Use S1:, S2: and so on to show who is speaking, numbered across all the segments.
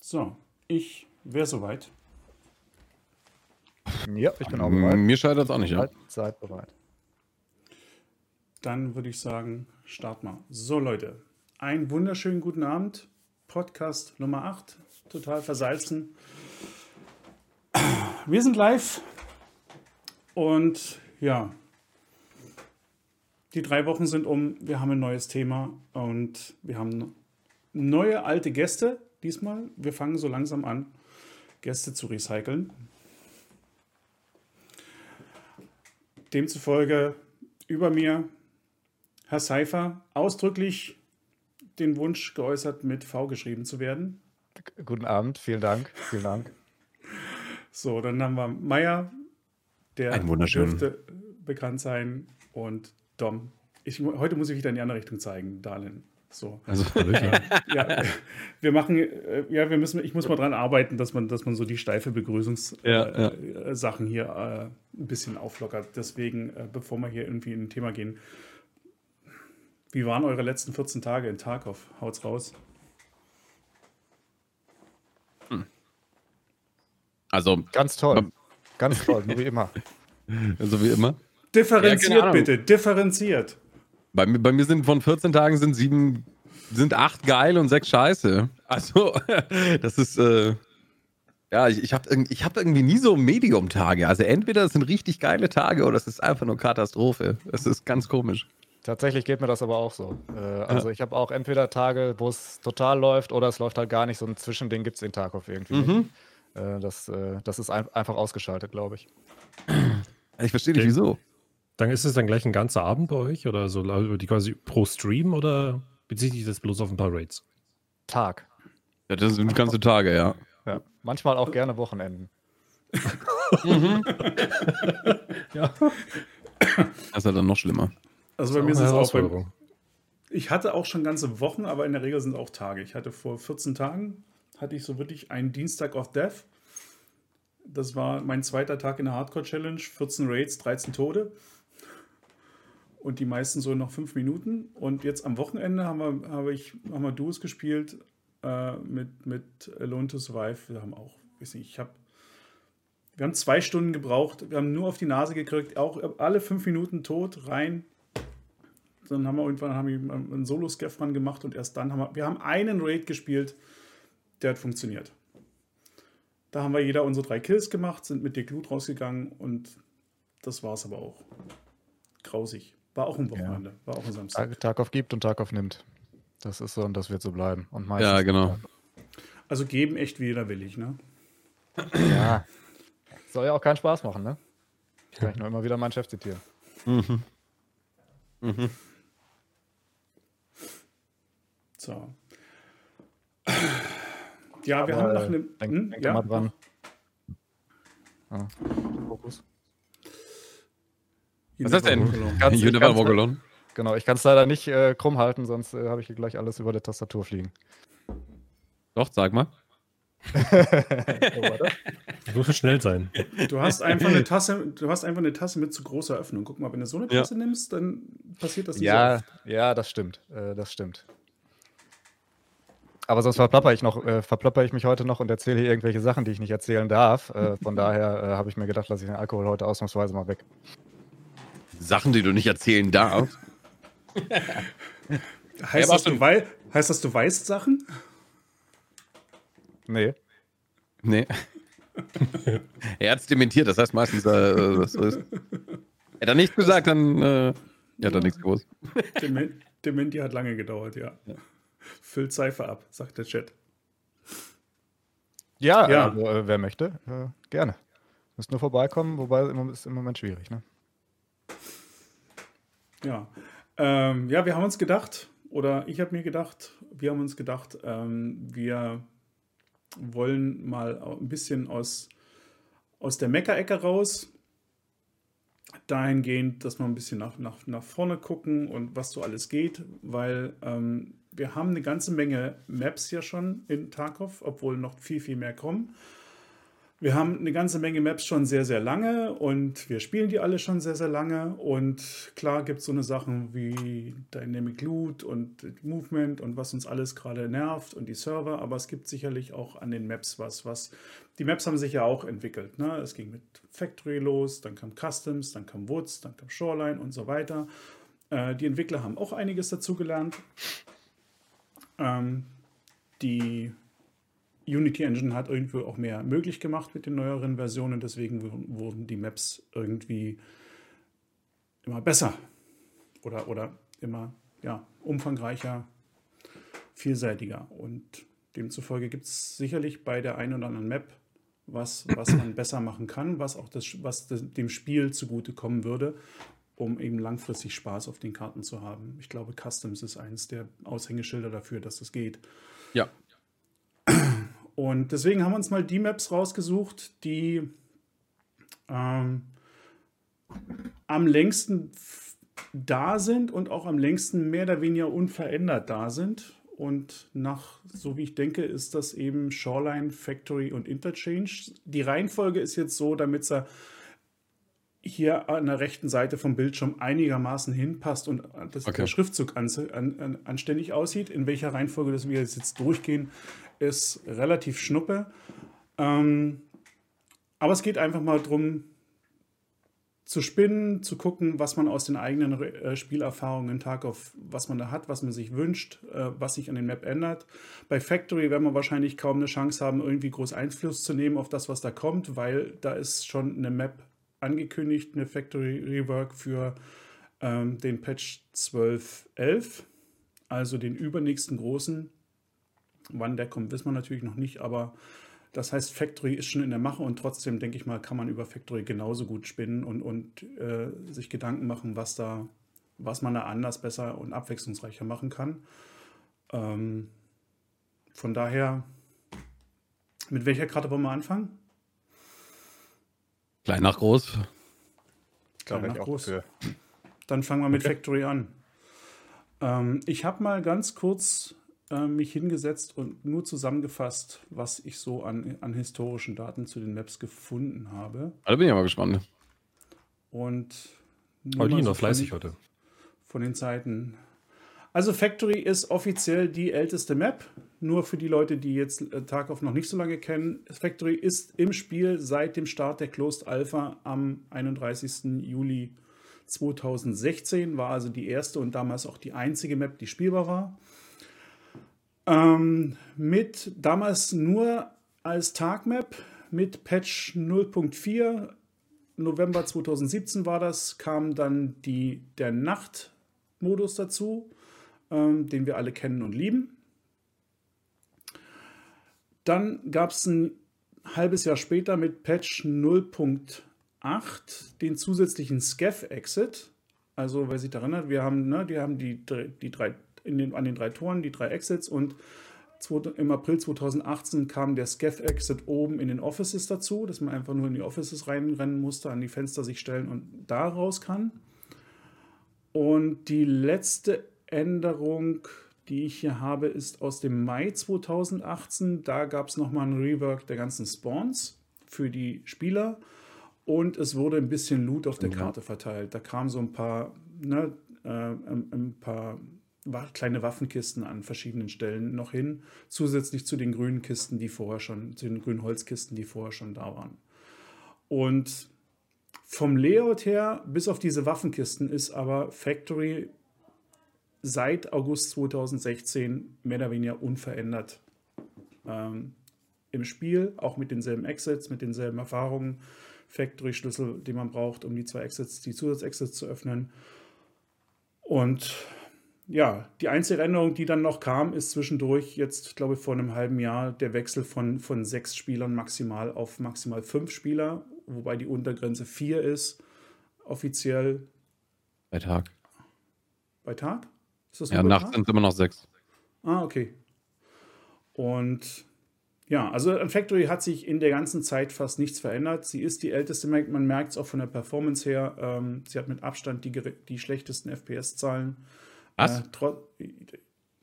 S1: So, ich wäre soweit.
S2: Ja, ich bin auch bereit.
S3: Mir scheitert es auch nicht, ja.
S2: Seid, seid bereit.
S1: Dann würde ich sagen, start mal. So, Leute, einen wunderschönen guten Abend. Podcast Nummer 8, total versalzen. Wir sind live und ja, die drei Wochen sind um. Wir haben ein neues Thema und wir haben neue alte Gäste diesmal. Wir fangen so langsam an, Gäste zu recyceln. Demzufolge über mir Herr Seifer ausdrücklich den Wunsch geäußert, mit V geschrieben zu werden.
S2: Guten Abend, vielen Dank. Vielen Dank.
S1: So, dann haben wir Meier, der
S3: Ein
S1: dürfte bekannt sein, und Dom. Ich, heute muss ich wieder in die andere Richtung zeigen, Darlin. So.
S3: Also,
S1: Ja, wir machen, äh, ja, wir müssen, ich muss mal dran arbeiten, dass man, dass man so die steife Begrüßungssachen
S3: Ja,
S1: äh, Sachen hier äh, ein bisschen auflockert. Deswegen, äh, bevor wir hier irgendwie in ein Thema gehen, wie waren eure letzten 14 Tage in Tarkov? Haut's raus.
S3: also,
S2: Ganz toll. Ganz toll, so wie immer.
S3: so wie immer.
S1: Differenziert
S3: Ja,
S1: bitte, differenziert.
S3: Bei, mir- bei mir sind von 14 Tagen sind sieben, sind acht geil und sechs scheiße. Also, das ist, äh, ja, ich, ich habe ich hab irgendwie nie so Medium-Tage. Also entweder es sind richtig geile Tage oder es ist einfach nur Katastrophe. Das ist ganz komisch.
S2: Tatsächlich geht mir das aber auch so. Äh, also ich habe auch entweder Tage, wo es total läuft oder es läuft halt gar nicht. So ein Zwischending gibt es in Tarkov irgendwie.
S3: Mhm.
S2: Äh, das, äh, das ist ein, einfach ausgeschaltet, glaube ich.
S3: Ich verstehe nicht,
S4: Okay.
S3: wieso.
S4: Dann ist es dann gleich ein ganzer Abend bei euch oder so die quasi pro Stream oder bezieht sich das bloß auf ein paar Raids?
S2: Tag.
S3: Ja, das sind ganze Tage, ja.
S2: Ja. Manchmal auch gerne Wochenenden.
S4: Ja,
S3: Das ist ja dann noch schlimmer.
S1: Also bei mir ist es auch bei. Ich hatte auch schon ganze Wochen, aber in der Regel sind es auch Tage. Ich hatte vor 14 Tagen, hatte ich so wirklich einen Dienstag of Death. Das war mein zweiter Tag in der Hardcore-Challenge. 14 Raids, 13 Tode. Und die meisten so noch 5 Minuten. Und jetzt am Wochenende haben wir, habe ich, haben wir Duos gespielt äh, mit, mit Alone to Survive. Wir haben auch, weiß nicht, ich habe wir haben zwei Stunden gebraucht. Wir haben nur auf die Nase gekriegt. Auch alle fünf Minuten tot, rein, dann haben wir irgendwann haben wir einen Solo-Scaff dran gemacht und erst dann haben wir, wir haben einen Raid gespielt, der hat funktioniert. Da haben wir jeder unsere drei Kills gemacht, sind mit der Glut rausgegangen und das war es aber auch. Grausig. War auch ein Wochenende, war auch ein Samstag.
S2: Tag, Tarkov gibt und Tarkov nimmt. Das ist so und das wird so bleiben. Und meistens
S3: Ja, genau.
S1: Also geben echt wie jeder willig, ne?
S2: Ja. Soll ja auch keinen Spaß machen, ne? Kann ich nur immer wieder meinen Chef zitieren.
S1: So. Ja, wir
S2: Aber,
S1: haben nach
S2: äh,
S1: einem.
S2: Denk,
S1: Hm?
S2: denk
S1: ja?
S2: mal dran. Ah, Fokus.
S3: Was ist das denn?
S2: Ganz- ich
S3: Universal
S2: kann's-
S3: Wogelon.
S2: Genau, ich kann es leider nicht äh, krumm halten, sonst äh, habe ich hier gleich alles über der Tastatur fliegen.
S3: Doch, sag mal.
S2: Oh, warte.
S4: Das muss schnell sein.
S1: Du hast einfach eine Tasse, du hast einfach eine Tasse mit zu großer Öffnung. Guck mal, wenn du so eine
S3: Ja.
S1: Tasse nimmst, dann passiert das nicht so
S2: ja,
S1: oft.
S2: ja, das stimmt. Äh, das stimmt. Aber sonst verplapper ich noch, äh, verplapper ich mich heute noch und erzähle hier irgendwelche Sachen, die ich nicht erzählen darf. Äh, von daher äh, habe ich mir gedacht, lasse ich den Alkohol heute ausnahmsweise mal weg.
S3: Sachen, die du nicht erzählen darfst.
S1: Heißt,
S3: aber
S1: das, du wei heißt das, du weißt Sachen?
S2: Nee.
S3: Nee. er hat es dementiert, das heißt meistens, äh, was so ist. Hätte er nicht gesagt, dann äh, ja, hat er nichts gewusst.
S1: Demen- Dementi hat lange gedauert, ja. Füllt Cypher ab, sagt der Chat.
S2: Ja,
S1: Ja.
S2: Also, äh, wer möchte, äh, gerne. Müsst nur vorbeikommen, wobei im ist im Moment schwierig, ne?
S1: Ja. Ähm, ja, wir haben uns gedacht, oder ich habe mir gedacht, wir haben uns gedacht, ähm, wir wollen mal ein bisschen aus, aus der Meckerecke raus. Dahingehend, dass wir ein bisschen nach, nach, nach vorne gucken und was so alles geht, weil ähm, wir haben eine ganze Menge Maps ja schon in Tarkov, obwohl noch viel, viel mehr kommen. Wir haben eine ganze Menge Maps schon sehr, sehr lange und wir spielen die alle schon sehr, sehr lange. Und klar gibt es so eine Sachen wie Dynamic Loot und Movement und was uns alles gerade nervt und die Server, aber es gibt sicherlich auch an den Maps was, was. Die Maps haben sich ja auch entwickelt. Ne? Es ging mit Factory los, dann kam Customs, dann kam Woods, dann kam Shoreline und so weiter. Äh, die Entwickler haben auch einiges dazugelernt. Ähm, die Unity Engine hat irgendwie auch mehr möglich gemacht mit den neueren Versionen, deswegen wurden die Maps irgendwie immer besser oder, oder immer ja, umfangreicher, vielseitiger. Und demzufolge gibt es sicherlich bei der einen oder anderen Map was, was man besser machen kann, was auch das, was dem Spiel zugutekommen würde, um eben langfristig Spaß auf den Karten zu haben. Ich glaube, Customs ist eines der Aushängeschilder dafür, dass das geht.
S3: Ja,
S1: und deswegen haben wir uns mal die Maps rausgesucht, die ähm, am längsten da sind und auch am längsten mehr oder weniger unverändert da sind. Und nach, so wie ich denke, ist das eben Shoreline, Factory und Interchange. Die Reihenfolge ist jetzt so, damit es hier an der rechten Seite vom Bildschirm einigermaßen hinpasst und dass okay. der Schriftzug an, an, anständig aussieht. In welcher Reihenfolge das wir jetzt durchgehen, ist relativ schnuppe. Ähm, aber es geht einfach mal darum, zu spinnen, zu gucken, was man aus den eigenen äh, Spielerfahrungen Tag auf, was man da hat, was man sich wünscht, äh, was sich an den Map ändert. Bei Factory werden wir wahrscheinlich kaum eine Chance haben, irgendwie groß Einfluss zu nehmen auf das, was da kommt, weil da ist schon eine Map angekündigt, eine Factory Rework für ähm, den Patch 12.11, also den übernächsten großen Wann der kommt, wissen wir natürlich noch nicht, aber das heißt, Factory ist schon in der Mache und trotzdem, denke ich mal, kann man über Factory genauso gut spinnen und, und äh, sich Gedanken machen, was da, was man da anders, besser und abwechslungsreicher machen kann. Ähm, von daher, mit welcher Karte wollen wir anfangen?
S3: Klein nach groß.
S1: Klein nach groß. Dann fangen wir mit okay. Factory an. Ähm, ich habe mal ganz kurz äh, mich hingesetzt und nur zusammengefasst, was ich so an, an historischen Daten zu den Maps gefunden habe.
S3: Da bin ich aber gespannt.
S1: Und
S4: Paulino, so fleißig heute.
S1: Von den Zeiten. Also Factory ist offiziell die älteste Map. Nur für die Leute, die jetzt äh, Tarkov noch nicht so lange kennen. Factory ist im Spiel seit dem Start der Closed Alpha am 31. Juli 2016. War also die erste und damals auch die einzige Map, die spielbar war. Ähm, mit damals nur als Tagmap mit Patch 0.4, November 2017 war das, kam dann die, der Nachtmodus dazu, ähm, den wir alle kennen und lieben. Dann gab es ein halbes Jahr später mit Patch 0.8 den zusätzlichen Scav-Exit. Also, wer sich daran erinnert, wir haben, ne, die haben die, die drei den, an den drei Toren, die drei Exits und im April 2018 kam der Scav-Exit oben in den Offices dazu, dass man einfach nur in die Offices reinrennen musste, an die Fenster sich stellen und da raus kann. Und die letzte Änderung, die ich hier habe, ist aus dem Mai 2018. Da gab es nochmal ein Rework der ganzen Spawns für die Spieler und es wurde ein bisschen Loot auf der mhm. Karte verteilt. Da kamen so ein paar, ne, äh, ein paar kleine Waffenkisten an verschiedenen Stellen noch hin, zusätzlich zu den grünen Kisten, die vorher schon, zu den grünen Holzkisten, die vorher schon da waren. Und vom Layout her, bis auf diese Waffenkisten, ist aber Factory seit August 2016 mehr oder weniger unverändert ähm, im Spiel, auch mit denselben Exits, mit denselben Erfahrungen. Factory-Schlüssel, den man braucht, um die zwei Exits, die Zusatzexits zu öffnen. Und ja, die einzige Änderung, die dann noch kam, ist zwischendurch jetzt, glaube ich, vor einem halben Jahr der Wechsel von, von sechs Spielern maximal auf maximal fünf Spieler, wobei die Untergrenze vier ist, offiziell.
S3: Bei Tag.
S1: Bei Tag?
S3: Ist das ja, nachts sind es immer noch sechs.
S1: Ah, okay. Und ja, also an Factory hat sich in der ganzen Zeit fast nichts verändert. Sie ist die älteste, man merkt es auch von der Performance her. Ähm, sie hat mit Abstand die, die schlechtesten FPS-Zahlen.
S3: Was?
S1: Äh,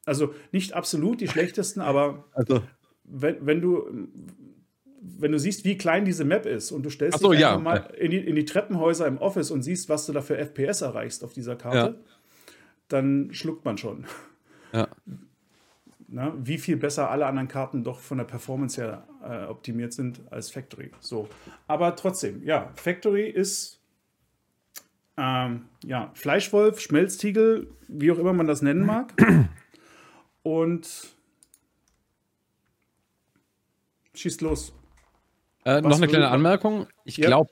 S1: also nicht absolut die schlechtesten, aber
S3: also.
S1: wenn, wenn du wenn du siehst, wie klein diese Map ist und du stellst
S3: so,
S1: dich
S3: ja.
S1: einfach mal in die, in die Treppenhäuser im Office und siehst, was du da für FPS erreichst auf dieser Karte, dann schluckt man schon.
S3: Ja.
S1: Na, wie viel besser alle anderen Karten doch von der Performance her äh, optimiert sind als Factory. So. Aber trotzdem, ja, Factory ist ähm, ja, Fleischwolf, Schmelztiegel, wie auch immer man das nennen mag. Und schießt los.
S3: Äh, noch eine kleine Anmerkung. Ich
S1: Ja.
S3: glaube,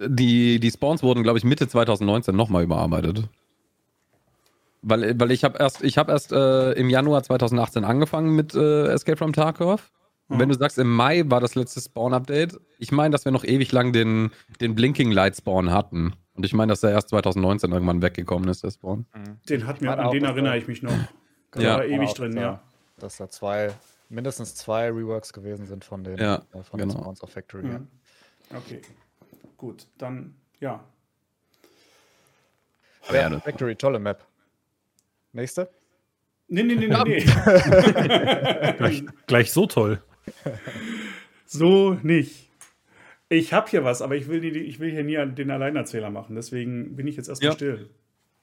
S3: die, die Spawns wurden, glaube ich, Mitte 2019 nochmal überarbeitet. Weil, weil ich habe erst, ich hab erst äh, im Januar 2018 angefangen mit äh, Escape from Tarkov. Und wenn du sagst, im Mai war das letzte Spawn-Update, ich meine, dass wir noch ewig lang den, den Blinking Light Spawn hatten. Und ich meine, dass der erst 2019 irgendwann weggekommen ist, der Spawn.
S1: Den hat mir,
S2: meine
S1: an den erinnere
S2: da-
S1: ich mich noch. Der
S3: Ja.
S1: war ewig
S2: Auch,
S1: drin, ja.
S2: da- Dass da zwei, mindestens zwei Reworks gewesen sind von den,
S3: Ja,
S2: äh, von
S3: genau.
S2: den Spawns of Factory. Ja.
S1: Mhm. Okay. Gut, dann ja.
S3: Aber ja,
S2: Factory, tolle Map. Nächste?
S1: Nee, nee, nee, nee, nee.
S4: Gleich, gleich so toll.
S1: So nicht. Ich habe hier was, aber ich will, nie, ich will hier nie den Alleinerzähler machen. Deswegen bin ich jetzt erstmal
S3: Ja.
S1: still.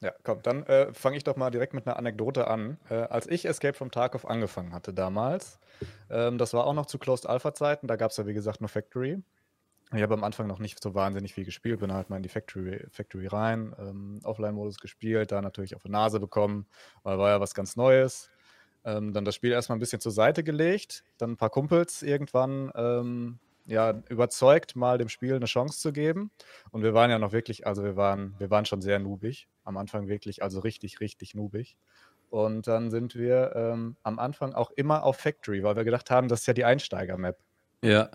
S2: Ja, komm, dann äh, fange ich doch mal direkt mit einer Anekdote an. Äh, als ich Escape from Tarkov angefangen hatte damals, ähm, das war auch noch zu Closed Alpha-Zeiten, da gab es ja wie gesagt nur Factory. Ich habe am Anfang noch nicht so wahnsinnig viel gespielt, bin halt mal in die Factory, Factory rein, ähm, Offline-Modus gespielt, da natürlich auf die Nase bekommen, weil war ja was ganz Neues. Ähm, dann das Spiel erstmal ein bisschen zur Seite gelegt, dann ein paar Kumpels irgendwann ähm, ja, überzeugt, mal dem Spiel eine Chance zu geben. Und wir waren ja noch wirklich, also wir waren, wir waren schon sehr noobig. Am Anfang wirklich, also richtig, richtig noobig. Und dann sind wir ähm, am Anfang auch immer auf Factory, weil wir gedacht haben, das ist ja die Einsteiger-Map.
S3: Ja.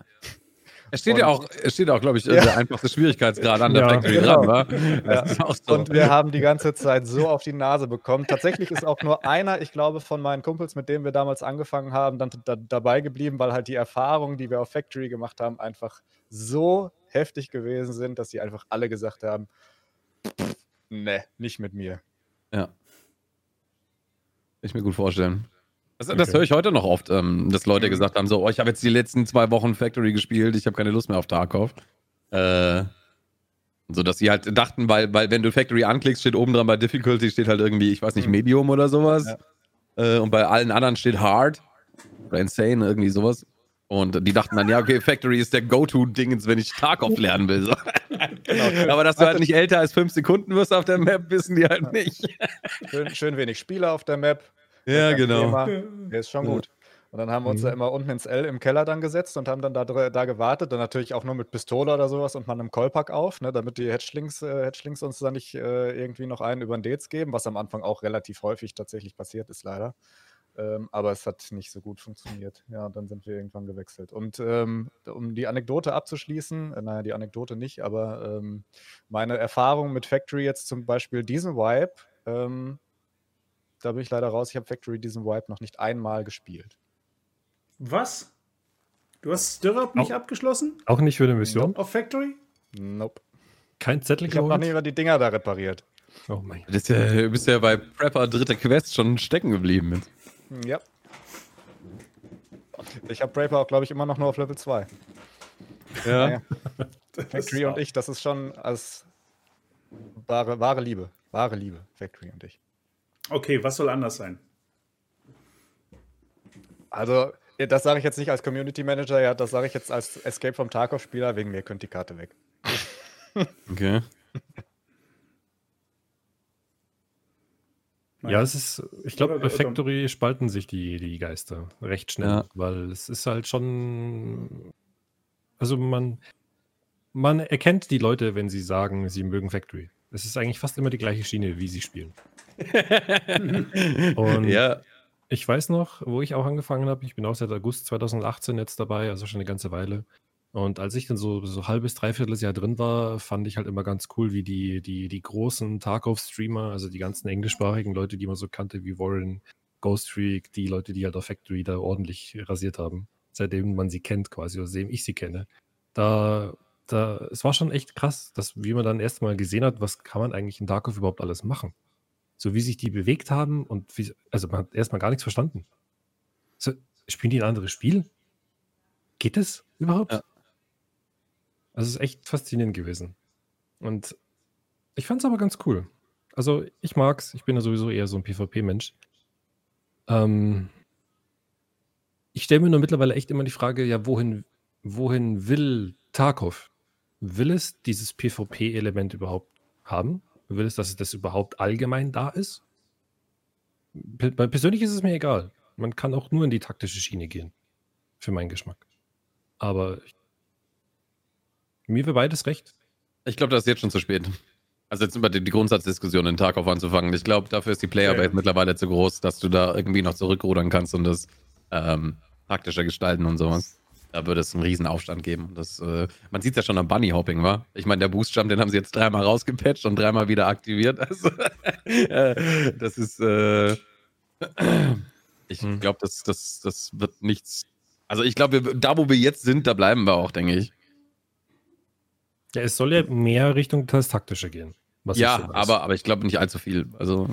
S3: Es steht ja
S2: Und-
S3: auch, es steht auch, glaube ich,
S2: Ja.
S3: der einfachste Schwierigkeitsgrad an der
S4: Ja,
S3: Factory
S2: genau.
S3: dran, wa?
S2: Ja.
S3: So.
S2: Und wir haben die ganze Zeit so auf die Nase bekommen. Tatsächlich ist auch nur einer, ich glaube, von meinen Kumpels, mit denen wir damals angefangen haben, dann da, dabei geblieben, weil halt die Erfahrungen, die wir auf Factory gemacht haben, einfach so heftig gewesen sind, dass sie einfach alle gesagt haben, ne, nicht mit mir.
S3: Ja. Ich mir gut vorstellen. Das, das
S4: Okay.
S3: höre ich heute noch oft, ähm, dass Leute gesagt haben: so, oh, ich habe jetzt die letzten zwei Wochen Factory gespielt, ich habe keine Lust mehr auf Tarkov. Äh, so dass sie halt dachten, weil, weil wenn du Factory anklickst, steht oben dran bei Difficulty, steht halt irgendwie, ich weiß nicht,
S2: Mhm.
S3: Medium oder sowas.
S2: Ja.
S3: Äh, und bei allen anderen steht Hard oder Insane, irgendwie sowas. Und die dachten dann, ja, okay, Factory ist der Go-To-Dingens, wenn ich Tarkov lernen will. So.
S2: Genau.
S3: Aber dass du halt nicht älter als fünf Sekunden wirst auf der Map, wissen die halt nicht.
S2: Schön, schön wenig Spieler auf der Map.
S3: Ja, genau.
S2: Thema. Der ist schon
S3: Ja.
S2: gut. Und dann haben wir uns
S4: Mhm.
S2: da immer unten ins L im Keller dann gesetzt und haben dann da, da gewartet. Dann natürlich auch nur mit Pistole oder sowas und mal einem Callpack auf, ne, damit die Hatchlings, äh, Hatchlings uns da nicht äh, irgendwie noch einen über den Dates geben, was am Anfang auch relativ häufig tatsächlich passiert ist, leider. Ähm, aber es hat nicht so gut funktioniert. Ja, und dann sind wir irgendwann gewechselt. Und ähm, um die Anekdote abzuschließen, äh, naja, die Anekdote nicht, aber ähm, meine Erfahrung mit Factory jetzt zum Beispiel diesen Vibe, ähm, da bin ich leider raus. Ich habe Factory diesen Vibe noch nicht einmal gespielt.
S1: Was? Du hast Stirrup nicht abgeschlossen?
S4: Auch nicht für eine Mission?
S1: Auf Factory?
S2: Nope.
S4: Kein Zettel
S2: Ich habe noch nicht mal die Dinger da repariert.
S4: Oh mein Gott.
S3: Das ist ja, du bist ja bei Prepper dritte Quest schon stecken geblieben. Mit.
S2: Ja. Ich habe Braper auch, glaube ich, immer noch nur auf Level 2.
S3: Ja.
S2: Factory und ich, das ist schon als wahre, wahre Liebe. Wahre Liebe, Factory und ich.
S1: Okay, was soll anders sein?
S2: Also, ja, das sage ich jetzt nicht als Community Manager, ja, das sage ich jetzt als Escape from Tarkov-Spieler. Wegen mir könnt die Karte weg.
S3: Okay.
S4: Ja, es ist, ich glaube, bei Factory spalten sich die, die Geister recht schnell,
S3: Ja.
S4: weil es ist halt schon, also man, man erkennt die Leute, wenn sie sagen, sie mögen Factory. Es ist eigentlich fast immer die gleiche Schiene, wie sie spielen. Und
S3: ja.
S4: ich weiß noch, wo ich auch angefangen habe. Ich bin auch seit August 2018 jetzt dabei, also schon eine ganze Weile. Und als ich dann so, so halbes, dreiviertel Jahr drin war, fand ich halt immer ganz cool, wie die, die, die großen Tarkov-Streamer, also die ganzen englischsprachigen Leute, die man so kannte, wie Warren, Ghost Freak, die Leute, die halt auf Factory da ordentlich rasiert haben, seitdem man sie kennt quasi, oder seitdem ich sie kenne. Da, da, es war schon echt krass, dass, wie man dann erstmal gesehen hat, was kann man eigentlich in Tarkov überhaupt alles machen. So wie sich die bewegt haben und wie, also man hat erstmal gar nichts verstanden. So, spielen die ein anderes Spiel? geht das überhaupt? Ja. Also es ist echt faszinierend gewesen. Und ich fand es aber ganz cool. Also ich mag's. Ich bin ja sowieso eher so ein PvP-Mensch. Ähm, ich stelle mir nur mittlerweile echt immer die Frage, ja, wohin, wohin will Tarkov? Will es dieses PvP-Element überhaupt haben? Will es, dass es das überhaupt allgemein da ist? Persönlich ist es mir egal. Man kann auch nur in die taktische Schiene gehen. Für meinen Geschmack. Aber mir wäre beides recht.
S3: Ich glaube, das ist jetzt schon zu spät. Also jetzt über die, die Grundsatzdiskussion in Tarkov anzufangen. Ich glaube, dafür ist die Playerbase ja. mittlerweile zu groß, dass du da irgendwie noch zurückrudern kannst und das ähm, praktischer gestalten und sowas. Da würde es einen riesen Aufstand geben. Das, äh, man sieht es ja schon am Bunny Hopping, wa? Ich meine, der Boost Jump, den haben sie jetzt dreimal rausgepatcht und dreimal wieder aktiviert. Also, äh, das ist, äh, ich hm. glaube, das, das, das wird nichts. Also ich glaube, da wo wir jetzt sind, da bleiben wir auch, denke ich.
S4: Ja, es soll ja mehr Richtung das Taktische gehen.
S3: ja, aber, aber ich glaube nicht allzu viel. Also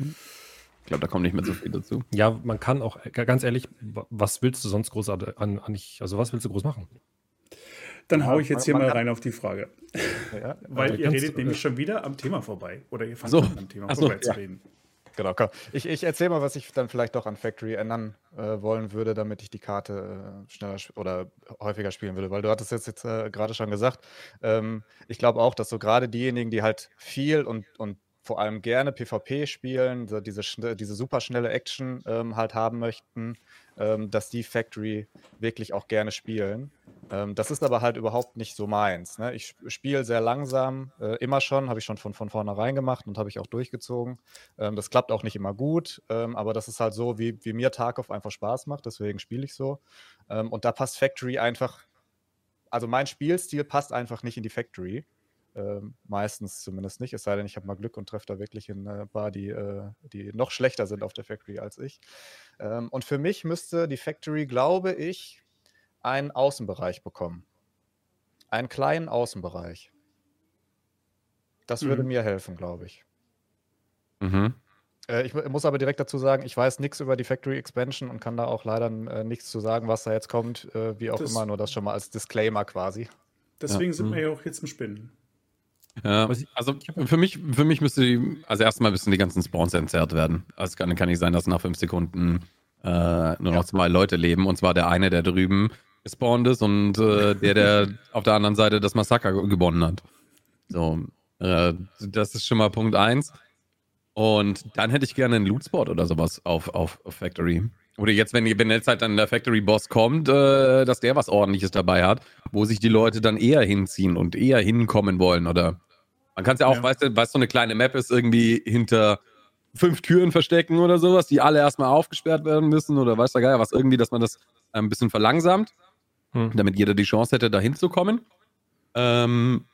S3: ich glaube, da kommt nicht mehr so viel dazu.
S4: Ja, man kann auch, ganz ehrlich, was willst du sonst groß an, an also was willst du groß machen?
S1: Dann haue ich jetzt hier mal rein auf die Frage. Ja, Weil ihr redet nämlich schon wieder am Thema vorbei. Oder ihr fangt so. an, am Thema so, vorbei zu reden.
S2: Genau, komm. Ich, ich erzähle mal, was ich dann vielleicht doch an Factory ändern äh, wollen würde, damit ich die Karte äh, schneller oder häufiger spielen würde. Weil du hattest jetzt, jetzt äh, gerade schon gesagt, ähm, ich glaube auch, dass so gerade diejenigen, die halt viel und, und vor allem gerne PvP spielen, so diese, diese super schnelle Action ähm, halt haben möchten, ähm, dass die Factory wirklich auch gerne spielen. Ähm, das ist aber halt überhaupt nicht so meins. Ne? Ich spiele sehr langsam, äh, immer schon, habe ich schon von, von vornherein gemacht und habe ich auch durchgezogen. Ähm, das klappt auch nicht immer gut, ähm, aber das ist halt so, wie, wie mir Tarkov einfach Spaß macht, deswegen spiele ich so. Ähm, und da passt Factory einfach, also mein Spielstil passt einfach nicht in die Factory. Ähm, meistens zumindest nicht, es sei denn, ich habe mal Glück und treffe da wirklich ein paar, die, äh, die noch schlechter sind auf der Factory als ich. Ähm, und für mich müsste die Factory, glaube ich, einen Außenbereich bekommen. Einen kleinen Außenbereich. Das mhm. würde mir helfen, glaube ich. Mhm. Äh, ich muss aber direkt dazu sagen, ich weiß nichts über die Factory Expansion und kann da auch leider äh, nichts zu sagen, was da jetzt kommt, äh, wie auch das, immer, nur das schon mal als Disclaimer quasi.
S1: Deswegen ja. sind wir mhm. ja auch jetzt im Spinnen.
S3: Ja, also für mich, für mich müsste die, also erstmal müssen die ganzen Spawns entzerrt werden. Also es kann, kann nicht sein, dass nach fünf Sekunden äh, nur noch zwei Leute leben. Und zwar der eine, der drüben gespawnt ist und äh, der, der auf der anderen Seite das Massaker gewonnen hat. So, äh, das ist schon mal Punkt eins. Und dann hätte ich gerne einen Lootspot oder sowas auf, auf, auf Factory. Oder jetzt, wenn, wenn jetzt halt dann der Factory-Boss kommt, äh, dass der was ordentliches dabei hat, wo sich die Leute dann eher hinziehen und eher hinkommen wollen. Oder man kann es ja auch, ja. weißt du, weißt so eine kleine Map ist irgendwie hinter fünf Türen verstecken oder sowas, die alle erstmal aufgesperrt werden müssen oder weiß der Geier was, irgendwie, dass man das ein bisschen verlangsamt, hm. damit jeder die Chance hätte, da hinzukommen. Ähm,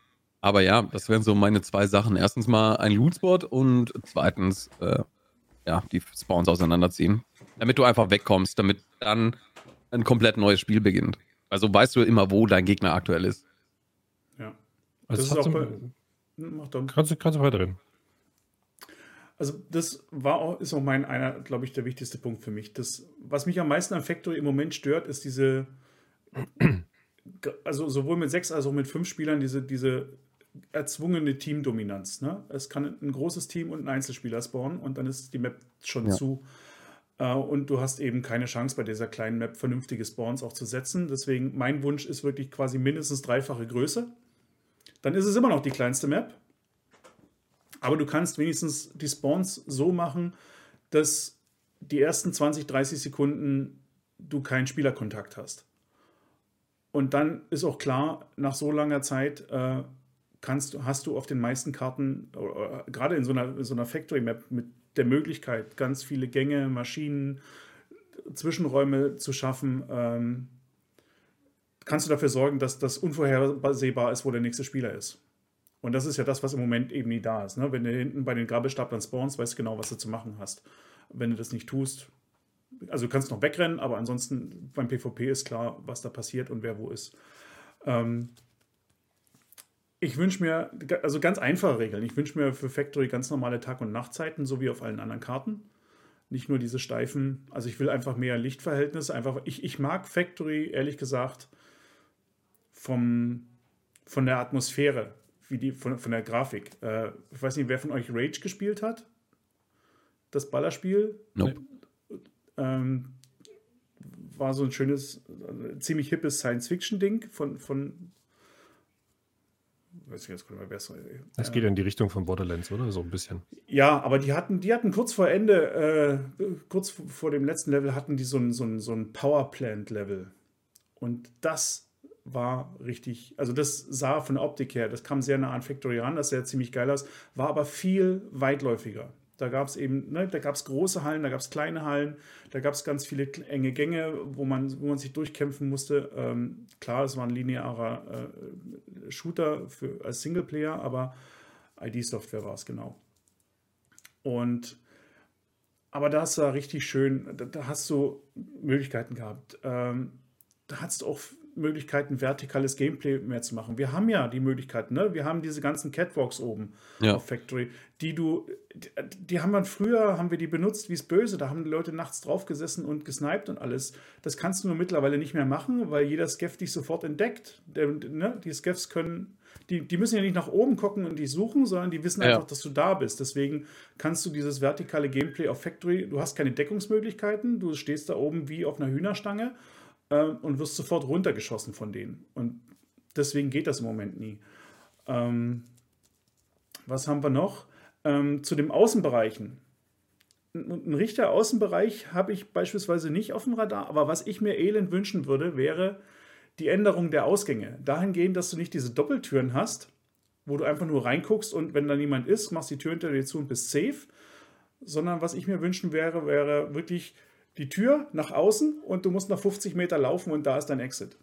S3: aber ja, das wären so meine zwei Sachen. Erstens mal ein Lootspot und zweitens, äh, ja, die Spawns auseinanderziehen. Damit du einfach wegkommst, damit dann ein komplett neues Spiel beginnt. Also weißt du immer, wo dein Gegner aktuell ist.
S1: Ja. Also das, das ist auch bei,
S4: Mach dann. Kannst, kannst du weiterreden.
S1: Also das war auch, ist auch mein einer, glaube ich, der wichtigste Punkt für mich. Das, was mich am meisten an Factory im Moment stört, ist diese, also sowohl mit sechs als auch mit fünf Spielern, diese, diese erzwungene Teamdominanz. Ne? Es kann ein großes Team und ein Einzelspieler spawnen und dann ist die Map schon ja. zu. Äh, und du hast eben keine Chance bei dieser kleinen Map vernünftige Spawns auch zu setzen. Deswegen mein Wunsch ist wirklich quasi mindestens dreifache Größe. Dann ist es immer noch die kleinste Map. Aber du kannst wenigstens die Spawns so machen, dass die ersten 20, 30 Sekunden du keinen Spielerkontakt hast. Und dann ist auch klar, nach so langer Zeit äh, kannst, hast du auf den meisten Karten, äh, gerade in so einer, in so einer Factory Map, mit der Möglichkeit, ganz viele Gänge, Maschinen, Zwischenräume zu schaffen, ähm, kannst du dafür sorgen, dass das unvorhersehbar ist, wo der nächste Spieler ist. Und das ist ja das, was im Moment eben nie da ist. Ne? Wenn du hinten bei den Gabelstaplern spawnst, weißt du genau, was du zu machen hast. Wenn du das nicht tust, also du kannst noch wegrennen, aber ansonsten beim PvP ist klar, was da passiert und wer wo ist. Ähm ich wünsche mir, also ganz einfache Regeln. Ich wünsche mir für Factory ganz normale Tag- und Nachtzeiten, so wie auf allen anderen Karten. Nicht nur diese steifen, also ich will einfach mehr Lichtverhältnisse. Einfach, ich, ich mag Factory, ehrlich gesagt, vom, von der Atmosphäre, wie die, von, von der Grafik. Äh, ich weiß nicht, wer von euch Rage gespielt hat? Das Ballerspiel?
S3: Nope.
S1: Ähm, war so ein schönes, äh, ziemlich hippes Science-Fiction-Ding von, von weiß ich jetzt nicht mehr, wer es
S4: Das geht in die Richtung von Borderlands, oder? So ein bisschen.
S1: Ja, aber die hatten, die hatten kurz vor Ende, äh, kurz vor dem letzten Level, hatten die so ein, so ein, so ein Powerplant-Level. Und das war richtig, also das sah von der Optik her, das kam sehr nah an Factory ran, das sah ziemlich geil aus, war aber viel weitläufiger. Da gab es eben, ne, da gab es große Hallen, da gab es kleine Hallen, da gab es ganz viele enge Gänge, wo man, wo man sich durchkämpfen musste. Ähm, klar, es war ein linearer äh, Shooter für, als Singleplayer, aber ID-Software war es genau. Und aber das war richtig schön. Da, da hast du Möglichkeiten gehabt. Ähm, da hast du auch Möglichkeiten, vertikales Gameplay mehr zu machen. Wir haben ja die Möglichkeiten, ne? Wir haben diese ganzen Catwalks oben
S3: Ja.
S1: auf Factory, die du, die, die haben wir früher, haben wir die benutzt wie es böse. Da haben die Leute nachts drauf gesessen und gesniped und alles. Das kannst du nur mittlerweile nicht mehr machen, weil jeder Skeff dich sofort entdeckt. Der, ne? Die Skeffs können, die, die müssen ja nicht nach oben gucken und dich suchen, sondern die wissen
S3: Ja.
S1: einfach, dass du da bist. Deswegen kannst du dieses vertikale Gameplay auf Factory, du hast keine Deckungsmöglichkeiten, du stehst da oben wie auf einer Hühnerstange äh, und wirst sofort runtergeschossen von denen. Und deswegen geht das im Moment nie. Ähm, was haben wir noch? Ähm, zu den Außenbereichen. Ein, richtiger Außenbereich habe ich beispielsweise nicht auf dem Radar, aber was ich mir elend wünschen würde, wäre die Änderung der Ausgänge. Dahingehend, dass du nicht diese Doppeltüren hast, wo du einfach nur reinguckst und wenn da niemand ist, machst die Tür hinter dir zu und bist safe. Sondern was ich mir wünschen wäre, wäre wirklich die Tür nach außen und du musst noch 50 Meter laufen und da ist dein Exit.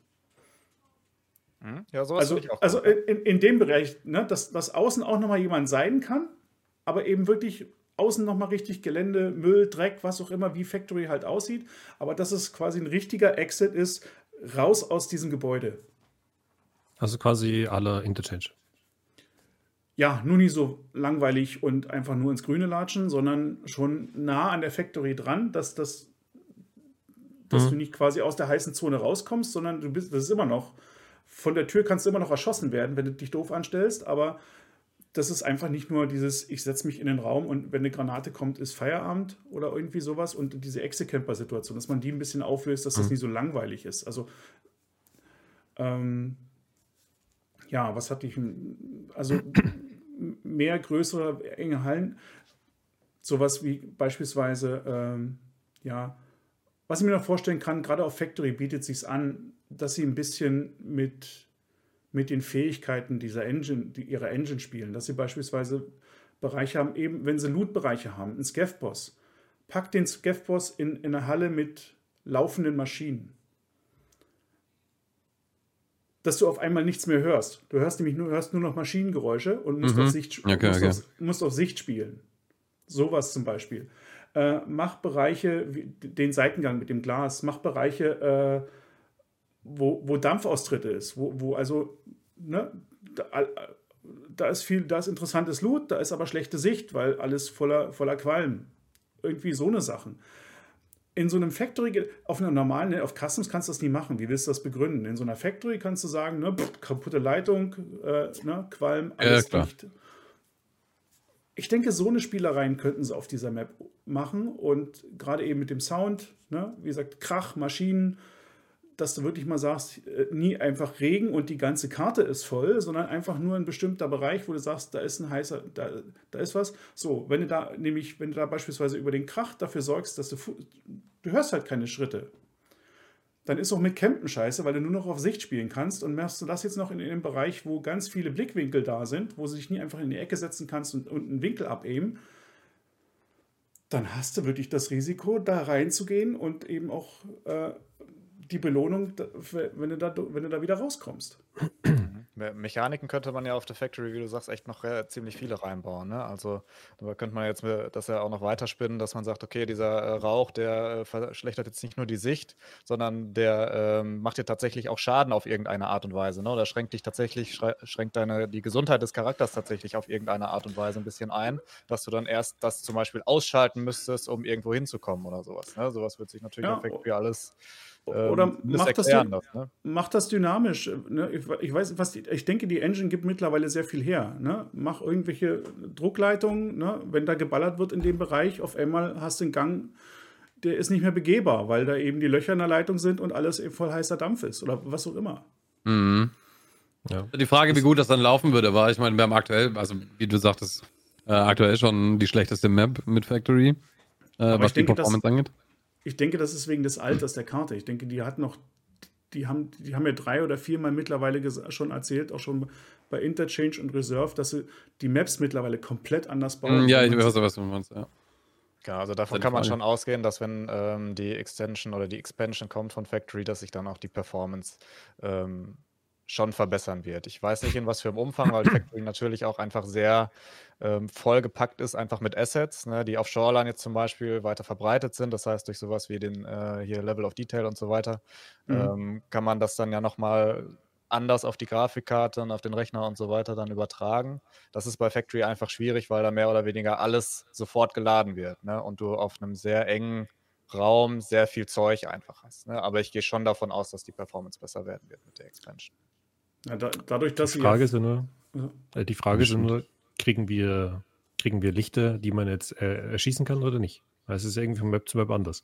S2: Hm? Ja, sowas
S1: Also,
S2: ich auch.
S1: also in, in dem Bereich, ne, dass, dass außen auch nochmal jemand sein kann, aber eben wirklich außen nochmal richtig Gelände, Müll, Dreck, was auch immer, wie Factory halt aussieht, aber dass es quasi ein richtiger Exit ist, raus aus diesem Gebäude.
S4: Also quasi alle Interchange.
S1: Ja, nur nicht so langweilig und einfach nur ins Grüne latschen, sondern schon nah an der Factory dran, dass das dass
S4: Mhm.
S1: du nicht quasi aus der heißen Zone rauskommst, sondern du bist, das ist immer noch, von der Tür kannst du immer noch erschossen werden, wenn du dich doof anstellst, aber das ist einfach nicht nur dieses, ich setze mich in den Raum und wenn eine Granate kommt, ist Feierabend oder irgendwie sowas und diese Exe-Camper-Situation, dass man die ein bisschen auflöst, dass das
S4: Mhm.
S1: nicht so langweilig ist. Also, ähm, ja, was hatte ich, also mehr größere, enge Hallen, sowas wie beispielsweise, ähm, ja, was ich mir noch vorstellen kann, gerade auf Factory bietet sich an, dass sie ein bisschen mit, mit den Fähigkeiten dieser Engine, die, ihrer Engine spielen, dass sie beispielsweise Bereiche haben, eben wenn sie Loot-Bereiche haben, einen Scav-Boss. Pack den Scav-Boss in, in eine Halle mit laufenden Maschinen. Dass du auf einmal nichts mehr hörst. Du hörst nämlich nur, hörst nur noch Maschinengeräusche und musst,
S3: Mhm.
S1: auf, Sicht,
S3: Okay,
S1: musst,
S3: okay.
S1: Auf, musst auf Sicht spielen. Sowas zum Beispiel. Äh, mach Bereiche, wie den Seitengang mit dem Glas, mach Bereiche, äh, wo, wo Dampfaustritte ist, wo, wo also, ne, da, all- da ist viel, da ist interessantes Loot, da ist aber schlechte Sicht, weil alles voller, voller Qualm. Irgendwie so eine Sachen. In so einem Factory, auf einer normalen, ne, auf Customs kannst du das nie machen. Wie willst du das begründen? In so einer Factory kannst du sagen, ne, pff, kaputte Leitung, äh, ne, Qualm,
S3: Ja,
S1: alles
S3: klar.
S1: dicht. Ich denke, so eine Spielereien könnten sie auf dieser Map machen und gerade eben mit dem Sound, ne, wie gesagt, Krach, Maschinen, dass du wirklich mal sagst, äh, nie einfach Regen und die ganze Karte ist voll, sondern einfach nur ein bestimmter Bereich, wo du sagst, da ist ein heißer, da, da ist was. So, wenn du da nämlich, wenn du da beispielsweise über den Krach dafür sorgst, dass du, du hörst halt keine Schritte, dann ist auch mit Campen scheiße, weil du nur noch auf Sicht spielen kannst und machst du das jetzt noch in, in einem Bereich, wo ganz viele Blickwinkel da sind, wo du dich nie einfach in die Ecke setzen kannst und, und einen Winkel abheben, dann hast du wirklich das Risiko, da reinzugehen und eben auch äh, die Belohnung, wenn du, da, wenn du da wieder rauskommst.
S2: Me- Mechaniken könnte man ja auf der Factory, wie du sagst, echt noch äh, ziemlich viele reinbauen. Ne? Also da könnte man jetzt äh, das ja auch noch weiterspinnen, dass man sagt, okay, dieser äh, Rauch, der äh, verschlechtert jetzt nicht nur die Sicht, sondern der ähm, macht dir tatsächlich auch Schaden auf irgendeine Art und Weise. Ne? Oder schränkt dich tatsächlich, schränkt deine, die Gesundheit des Charakters tatsächlich auf irgendeine Art und Weise ein bisschen ein, dass du dann erst das zum Beispiel ausschalten müsstest, um irgendwo hinzukommen oder sowas. Ne? Sowas wird sich natürlich
S1: Ja,
S2: auf Factory alles
S1: Oder
S2: ähm,
S1: macht das,
S2: erklären
S1: du-
S2: das, ne?
S1: mach das dynamisch. Ne? Ich, ich weiß, was die, ich denke, die Engine gibt mittlerweile sehr viel her. Ne? Mach irgendwelche Druckleitungen, ne? wenn da geballert wird in dem Bereich, auf einmal hast du einen Gang, der ist nicht mehr begehbar, weil da eben die Löcher in der Leitung sind und alles eben voll heißer Dampf ist oder was auch immer.
S3: Mhm.
S4: Ja.
S3: Die Frage, wie gut das dann laufen würde, war, ich meine, wir haben aktuell, also wie du sagtest, äh, aktuell schon die schlechteste Map mit Factory, äh, was die
S1: denke, das-
S3: Performance angeht.
S1: Ich denke, das ist wegen des Alters der Karte. Ich denke, die hat noch, die haben, die haben ja drei oder viermal mittlerweile schon erzählt, auch schon bei Interchange und Reserve, dass sie die Maps mittlerweile komplett anders bauen.
S3: Mm, Ja, ich weiß, was du meinst, ja.
S2: Genau, also davon kann man schon ausgehen, dass wenn ähm, die Extension oder die Expansion kommt von Factory, dass sich dann auch die Performance ähm, schon verbessern wird. Ich weiß nicht in was für einem Umfang, weil Factory natürlich auch einfach sehr ähm, vollgepackt ist, einfach mit Assets, ne, die auf Shoreline jetzt zum Beispiel weiter verbreitet sind. Das heißt, durch sowas wie den äh, hier Level of Detail und so weiter,
S1: Mhm.
S2: ähm, kann man das dann ja nochmal anders auf die Grafikkarte und auf den Rechner und so weiter dann übertragen. Das ist bei Factory einfach schwierig, weil da mehr oder weniger alles sofort geladen wird ne? und du auf einem sehr engen Raum sehr viel Zeug einfach hast. Ne? Aber ich gehe schon davon aus, dass die Performance besser werden wird mit der Expansion.
S1: Ja, da, dadurch, dass
S4: Die
S1: sie
S4: Frage ist ja nur,
S1: Ja.
S4: äh, die Frage ist nur, kriegen wir, kriegen wir Lichter, die man jetzt äh, erschießen kann oder nicht? Weil es ist irgendwie von Map zu Map anders.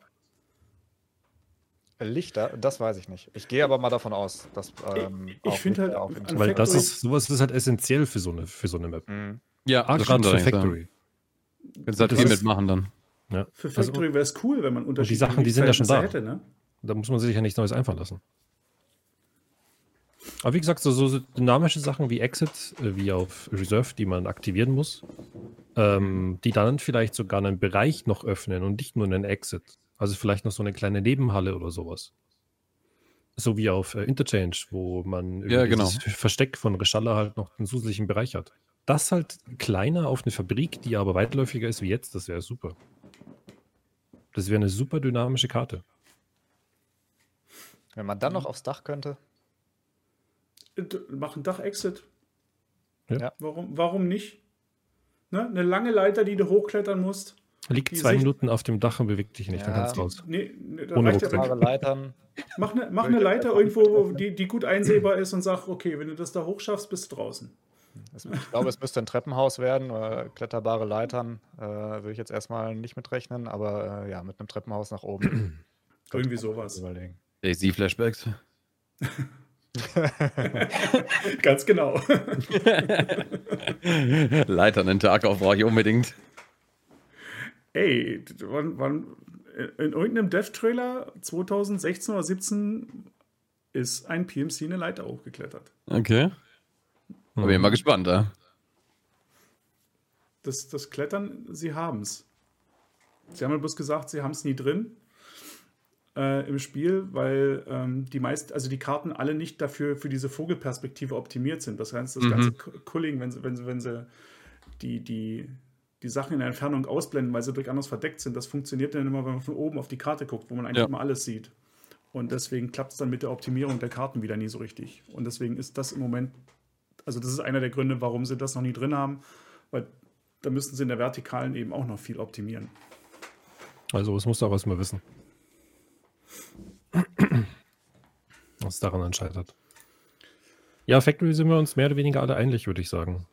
S2: Lichter, das weiß ich nicht. Ich gehe aber mal davon aus, dass ähm,
S1: ich
S2: auch
S1: finde halt,
S2: Internet-
S4: Weil das ist, sowas ist halt essentiell für so eine, für so eine Map.
S2: Mhm.
S3: Ja, das
S4: gerade für. Factory.
S3: Halt
S1: Das
S3: viel
S1: ist-
S3: mitmachen dann.
S4: Ja.
S1: Für
S4: Also-
S1: Factory wäre es cool, wenn man unterschiedliche
S4: Sachen, die sind ja schon da.
S1: Hätte, ne?
S4: Da muss man sich ja nichts Neues einfallen lassen. Aber wie gesagt, so, so dynamische Sachen wie Exit, äh, wie auf Reserve, die man aktivieren muss, ähm, die dann vielleicht sogar einen Bereich noch öffnen und nicht nur einen Exit. Also vielleicht noch so eine kleine Nebenhalle oder sowas. So wie auf äh, Interchange, wo man über
S3: Ja, genau.
S4: Versteck von Reschalla halt noch einen zusätzlichen Bereich hat. Das halt kleiner auf eine Fabrik, die aber weitläufiger ist wie jetzt, das wäre super. Das wäre eine super dynamische Karte.
S2: Wenn man dann noch aufs Dach könnte,
S1: Mach ein Dach-Exit.
S4: Ja.
S1: Warum, warum nicht? Ne? Eine lange Leiter, die du hochklettern musst.
S4: Liegt zwei
S1: Sicht-
S4: Minuten auf dem Dach und bewegt dich nicht, dann
S2: Ja.
S4: kannst du raus.
S1: Nee, nee, da
S4: Ohne
S1: reicht ja-
S2: Leitern,
S1: Mach eine, mach eine Leiter irgendwo, die, die gut einsehbar ist und sag, okay, wenn du das da hochschaffst, bist du draußen.
S2: Ich glaube, es müsste ein Treppenhaus werden. Oder kletterbare Leitern äh, würde ich jetzt erstmal nicht mitrechnen, aber äh, ja, mit einem Treppenhaus nach oben.
S1: Irgendwie sowas.
S2: Überlegen.
S3: Daisy-Flashbacks.
S1: Ganz genau.
S3: Leitern den Tag auf brauche ich unbedingt.
S1: Ey, wann, wann, in irgendeinem Dev-Trailer 2016 oder 17 ist ein PMC eine Leiter hochgeklettert.
S3: Okay. Da bin ich mal gespannt, ja.
S1: Das, das Klettern, sie haben es. Sie haben ja bloß gesagt, sie haben es nie drin äh, im Spiel, weil ähm, die meist, also die Karten alle nicht dafür für diese Vogelperspektive optimiert sind. Das heißt, das
S3: Mhm.
S1: ganze Cu- Culling, wenn sie, wenn sie, wenn sie die, die, die Sachen in der Entfernung ausblenden, weil sie durch anders verdeckt sind, das funktioniert dann immer, wenn man von oben auf die Karte guckt, wo man eigentlich
S3: Ja.
S1: immer alles sieht. Und deswegen klappt es dann mit der Optimierung der Karten wieder nie so richtig. Und deswegen ist das im Moment, also das ist einer der Gründe, warum sie das noch nie drin haben, weil da müssten sie in der Vertikalen eben auch noch viel optimieren.
S4: Also, das musst du auch erstmal wissen. Was daran dann scheitert. Ja, Factory sind wir uns mehr oder weniger alle einig, würde ich sagen.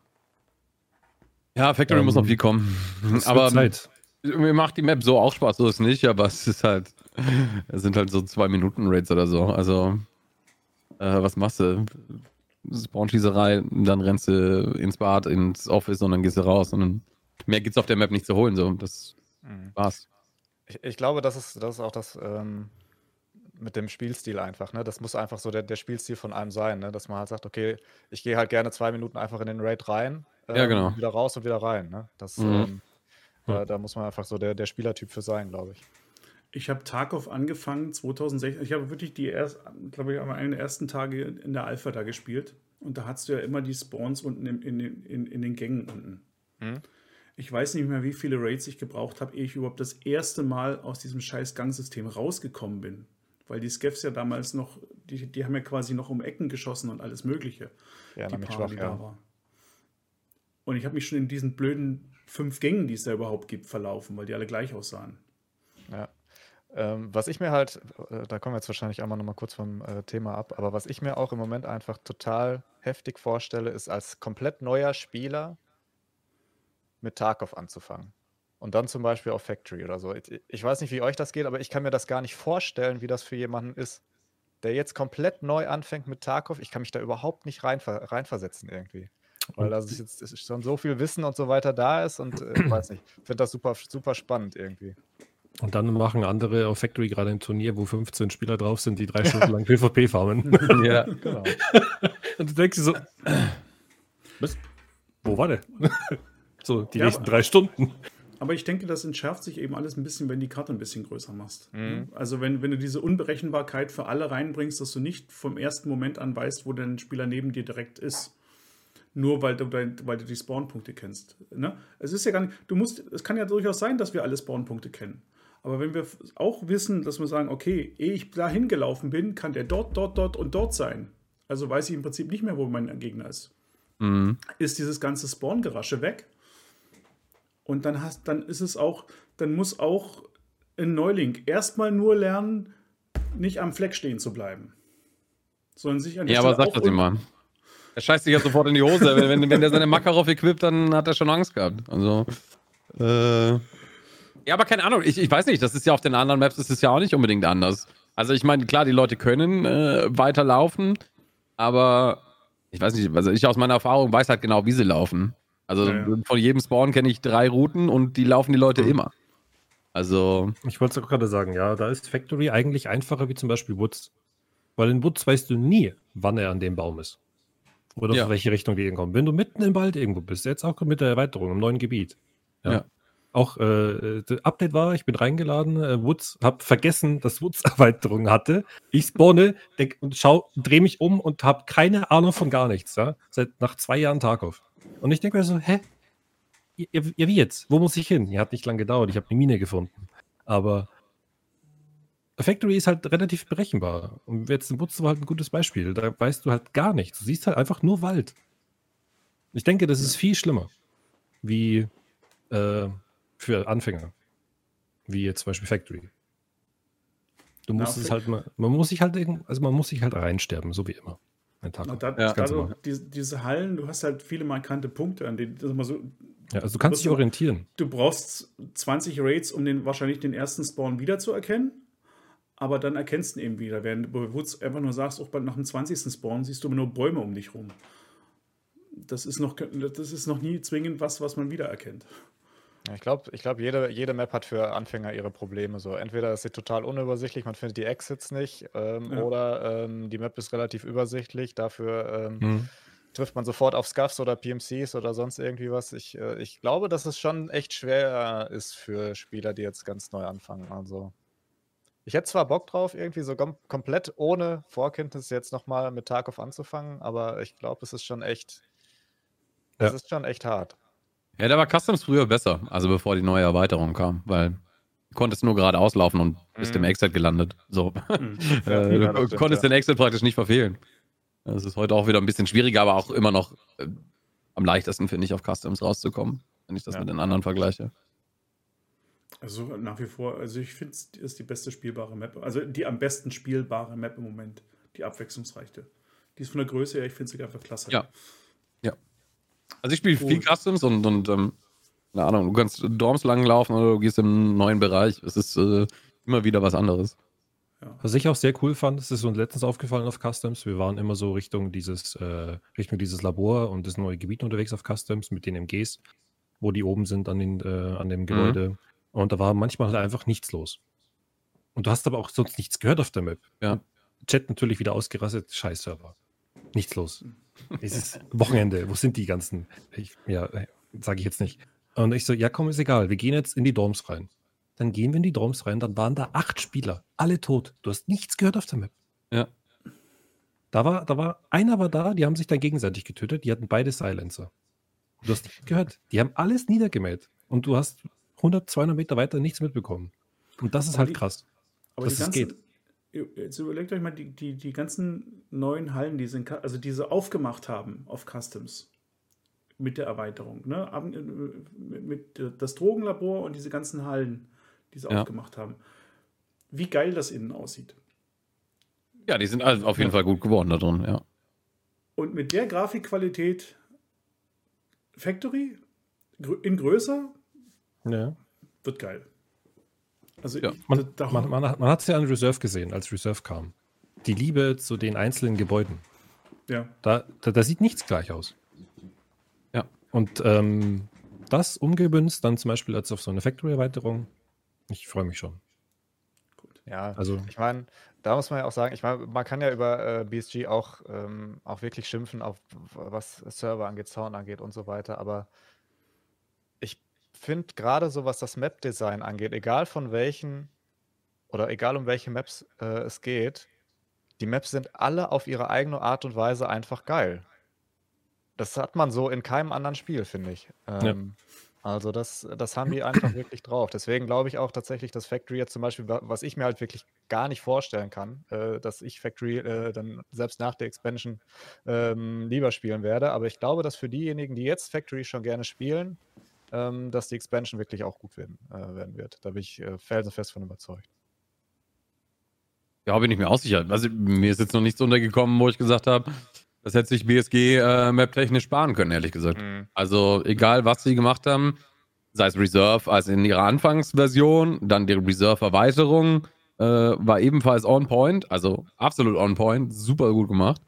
S3: Ja, Factory
S4: Ähm,
S3: muss noch viel kommen.
S4: Es
S3: Aber
S4: Zeit.
S3: mir macht die Map so auch Spaß, so ist nicht, aber es ist halt, es sind halt so zwei Minuten Raids oder so. Also, äh, was machst du? Spawnschießerei, dann rennst du ins Bad, ins Office und dann gehst du raus und dann mehr gibt's auf der Map nicht zu holen, so. Das
S2: Mhm.
S3: war's.
S2: Ich, ich glaube, das ist, das ist auch das ähm, mit dem Spielstil einfach. Ne? Das muss einfach so der, der Spielstil von einem sein, ne? dass man halt sagt, okay, ich gehe halt gerne zwei Minuten einfach in den Raid rein,
S3: Ja, genau.
S2: wieder raus und wieder rein. Ne? Das,
S3: Mhm.
S2: ähm, da, da muss man einfach so der, der Spielertyp für sein, glaube ich.
S1: Ich habe Tarkov angefangen 2016. Ich habe wirklich die erst, glaube ich, einen der ersten Tage in der Alpha da gespielt. Und da hattest du ja immer die Spawns unten in, in, den- in, in den Gängen unten.
S2: Mhm.
S1: Ich weiß nicht mehr, wie viele Raids ich gebraucht habe, ehe ich überhaupt das erste Mal aus diesem scheiß Gangsystem rausgekommen bin. Weil die Skeffs ja damals noch, die, die haben ja quasi noch um Ecken geschossen und alles Mögliche.
S2: Ja,
S1: die
S2: nämlich
S1: Paar,
S2: schwach,
S1: die
S2: ja.
S1: da war. Und ich habe mich schon in diesen blöden fünf Gängen, die es da überhaupt gibt, verlaufen, weil die alle gleich aussahen.
S2: ja. Ähm, was ich mir halt, äh, da kommen wir jetzt wahrscheinlich einmal nochmal kurz vom äh, Thema ab, aber was ich mir auch im Moment einfach total heftig vorstelle, ist als komplett neuer Spieler mit Tarkov anzufangen. Und dann zum Beispiel auf Factory oder so. Ich, weiß nicht, wie euch das geht, aber ich kann mir das gar nicht vorstellen, wie das für jemanden ist, der jetzt komplett neu anfängt mit Tarkov. Ich kann mich da überhaupt nicht reinver reinversetzen irgendwie. Weil da jetzt ist schon so viel Wissen und so weiter da ist und äh, ich weiß nicht, ich finde das super, super spannend irgendwie.
S4: Und dann machen andere auf Factory gerade ein Turnier, wo 15 Spieler drauf sind, die drei Stunden lang PvP farmen.
S3: ja, genau.
S4: Und du denkst dir so, was? Wo war der? so, die
S1: Ja,
S4: nächsten drei Stunden.
S1: Aber ich denke, das entschärft sich eben alles ein bisschen, wenn die Karte ein bisschen größer machst.
S2: Mhm.
S1: Also wenn, wenn du diese Unberechenbarkeit für alle reinbringst, dass du nicht vom ersten Moment an weißt, wo dein Spieler neben dir direkt ist. Nur weil du, dein- weil du die Spawnpunkte kennst. Ne? Es ist ja gar nicht, du musst, es kann ja durchaus sein, dass wir alle Spawnpunkte kennen. Aber wenn wir auch wissen, dass wir sagen, okay, ehe ich da hingelaufen bin, kann der dort, dort, dort und dort sein. Also weiß ich im Prinzip nicht mehr, wo mein Gegner ist
S3: Mhm.
S1: ist dieses ganze Spawn-Gerasche weg. Und dann hast, dann ist es auch, dann muss auch ein Neuling erstmal nur lernen, nicht am Fleck stehen zu bleiben. Sondern sich an
S3: Ja, aber
S1: Stelle
S3: sag
S1: auch
S3: das ihm mal. Er scheißt sich ja sofort in die Hose. wenn, wenn, wenn der seine Makarov equipt, dann hat er schon Angst gehabt. Also. Äh. Ja, aber keine Ahnung. Ich, ich weiß nicht, das ist ja auf den anderen Maps ist es ja auch nicht unbedingt anders. Also ich meine, klar, die Leute können äh, weiterlaufen, aber ich weiß nicht, also ich aus meiner Erfahrung weiß halt genau, wie sie laufen. Also
S1: Ja, ja.
S3: von jedem Spawn kenne ich drei Routen und die laufen die Leute
S4: Mhm.
S3: immer. Also,
S4: Ich wollte es auch gerade sagen, ja, da ist Factory eigentlich einfacher wie zum Beispiel Woods. Weil in Woods weißt du nie, wann er an dem Baum ist. Oder
S3: Ja.
S4: welche Richtung die kommen. Wenn du mitten im Wald irgendwo bist, jetzt auch mit der Erweiterung im neuen Gebiet.
S3: Ja.
S4: Auch äh, das Update war, ich bin reingeladen, äh, Woods, hab vergessen, dass Woods Erweiterung hatte. Ich spawne denk, und schau, drehe mich um und habe keine Ahnung von gar nichts. Ja? Seit nach zwei Jahren Tarkov. Und ich denke mir so, hä? Ihr wie jetzt? Wo muss ich hin? Ja, hat nicht lange gedauert, ich habe eine Mine gefunden. Aber Factory ist halt relativ berechenbar. Und jetzt in Woods war halt ein gutes Beispiel. Da weißt du halt gar nichts. Du siehst halt einfach nur Wald. Ich denke, das ist viel schlimmer. Wie äh, für Anfänger. Wie jetzt zum Beispiel Factory. Du
S1: Na,
S4: musst es halt mal, man muss sich halt, also man muss sich halt reinsterben, so wie immer. Ein Tag.
S1: Da,
S3: Ja.
S4: normal.
S1: diese, diese Hallen, du hast halt viele markante Punkte, an denen, sag mal so,
S4: Ja, also du kannst
S1: musst
S4: dich
S1: du-
S4: orientieren.
S1: du brauchst 20 Raids, um den, wahrscheinlich den ersten Spawn wiederzuerkennen. Aber dann erkennst du ihn eben wieder. Während du Woods einfach nur sagst, auch nach dem 20. Spawn siehst du immer nur Bäume um dich rum. Das ist noch, das ist noch nie zwingend was, was man wiedererkennt.
S2: Ja, Ich glaube, ich glaub, jede, jede Map hat für Anfänger ihre Probleme. So, entweder ist sie total unübersichtlich, man findet die Exits nicht, ähm,
S1: Ja.
S2: oder ähm, die Map ist relativ übersichtlich. Dafür ähm,
S4: Hm.
S2: trifft man sofort auf Scuffs oder PMCs oder sonst irgendwie was. Ich, äh, ich glaube, dass es schon echt schwer ist für Spieler, die jetzt ganz neu anfangen. Also, ich hätte zwar Bock drauf, irgendwie so kom komplett ohne Vorkenntnis jetzt nochmal mit Tarkov anzufangen, aber ich glaube, es ist schon echt, es
S4: Ja.
S2: ist schon echt hart.
S3: Ja, da war Customs früher besser, also bevor die neue Erweiterung kam, weil du konntest nur geradeaus laufen und bist im
S2: Mhm.
S3: Exit gelandet. So.
S1: Mhm.
S3: Äh,
S2: Ja,
S3: du
S2: das stimmt,
S3: konntest
S2: ja.
S3: den Exit praktisch nicht verfehlen. Das ist heute auch wieder ein bisschen schwieriger, aber auch immer noch äh, am leichtesten, finde ich, auf Customs rauszukommen, wenn ich das
S2: Ja.
S3: mit den anderen vergleiche.
S1: Also nach wie vor, also ich finde, es ist die beste spielbare Map. Also die am besten spielbare Map im Moment. Die abwechslungsreichste. Die ist von der Größe her, ich finde sie einfach klasse.
S3: Ja. Also ich spiele viel
S1: Cool.
S3: Customs und, und ähm, keine Ahnung, du kannst Dorms langlaufen oder du gehst im einen neuen Bereich. Es ist äh, immer wieder was anderes.
S4: Was ich auch sehr cool fand, das ist uns letztens aufgefallen auf Customs. Wir waren immer so Richtung dieses, äh, Richtung dieses Labor und das neue Gebiet unterwegs auf Customs mit den MGs, wo die oben sind an, den, äh, an dem Gebäude. Und da war manchmal halt einfach nichts los. Und du hast aber auch sonst nichts gehört auf der Map.
S3: Ja.
S4: Chat natürlich wieder ausgerastet, scheiß Server. Nichts los. Es ist Wochenende, wo sind die ganzen? Ich, ja, sage ich jetzt nicht. Und ich so, ja komm, ist egal, wir gehen jetzt in die Dorms rein. Dann gehen wir in die Dorms rein, dann waren da acht Spieler, alle tot. Du hast nichts gehört auf der Map.
S3: Ja.
S4: Da war, da war, einer war da, die haben sich dann gegenseitig getötet, die hatten beide Silencer. Du hast nichts gehört. Die haben alles niedergemäht. Und du hast 100, 200 Meter weiter nichts mitbekommen. Und das ist
S1: Aber
S4: halt
S1: die-
S4: krass.
S1: Aber
S4: dass es
S1: ganzen,
S4: geht.
S1: Jetzt überlegt euch mal die, die, die ganzen neuen Hallen, die sind, also diese aufgemacht haben auf Customs mit der Erweiterung. Ne? Ab- Mit, mit das Drogenlabor und diese ganzen Hallen, die sie
S3: Ja.
S1: aufgemacht haben. wie geil das innen aussieht.
S3: Ja, die sind also auf jeden Fall gut geworden da drin, ja.
S1: Und mit der Grafikqualität Factory in größer
S4: Ja.
S1: wird geil. Also
S3: Ja.
S1: ich,
S4: Man,
S1: da,
S4: man, man, hat- man hat es ja an Reserve gesehen, als Reserve kam. Die Liebe zu den einzelnen Gebäuden.
S1: ja.
S4: Da, da, da sieht nichts gleich aus.
S3: Ja.
S4: Und ähm, das umgemünzt dann zum Beispiel als auf so eine Factory-Erweiterung. Ich freue mich schon.
S2: Ja,
S4: Also,
S2: ich meine, da muss man ja auch sagen, ich meine, man kann ja über äh, BSG auch, ähm, auch wirklich schimpfen, auf was Server angeht, Sound angeht und so weiter, aber ich finde gerade so, was das Map-Design angeht, egal von welchen oder egal um welche Maps äh, es geht, die Maps sind alle auf ihre eigene Art und Weise einfach geil. Das hat man so in keinem anderen Spiel, finde ich. Ähm, Also das, das haben die einfach wirklich drauf. Deswegen glaube ich auch tatsächlich, dass Factory jetzt zum Beispiel, wa- was ich mir halt wirklich gar nicht vorstellen kann, äh, dass ich Factory äh, dann selbst nach der Expansion ähm, lieber spielen werde. Aber ich glaube, dass für diejenigen, die jetzt Factory schon gerne spielen, ähm, dass die Expansion wirklich auch gut werden, äh, werden wird. Da bin ich äh, felsenfest von überzeugt.
S3: Ja, bin ich mir auch sicher. Also, mir ist jetzt noch nichts untergekommen, wo ich gesagt habe, das hätte sich BSG äh, map-technisch sparen können, ehrlich gesagt. Also, egal was sie gemacht haben, sei es Reserve, als in ihrer Anfangsversion, dann die Reserve-Erweiterung, äh, war ebenfalls on point, also absolut on point, super gut gemacht.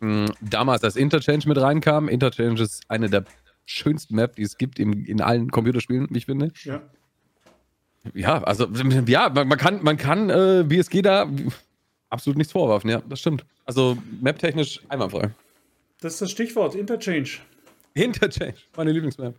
S3: Mm, Damals, als Interchange mit reinkam, Interchange ist eine der schönsten Map, die es gibt in, in allen Computerspielen, wie ich finde.
S1: ja.
S3: Ja, also ja, man, man kann, man kann äh, BSG da absolut nichts vorwerfen, ja, das stimmt. Also map-technisch einwandfrei.
S1: Das ist das Stichwort, Interchange.
S3: Interchange, meine Lieblingsmap.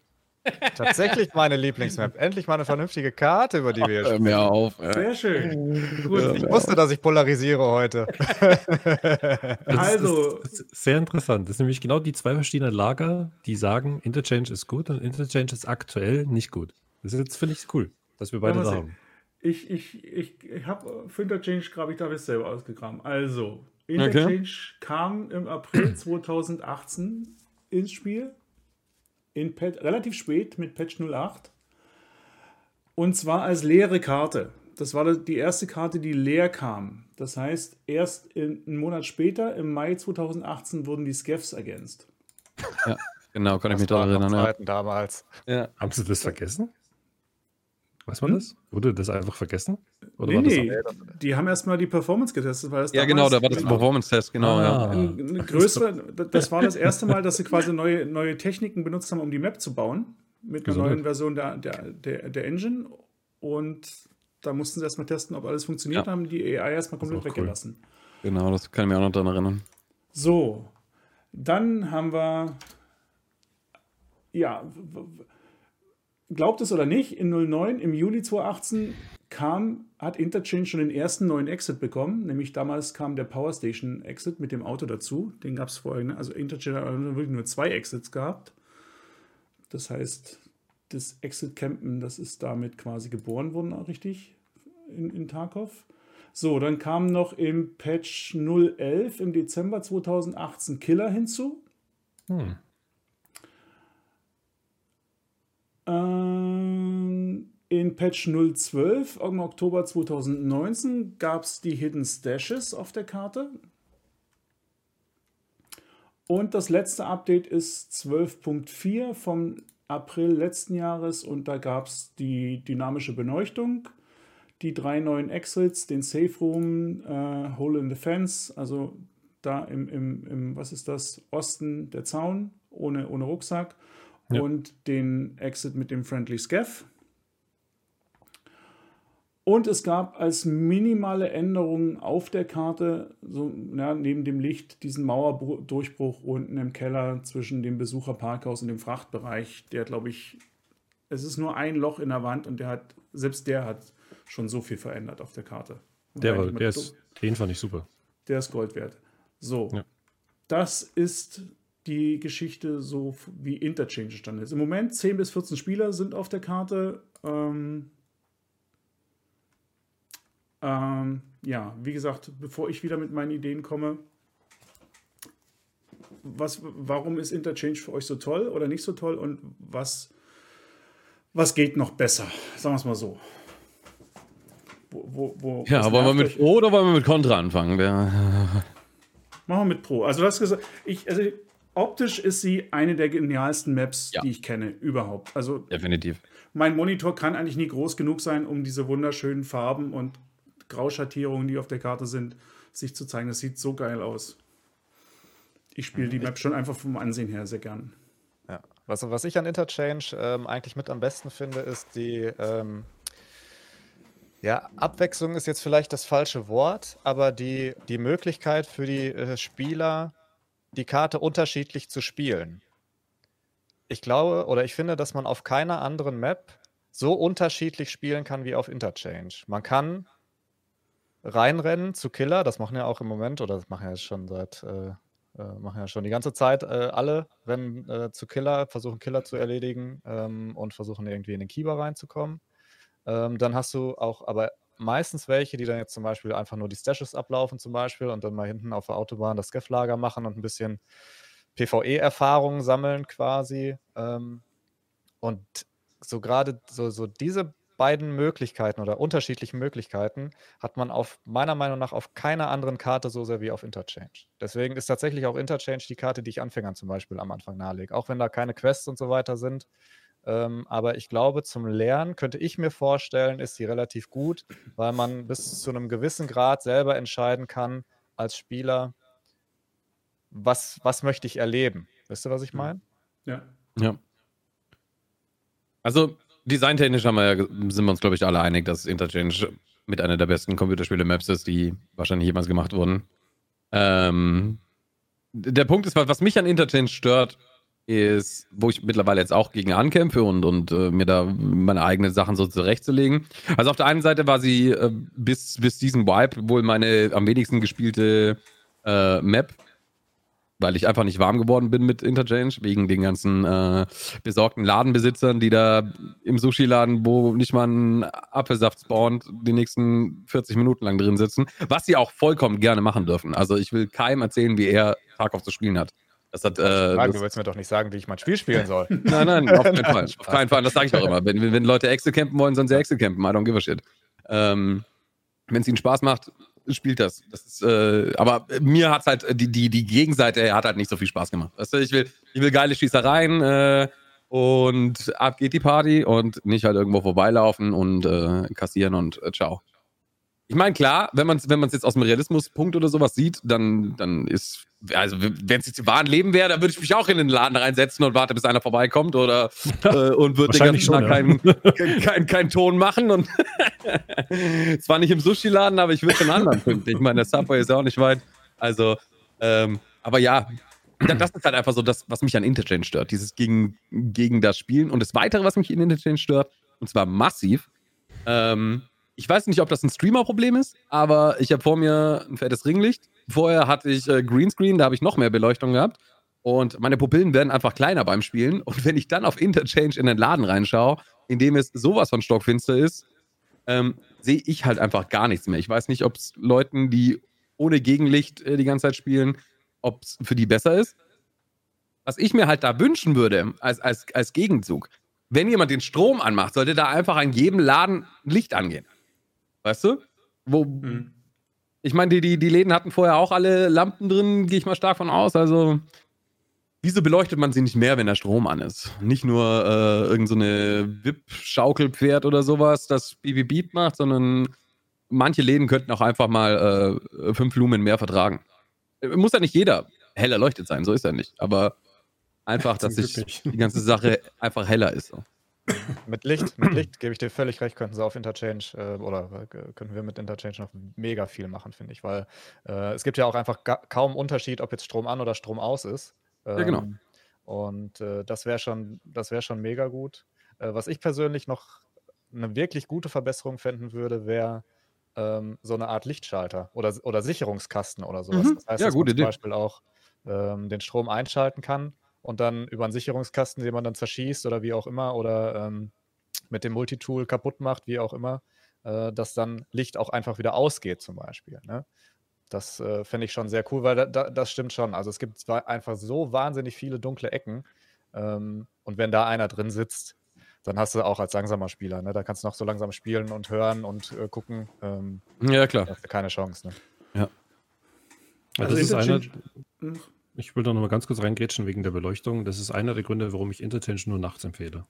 S2: Tatsächlich meine Lieblingsmap. Endlich mal eine vernünftige Karte, über die wir
S3: Hör
S2: sprechen.
S3: mir auf. Ja.
S1: Sehr schön. Gut.
S2: Ich wusste, dass ich polarisiere heute.
S4: das
S1: Also-
S4: ist, das ist sehr interessant. Das sind nämlich genau die zwei verschiedenen Lager, die sagen, Interchange ist gut und Interchange ist aktuell nicht gut. Das ist jetzt, finde ich, cool, dass wir beide da haben.
S1: Ich, ich, ich, ich habe für Interchange, glaube ich, da habe ich selber ausgegraben. Also, Interchange kam im April 2018 ins Spiel. In Pat relativ spät mit Patch 08. Und zwar als leere Karte. Das war die erste Karte, die leer kam. Das heißt, erst in, einen Monat später, im Mai 2018, wurden die Scavs ergänzt.
S3: Ja, genau, kann ich mich daran erinnern.
S2: Zeiten damals.
S3: Ja. Ja.
S4: Haben Sie das vergessen? Weiß man
S1: Hm?
S4: das? Wurde das einfach vergessen? Oder
S1: Nee,
S4: war das
S1: nee, die haben erstmal die Performance getestet. Weil das
S3: ja, genau, da war das
S1: mit-
S3: Performance-Test, genau, ja.
S4: Ah.
S1: ein, ein größere, das war das erste Mal, dass sie quasi neue, neue Techniken benutzt haben, um die Map zu bauen. Mit einer
S4: Gesundheit.
S1: neuen Version der, der, der, der Engine. Und da mussten sie erstmal testen, ob alles funktioniert,
S3: Ja.
S1: haben die AI erstmal komplett
S4: auch cool.
S1: weggelassen.
S3: Genau, das kann ich mir auch noch daran erinnern.
S1: So, dann haben wir, ja, w- w- glaubt es oder nicht, in 09 im Juli 2018 kam, hat Interchange schon den ersten neuen Exit bekommen, nämlich damals kam der Power Station Exit mit dem Auto dazu. Den gab es vorher, ne? also Interchange hat wirklich nur zwei Exits gehabt. Das heißt, das Exit Campen, das ist damit quasi geboren worden, richtig in, in Tarkov. So, dann kam noch im Patch 011 im Dezember 2018 Killer hinzu.
S4: Hm.
S1: Ähm, in Patch 012 im Oktober 2019 gab es die Hidden Stashes auf der Karte. Und das letzte Update ist 12.4 vom April letzten Jahres und da gab es die dynamische Beleuchtung, die drei neuen Exits, den Safe Room, äh, Hole in the Fence, also da im, im, im, was ist das, Osten der Zaun, ohne, ohne Rucksack
S4: Ja.
S1: und den Exit mit dem Friendly Scaff. Und es gab als minimale Änderungen auf der Karte, so, ja, neben dem Licht, diesen Mauerdurchbruch unten im Keller zwischen dem Besucherparkhaus und dem Frachtbereich. Der, glaube ich, es ist nur ein Loch in der Wand und der hat, selbst der hat schon so viel verändert auf der Karte.
S4: Der, war, der ist, den fand ich super.
S1: der ist Gold wert. So,
S4: Ja.
S1: das ist die Geschichte so wie Interchange stand ist. Im Moment 10 bis 14 Spieler sind auf der Karte. Ähm, ähm, ja, wie gesagt, bevor ich wieder mit meinen Ideen komme, was, warum ist Interchange für euch so toll oder nicht so toll und was, was geht noch besser? Sagen wir es mal so. Wo, wo, wo
S3: Ja, wollen wir mit
S1: euch?
S3: Pro oder wollen wir mit Contra anfangen? Wer-
S1: Machen wir mit Pro. Also du hast gesagt, ich, also optisch ist sie eine der genialsten Maps,
S3: Ja.
S1: die ich kenne, überhaupt. Also
S3: Definitiv.
S1: mein Monitor kann eigentlich nie groß genug sein, um diese wunderschönen Farben und Grauschattierungen, die auf der Karte sind, sich zu zeigen. Das sieht so geil aus. Ich spiele die Map schon einfach vom Ansehen her sehr gern.
S2: Ja. Was, was ich an Interchange ähm, eigentlich mit am besten finde, ist die. Ähm, ja, Abwechslung ist jetzt vielleicht das falsche Wort, aber die, die Möglichkeit für die äh, Spieler, die Karte unterschiedlich zu spielen. Ich glaube oder ich finde, dass man auf keiner anderen Map so unterschiedlich spielen kann wie auf Interchange. Man kann reinrennen zu Killer, das machen ja auch im Moment, oder das machen ja schon seit, äh, äh, machen ja schon die ganze Zeit äh, alle, rennen äh, zu Killer, versuchen Killer zu erledigen ähm, und versuchen irgendwie in den Kieber reinzukommen. Ähm, dann hast du auch aber meistens welche, die dann jetzt zum Beispiel einfach nur die Stashes ablaufen zum Beispiel und dann mal hinten auf der Autobahn das Scaff-Lager machen und ein bisschen PvE-Erfahrungen sammeln quasi. Ähm, und so gerade so, so diese beiden Möglichkeiten oder unterschiedlichen Möglichkeiten hat man auf meiner Meinung nach auf keiner anderen Karte so sehr wie auf Interchange. Deswegen ist tatsächlich auch Interchange die Karte, die ich Anfängern zum Beispiel am Anfang nahelege. Auch wenn da keine Quests und so weiter sind. Ähm, aber ich glaube, zum Lernen könnte ich mir vorstellen, ist sie relativ gut, weil man bis zu einem gewissen Grad selber entscheiden kann als Spieler, was, was möchte ich erleben. Wisst ihr, was ich meine?
S1: Ja.
S3: Ja. Also, designtechnisch haben wir ja, sind wir uns, glaube ich, alle einig, dass Interchange mit einer der besten Computerspiele-Maps ist, die wahrscheinlich jemals gemacht wurden. Ähm, der Punkt ist, was mich an Interchange stört, ist, wo ich mittlerweile jetzt auch gegen ankämpfe und, und äh, mir da meine eigenen Sachen so zurechtzulegen. Also auf der einen Seite war sie äh, bis, bis diesen Wipe wohl meine am wenigsten gespielte äh, Map, weil ich einfach nicht warm geworden bin mit Interchange, wegen den ganzen äh, besorgten Ladenbesitzern, die da im Sushi-Laden, wo nicht mal ein Apfelsaft spawnt, die nächsten 40 Minuten lang drin sitzen, was sie auch vollkommen gerne machen dürfen. Also ich will keinem erzählen, wie er Tarkov zu spielen hat. Das hat, äh,
S2: Fragen,
S3: das,
S2: du willst mir doch nicht sagen, wie ich mein Spiel spielen soll.
S3: Nein, nein, auf keinen Fall. Auf keinen Fall. Das sage ich auch immer. Wenn, wenn Leute Excel campen wollen, sollen sie Excel campen. I don't give a shit. Ähm, wenn es ihnen Spaß macht, spielt das. das ist, äh, aber mir hat halt, die, die, die Gegenseite hat halt nicht so viel Spaß gemacht. Weißt du, ich will, ich will geile Schießereien äh, und ab geht die Party und nicht halt irgendwo vorbeilaufen und äh, kassieren und äh, ciao. Ich meine, klar, wenn man es wenn man's jetzt aus dem Realismuspunkt oder sowas sieht, dann, dann ist, also wenn es jetzt im wahren Leben wäre, dann würde ich mich auch in den Laden reinsetzen und warte, bis einer vorbeikommt oder äh, und würde den ganzen Tag
S4: schon,
S3: keinen kein, kein, kein Ton machen und zwar nicht im Sushi-Laden, aber ich würde einen anderen finden. Ich meine, der Subway ist ja auch nicht weit. Also, ähm, aber ja, da- das ist halt einfach so das, was mich an Interchange stört. Dieses gegen, gegen das Spielen. Und das Weitere, was mich in Interchange stört, und zwar massiv, ähm, ich weiß nicht, ob das ein Streamer-Problem ist, aber ich habe vor mir ein fettes Ringlicht. Vorher hatte ich äh, Greenscreen, da habe ich noch mehr Beleuchtung gehabt. Und meine Pupillen werden einfach kleiner beim Spielen. Und wenn ich dann auf Interchange in den Laden reinschaue, in dem es sowas von stockfinster ist, ähm, sehe ich halt einfach gar nichts mehr. Ich weiß nicht, ob es Leuten, die ohne Gegenlicht äh, die ganze Zeit spielen, ob es für die besser ist. Was ich mir halt da wünschen würde, als, als, als Gegenzug, wenn jemand den Strom anmacht, sollte da einfach an jedem Laden Licht angehen. Weißt du? Wo,
S1: Mhm.
S3: ich meine, die, die, die Läden hatten vorher auch alle Lampen drin, gehe ich mal stark von aus. Also, wieso beleuchtet man sie nicht mehr, wenn der Strom an ist? Nicht nur äh, irgend so eine Wip-Schaukelpferd oder sowas, das Beep Beep macht, sondern manche Läden könnten auch einfach mal äh, fünf Lumen mehr vertragen. Äh, Muss ja nicht jeder hell erleuchtet sein, so ist er nicht. Aber einfach, dass sich die ganze Sache einfach heller ist. So.
S2: Mit Licht, mit Licht gebe ich dir völlig recht, könnten sie auf Interchange äh, oder äh, könnten wir mit Interchange noch mega viel machen, finde ich, weil äh, es gibt ja auch einfach kaum Unterschied, ob jetzt Strom an oder Strom aus ist.
S3: Ja, genau.
S2: Ähm, Und äh, das wäre schon, das wäre schon mega gut. Äh, was ich persönlich noch eine wirklich gute Verbesserung fänden würde, wäre ähm, so eine Art Lichtschalter oder, oder Sicherungskasten oder sowas.
S3: Mhm.
S2: Das heißt,
S3: Ja,
S2: dass
S3: gute
S2: man zum
S3: Idee.
S2: Beispiel auch ähm, den Strom einschalten kann und dann über einen Sicherungskasten, den man dann zerschießt oder wie auch immer oder ähm, mit dem Multitool kaputt macht, wie auch immer, äh, dass dann Licht auch einfach wieder ausgeht zum Beispiel. Ne? Das äh, fände ich schon sehr cool, weil da, da, das stimmt schon. Also es gibt zwar einfach so wahnsinnig viele dunkle Ecken ähm, und wenn da einer drin sitzt, dann hast du auch als langsamer Spieler, ne? Da kannst du noch so langsam spielen und hören und äh, gucken. Ähm,
S3: Ja, klar.
S2: hast du keine Chance, ne?
S4: Ja,
S1: Also
S4: das ist
S1: Hm,
S4: ich will da noch mal ganz kurz reingrätschen wegen der Beleuchtung. Das ist einer der Gründe, warum ich Interchange nur nachts empfehle.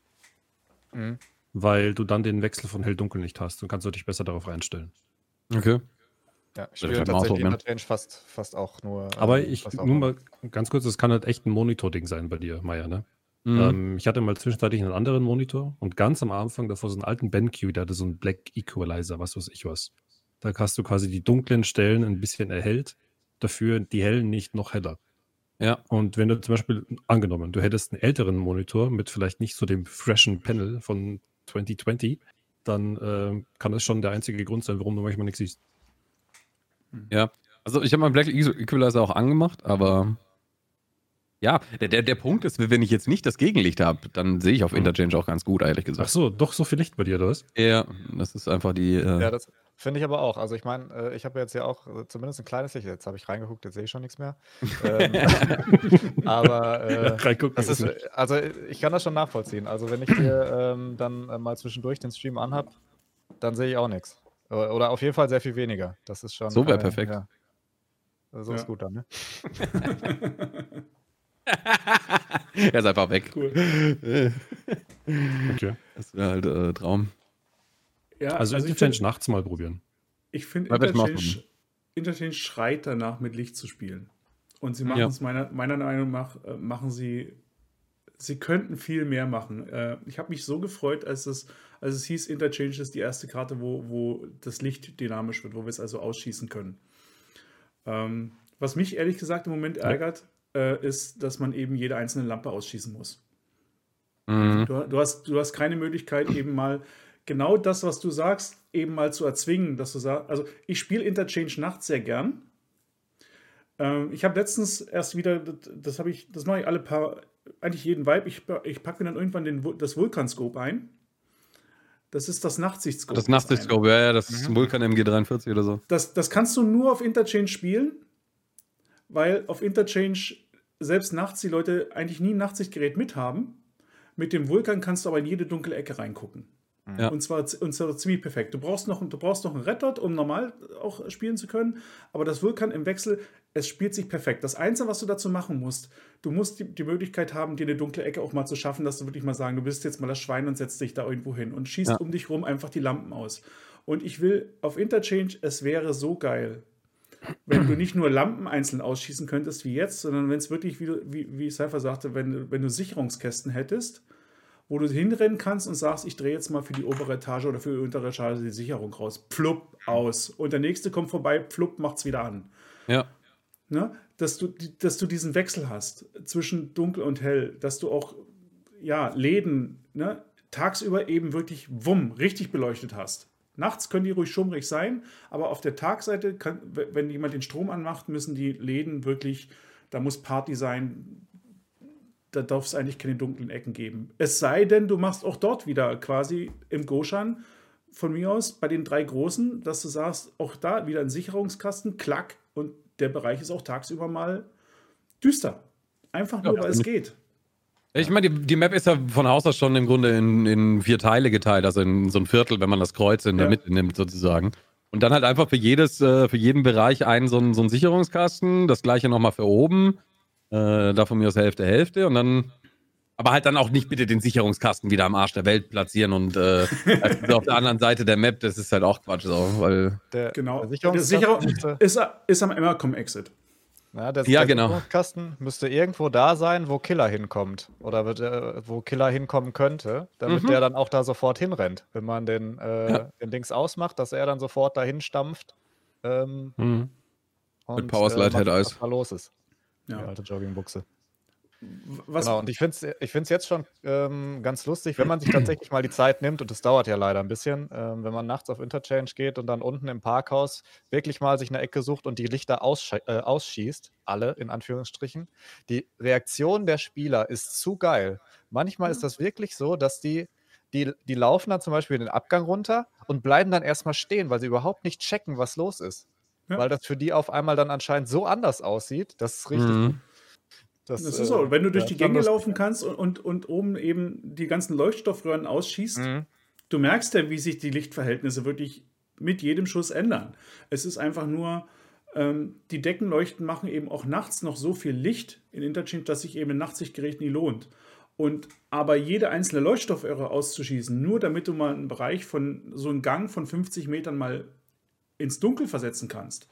S2: Mhm.
S4: Weil du dann den Wechsel von hell-dunkel nicht hast und kannst du dich besser darauf einstellen.
S3: Okay.
S2: Ja, ich spiele
S3: mal
S2: tatsächlich
S3: ausprobieren.
S2: Interchange fast, fast auch nur.
S4: Aber
S2: ähm,
S4: ich,
S2: fast auch
S4: nur mal ganz kurz, das kann halt echt ein Monitor-Ding sein bei dir, Maya, ne?
S3: Mhm.
S4: Ähm, ich hatte mal zwischenzeitlich einen anderen Monitor und ganz am Anfang davor so einen alten BenQ, der hatte so einen Black Equalizer, was weiß ich was. Da hast du quasi die dunklen Stellen ein bisschen erhellt, dafür die hellen nicht noch heller.
S3: Ja.
S4: Und wenn du zum Beispiel, angenommen, du hättest einen älteren Monitor mit vielleicht nicht so dem freshen Panel von 2020, dann ähm, kann das schon der einzige Grund sein, warum du manchmal nichts siehst.
S3: Ja, also ich habe meinen Black Equalizer auch angemacht, aber ja, der, der, der Punkt ist, wenn ich jetzt nicht das Gegenlicht habe, dann sehe ich auf Interchange auch ganz gut, ehrlich
S4: Ach
S3: gesagt.
S4: so, doch so viel Licht bei dir, oder was?
S3: Ja, das ist einfach die. Äh,
S2: Ja, das finde ich aber auch. Also ich meine, äh, ich habe jetzt ja auch äh, zumindest ein kleines Licht. Jetzt habe ich reingeguckt, jetzt sehe ich schon nichts mehr. ähm, aber äh,
S4: Reingucken
S2: das
S4: ist nicht.
S2: also ich kann das schon nachvollziehen. Also wenn ich hier ähm, dann äh, mal zwischendurch den Stream anhab, dann sehe ich auch nichts. Oder auf jeden Fall sehr viel weniger. Das ist schon.
S3: So wär
S2: äh,
S3: perfekt.
S2: Ja. So
S1: Ja.
S2: ist gut dann, ne?
S3: er ist einfach weg.
S1: Cool.
S4: Okay.
S3: Das wäre halt äh, Traum.
S1: Ja,
S4: Also,
S1: ich
S4: Interchange
S1: finde,
S4: nachts mal probieren.
S1: ich find,
S3: mal
S1: Interchange, Interchange schreit danach, mit Licht zu spielen. Und sie machen
S3: Ja.
S1: es meiner, meiner Meinung nach, äh, machen sie, sie könnten viel mehr machen. Äh, ich habe mich so gefreut, als es, als es hieß, Interchange ist die erste Karte, wo, wo das Licht dynamisch wird, wo wir es also ausschießen können. Ähm, was mich ehrlich gesagt im Moment ärgert, äh, ist, dass man eben jede einzelne Lampe ausschießen muss.
S3: Mhm.
S1: Du, du, hast, du hast keine Möglichkeit, eben mal genau das, was du sagst, eben mal zu erzwingen, dass du sagst, also ich spiele Interchange nachts sehr gern. Ähm, ich habe letztens erst wieder, das, das habe ich, das mache ich alle paar, eigentlich jeden Vibe, ich, ich packe mir dann irgendwann den, das Vulkanscope ein. Das ist das Nachtsichtscope.
S3: Das Nachtsichtscope, ja, ja, das ist
S2: Mhm.
S3: ein Vulkan MG43 oder so.
S1: Das, das kannst du nur auf Interchange spielen, weil auf Interchange selbst nachts die Leute eigentlich nie ein Nachtsichtgerät mithaben. Mit dem Vulkan kannst du aber in jede dunkle Ecke reingucken.
S3: Ja.
S1: Und, zwar, und zwar ziemlich perfekt. Du brauchst noch, du brauchst noch einen Red Dot, um normal auch spielen zu können. Aber das Vulkan im Wechsel, es spielt sich perfekt. Das Einzige, was du dazu machen musst, du musst die, die Möglichkeit haben, dir eine dunkle Ecke auch mal zu schaffen, dass du wirklich mal sagen, du bist jetzt mal das Schwein und setzt dich da irgendwo hin und schießt
S3: Ja.
S1: um dich rum einfach die Lampen aus. Und ich will auf Interchange, es wäre so geil, wenn du nicht nur Lampen einzeln ausschießen könntest wie jetzt, sondern wenn es wirklich, wie, wie, wie Cypher sagte, wenn, wenn du Sicherungskästen hättest, wo du hinrennen kannst und sagst, ich drehe jetzt mal für die obere Etage oder für die untere Etage die Sicherung raus. Pflupp aus. Und der nächste kommt vorbei, pflupp, macht's wieder an.
S3: Ja.
S1: Ne? Dass, du, dass du diesen Wechsel hast zwischen dunkel und hell, dass du auch ja, Läden ne, tagsüber eben wirklich wumm, richtig beleuchtet hast. Nachts können die ruhig schummrig sein, aber auf der Tagseite, kann, wenn jemand den Strom anmacht, müssen die Läden wirklich, da muss Party sein, da darf es eigentlich keine dunklen Ecken geben. Es sei denn, du machst auch dort wieder quasi im Goshan von mir aus bei den drei großen, dass du sagst, auch da wieder ein Sicherungskasten, klack, und der Bereich ist auch tagsüber mal düster. Einfach nur,
S3: Ja,
S1: weil es geht.
S3: Ich meine, die, die Map ist ja von Haus aus schon im Grunde in, in vier Teile geteilt, also in so ein Viertel, wenn man das Kreuz in der
S1: Ja.
S3: Mitte nimmt, sozusagen. Und dann halt einfach für jedes, äh, für jeden Bereich einen so ein, so ein Sicherungskasten, das gleiche nochmal für oben, äh, da von mir aus Hälfte, Hälfte und dann, aber halt dann auch nicht bitte den Sicherungskasten wieder am Arsch der Welt platzieren und äh, also auf der anderen Seite der Map, das ist halt auch Quatsch, so, weil,
S2: Der,
S1: Genau.
S2: Der
S1: Der
S2: Sicherungskasten,
S1: Sicherung ist, ist am Emmercom-Exit.
S2: ja, der,
S3: Ja,
S2: der
S3: genau.
S2: Sicherungskasten müsste irgendwo da sein, wo Killer hinkommt. Oder wird, äh, wo Killer hinkommen könnte, damit
S3: Mhm.
S2: der dann auch da sofort hinrennt. Wenn man den, äh,
S3: Ja.
S2: den Dings ausmacht, dass er dann sofort dahin stampft. Ähm,
S4: Mhm.
S2: und,
S3: Powerslide
S2: man
S3: Head
S2: sieht,
S3: Eis.
S2: was da los ist. Die
S1: Ja.
S2: alte Joggingbuchse.
S1: Was,
S2: Genau, und ich finde es ich find's jetzt schon ähm, ganz lustig, wenn man sich tatsächlich mal die Zeit nimmt, und das dauert ja leider ein bisschen, ähm, wenn man nachts auf Interchange geht und dann unten im Parkhaus wirklich mal sich eine Ecke sucht und die Lichter aussche- äh, ausschießt, alle in Anführungsstrichen. Die Reaktion der Spieler ist zu geil. Manchmal ist das wirklich so, dass die, die, die laufen dann zum Beispiel den Abgang runter und bleiben dann erstmal stehen, weil sie überhaupt nicht checken, was los ist.
S1: Ja.
S2: Weil das für die auf einmal dann anscheinend so anders aussieht, das ist richtig
S3: Mhm.
S1: Das, das ist so. Wenn du durch die Gänge laufen kannst und, und, und oben eben die ganzen Leuchtstoffröhren ausschießt, mhm. du merkst ja, wie sich die Lichtverhältnisse wirklich mit jedem Schuss ändern. Es ist einfach nur, ähm, die Deckenleuchten machen eben auch nachts noch so viel Licht in Interchange, dass sich eben ein Nachtsichtgerät nie lohnt. Und aber jede einzelne Leuchtstoffröhre auszuschießen, nur damit du mal einen Bereich von so einen Gang von 50 Metern mal ins Dunkel versetzen kannst,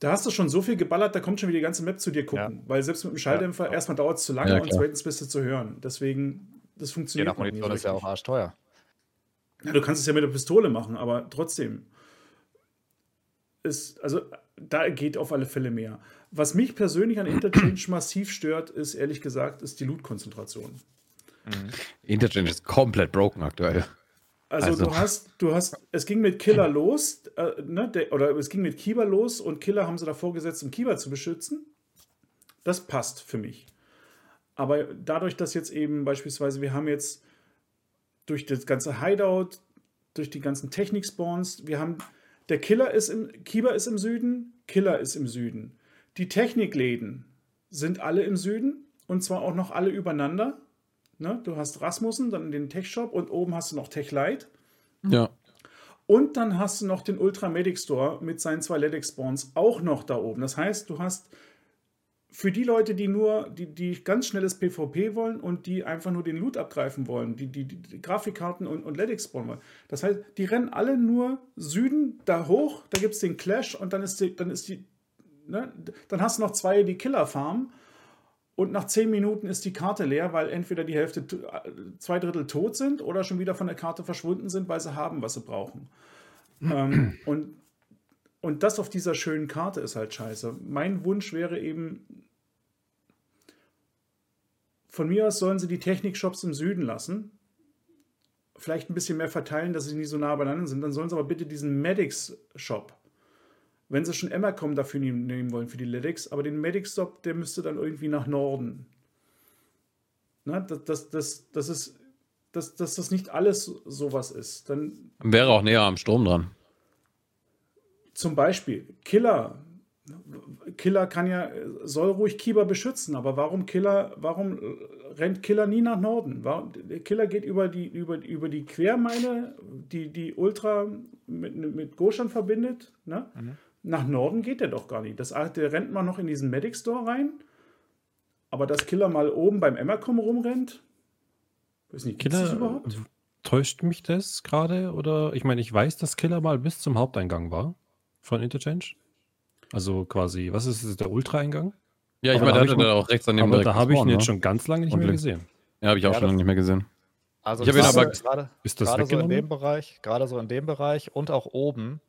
S1: da hast du schon so viel geballert, da kommt schon wieder die ganze Map zu dir gucken. Ja. Weil selbst mit dem Schalldämpfer, ja. erstmal dauert es zu lange ja, und zweitens bist du zu hören. Deswegen, das funktioniert
S2: Je nach Munition ist ja auch arschteuer.
S1: Ja, du kannst es ja mit der Pistole machen, aber trotzdem. Ist, also, da geht auf alle Fälle mehr. Was mich persönlich an Interchange massiv stört, ist ehrlich gesagt, ist die Loot-Konzentration.
S3: Mhm. Interchange ist komplett broken aktuell.
S1: Also, also, du hast, du hast, es ging mit Killer los, äh, ne, der, oder es ging mit Kiba los und Killer haben sie davor gesetzt, um Kiba zu beschützen. Das passt für mich. Aber dadurch, dass jetzt eben beispielsweise, wir haben jetzt durch das ganze Hideout, durch die ganzen Technik-Spawns, wir haben, der Killer ist im, Kiba ist im Süden, Killer ist im Süden. Die Technikläden sind alle im Süden und zwar auch noch alle übereinander. Ne? Du hast Rasmussen, dann den Tech-Shop und oben hast du noch Tech Light.
S3: Ja.
S1: Und dann hast du noch den Ultra Medic Store mit seinen zwei Ledic Spawns auch noch da oben. Das heißt, du hast für die Leute, die nur, die, die ganz schnelles PvP wollen und die einfach nur den Loot abgreifen wollen, die, die, die Grafikkarten und, und Ledic spawnen wollen. Das heißt, die rennen alle nur Süden da hoch, da gibt es den Clash und dann ist die, dann ist die, ne, dann hast du noch zwei, die Killer farmen und nach zehn Minuten ist die Karte leer, weil entweder die Hälfte, zwei Drittel tot sind oder schon wieder von der Karte verschwunden sind, weil sie haben, was sie brauchen. ähm, und, und das auf dieser schönen Karte ist halt scheiße. Mein Wunsch wäre eben, von mir aus sollen sie die Technik-Shops im Süden lassen. Vielleicht ein bisschen mehr verteilen, dass sie nicht so nah beieinander sind. Dann sollen sie aber bitte diesen Medics-Shop wenn sie schon Emmercom dafür nehmen wollen, für die Lyrics, aber den Medic-Stop, der müsste dann irgendwie nach Norden. Na, das, das, das, das ist, dass, dass das nicht alles sowas ist. Dann
S3: wäre auch näher am Sturm dran.
S1: Zum Beispiel Killer. Killer kann ja, soll ruhig Kiba beschützen, aber warum Killer, warum rennt Killer nie nach Norden? Warum, Killer geht über die, über, über die Quermeile, die, die Ultra mit, mit Goshan verbindet, ne? Mhm. Nach Norden geht der doch gar nicht. Das, der rennt mal noch in diesen Medic Store rein. Aber dass Killer mal oben beim Emmercom rumrennt,
S4: weiß nicht, Killer, das überhaupt? Täuscht mich das gerade? Oder ich meine, ich weiß, dass Killer mal bis zum Haupteingang war von Interchange. Also quasi, was ist das, der Ultra-Eingang?
S3: Ja, ich meine, da hat er auch rechts an dem
S4: Aber da habe ich ihn jetzt ne? schon ganz lange nicht mehr gesehen.
S3: Ja, habe ich auch ja, schon lange nicht mehr gesehen.
S2: Also ich habe ihn aber gerade, ist das gerade so in dem Bereich, gerade so in dem Bereich und auch oben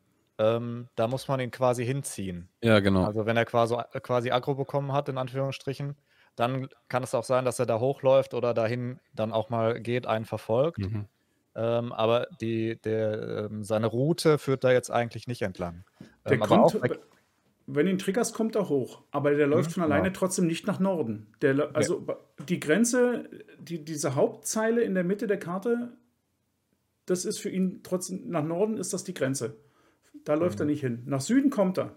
S2: ähm, da muss man ihn quasi hinziehen.
S3: Ja, genau.
S2: Also wenn er quasi, quasi Aggro bekommen hat, in Anführungsstrichen, dann kann es auch sein, dass er da hochläuft oder dahin dann auch mal geht, einen verfolgt. Mhm. Ähm, aber die, der, ähm, seine Route führt da jetzt eigentlich nicht entlang.
S1: Der ähm, kommt, wenn du ihn triggerst, kommt er hoch. Aber der läuft mhm, von alleine genau. trotzdem nicht nach Norden. Der, also ja. die Grenze, die, diese Hauptzeile in der Mitte der Karte, das ist für ihn trotzdem, nach Norden ist das die Grenze. Da läuft mhm. er nicht hin. Nach Süden kommt er.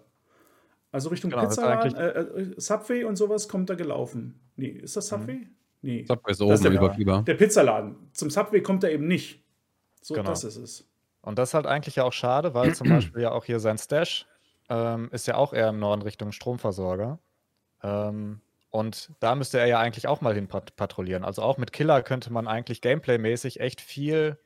S1: Also Richtung genau, Pizza, äh, äh, Subway und sowas kommt er gelaufen. Nee, ist das Subway? Mhm. Nee.
S3: Subway ist oben ist der,
S1: über Der Pizzaladen. Zum Subway kommt er eben nicht. So, genau. das ist es.
S2: Und das ist halt eigentlich ja auch schade, weil zum Beispiel ja auch hier sein Stash ähm, ist ja auch eher im Norden Richtung Stromversorger. Ähm, und da müsste er ja eigentlich auch mal hin patrouillieren. Also auch mit Killer könnte man eigentlich gameplaymäßig echt viel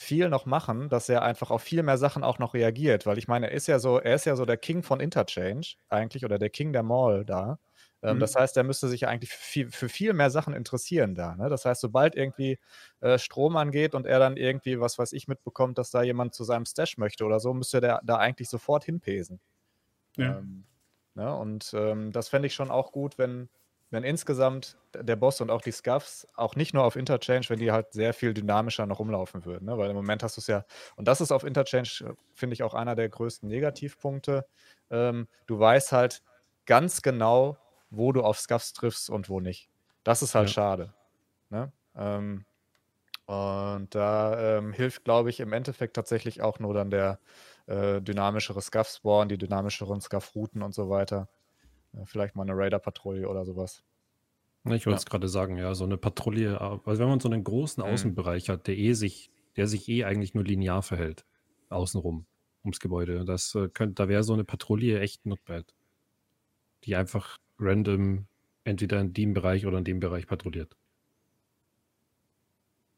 S2: viel noch machen, dass er einfach auf viel mehr Sachen auch noch reagiert, weil ich meine, er ist ja so, er ist ja so der King von Interchange eigentlich oder der King der Mall da. Ähm, mhm. Das heißt, er müsste sich ja eigentlich für viel, für viel mehr Sachen interessieren da. Ne? Das heißt, sobald irgendwie äh, Strom angeht und er dann irgendwie, was weiß ich, mitbekommt, dass da jemand zu seinem Stash möchte oder so, müsste der da eigentlich sofort hinpesen. Ja. Ähm, ne? Und ähm, das fände ich schon auch gut, wenn, wenn insgesamt der Boss und auch die Scuffs auch nicht nur auf Interchange, wenn die halt sehr viel dynamischer noch rumlaufen würden. Ne? Weil im Moment hast du es ja, und das ist auf Interchange, äh, finde ich, auch einer der größten Negativpunkte. Ähm, du weißt halt ganz genau, wo du auf Scuffs triffst und wo nicht. Das ist halt ja. schade. Ne? Ähm, und da ähm, hilft, glaube ich, im Endeffekt tatsächlich auch nur dann der äh, dynamischere Scuff-Spawn, die dynamischeren Scuff-Routen und so weiter. Vielleicht mal eine Raider-Patrouille oder sowas.
S4: Ich wollte es gerade sagen, ja, so eine Patrouille, also wenn man so einen großen
S2: Mhm.
S4: Außenbereich hat, der eh sich, der sich eh eigentlich nur linear verhält, außenrum, ums Gebäude, das äh, könnte, da wäre so eine Patrouille echt not bad. Die einfach random entweder in dem Bereich oder in dem Bereich patrouilliert.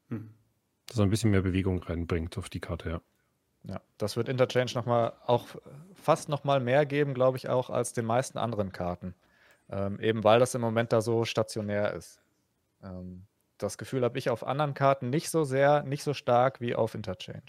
S1: Hm.
S4: Dass er ein bisschen mehr Bewegung reinbringt auf die Karte, ja.
S2: Ja, das wird Interchange noch mal auch fast noch mal mehr geben, glaube ich, auch als den meisten anderen Karten. Ähm, eben weil das im Moment da so stationär ist. Ähm, das Gefühl habe ich auf anderen Karten nicht so sehr, nicht so stark wie auf Interchange.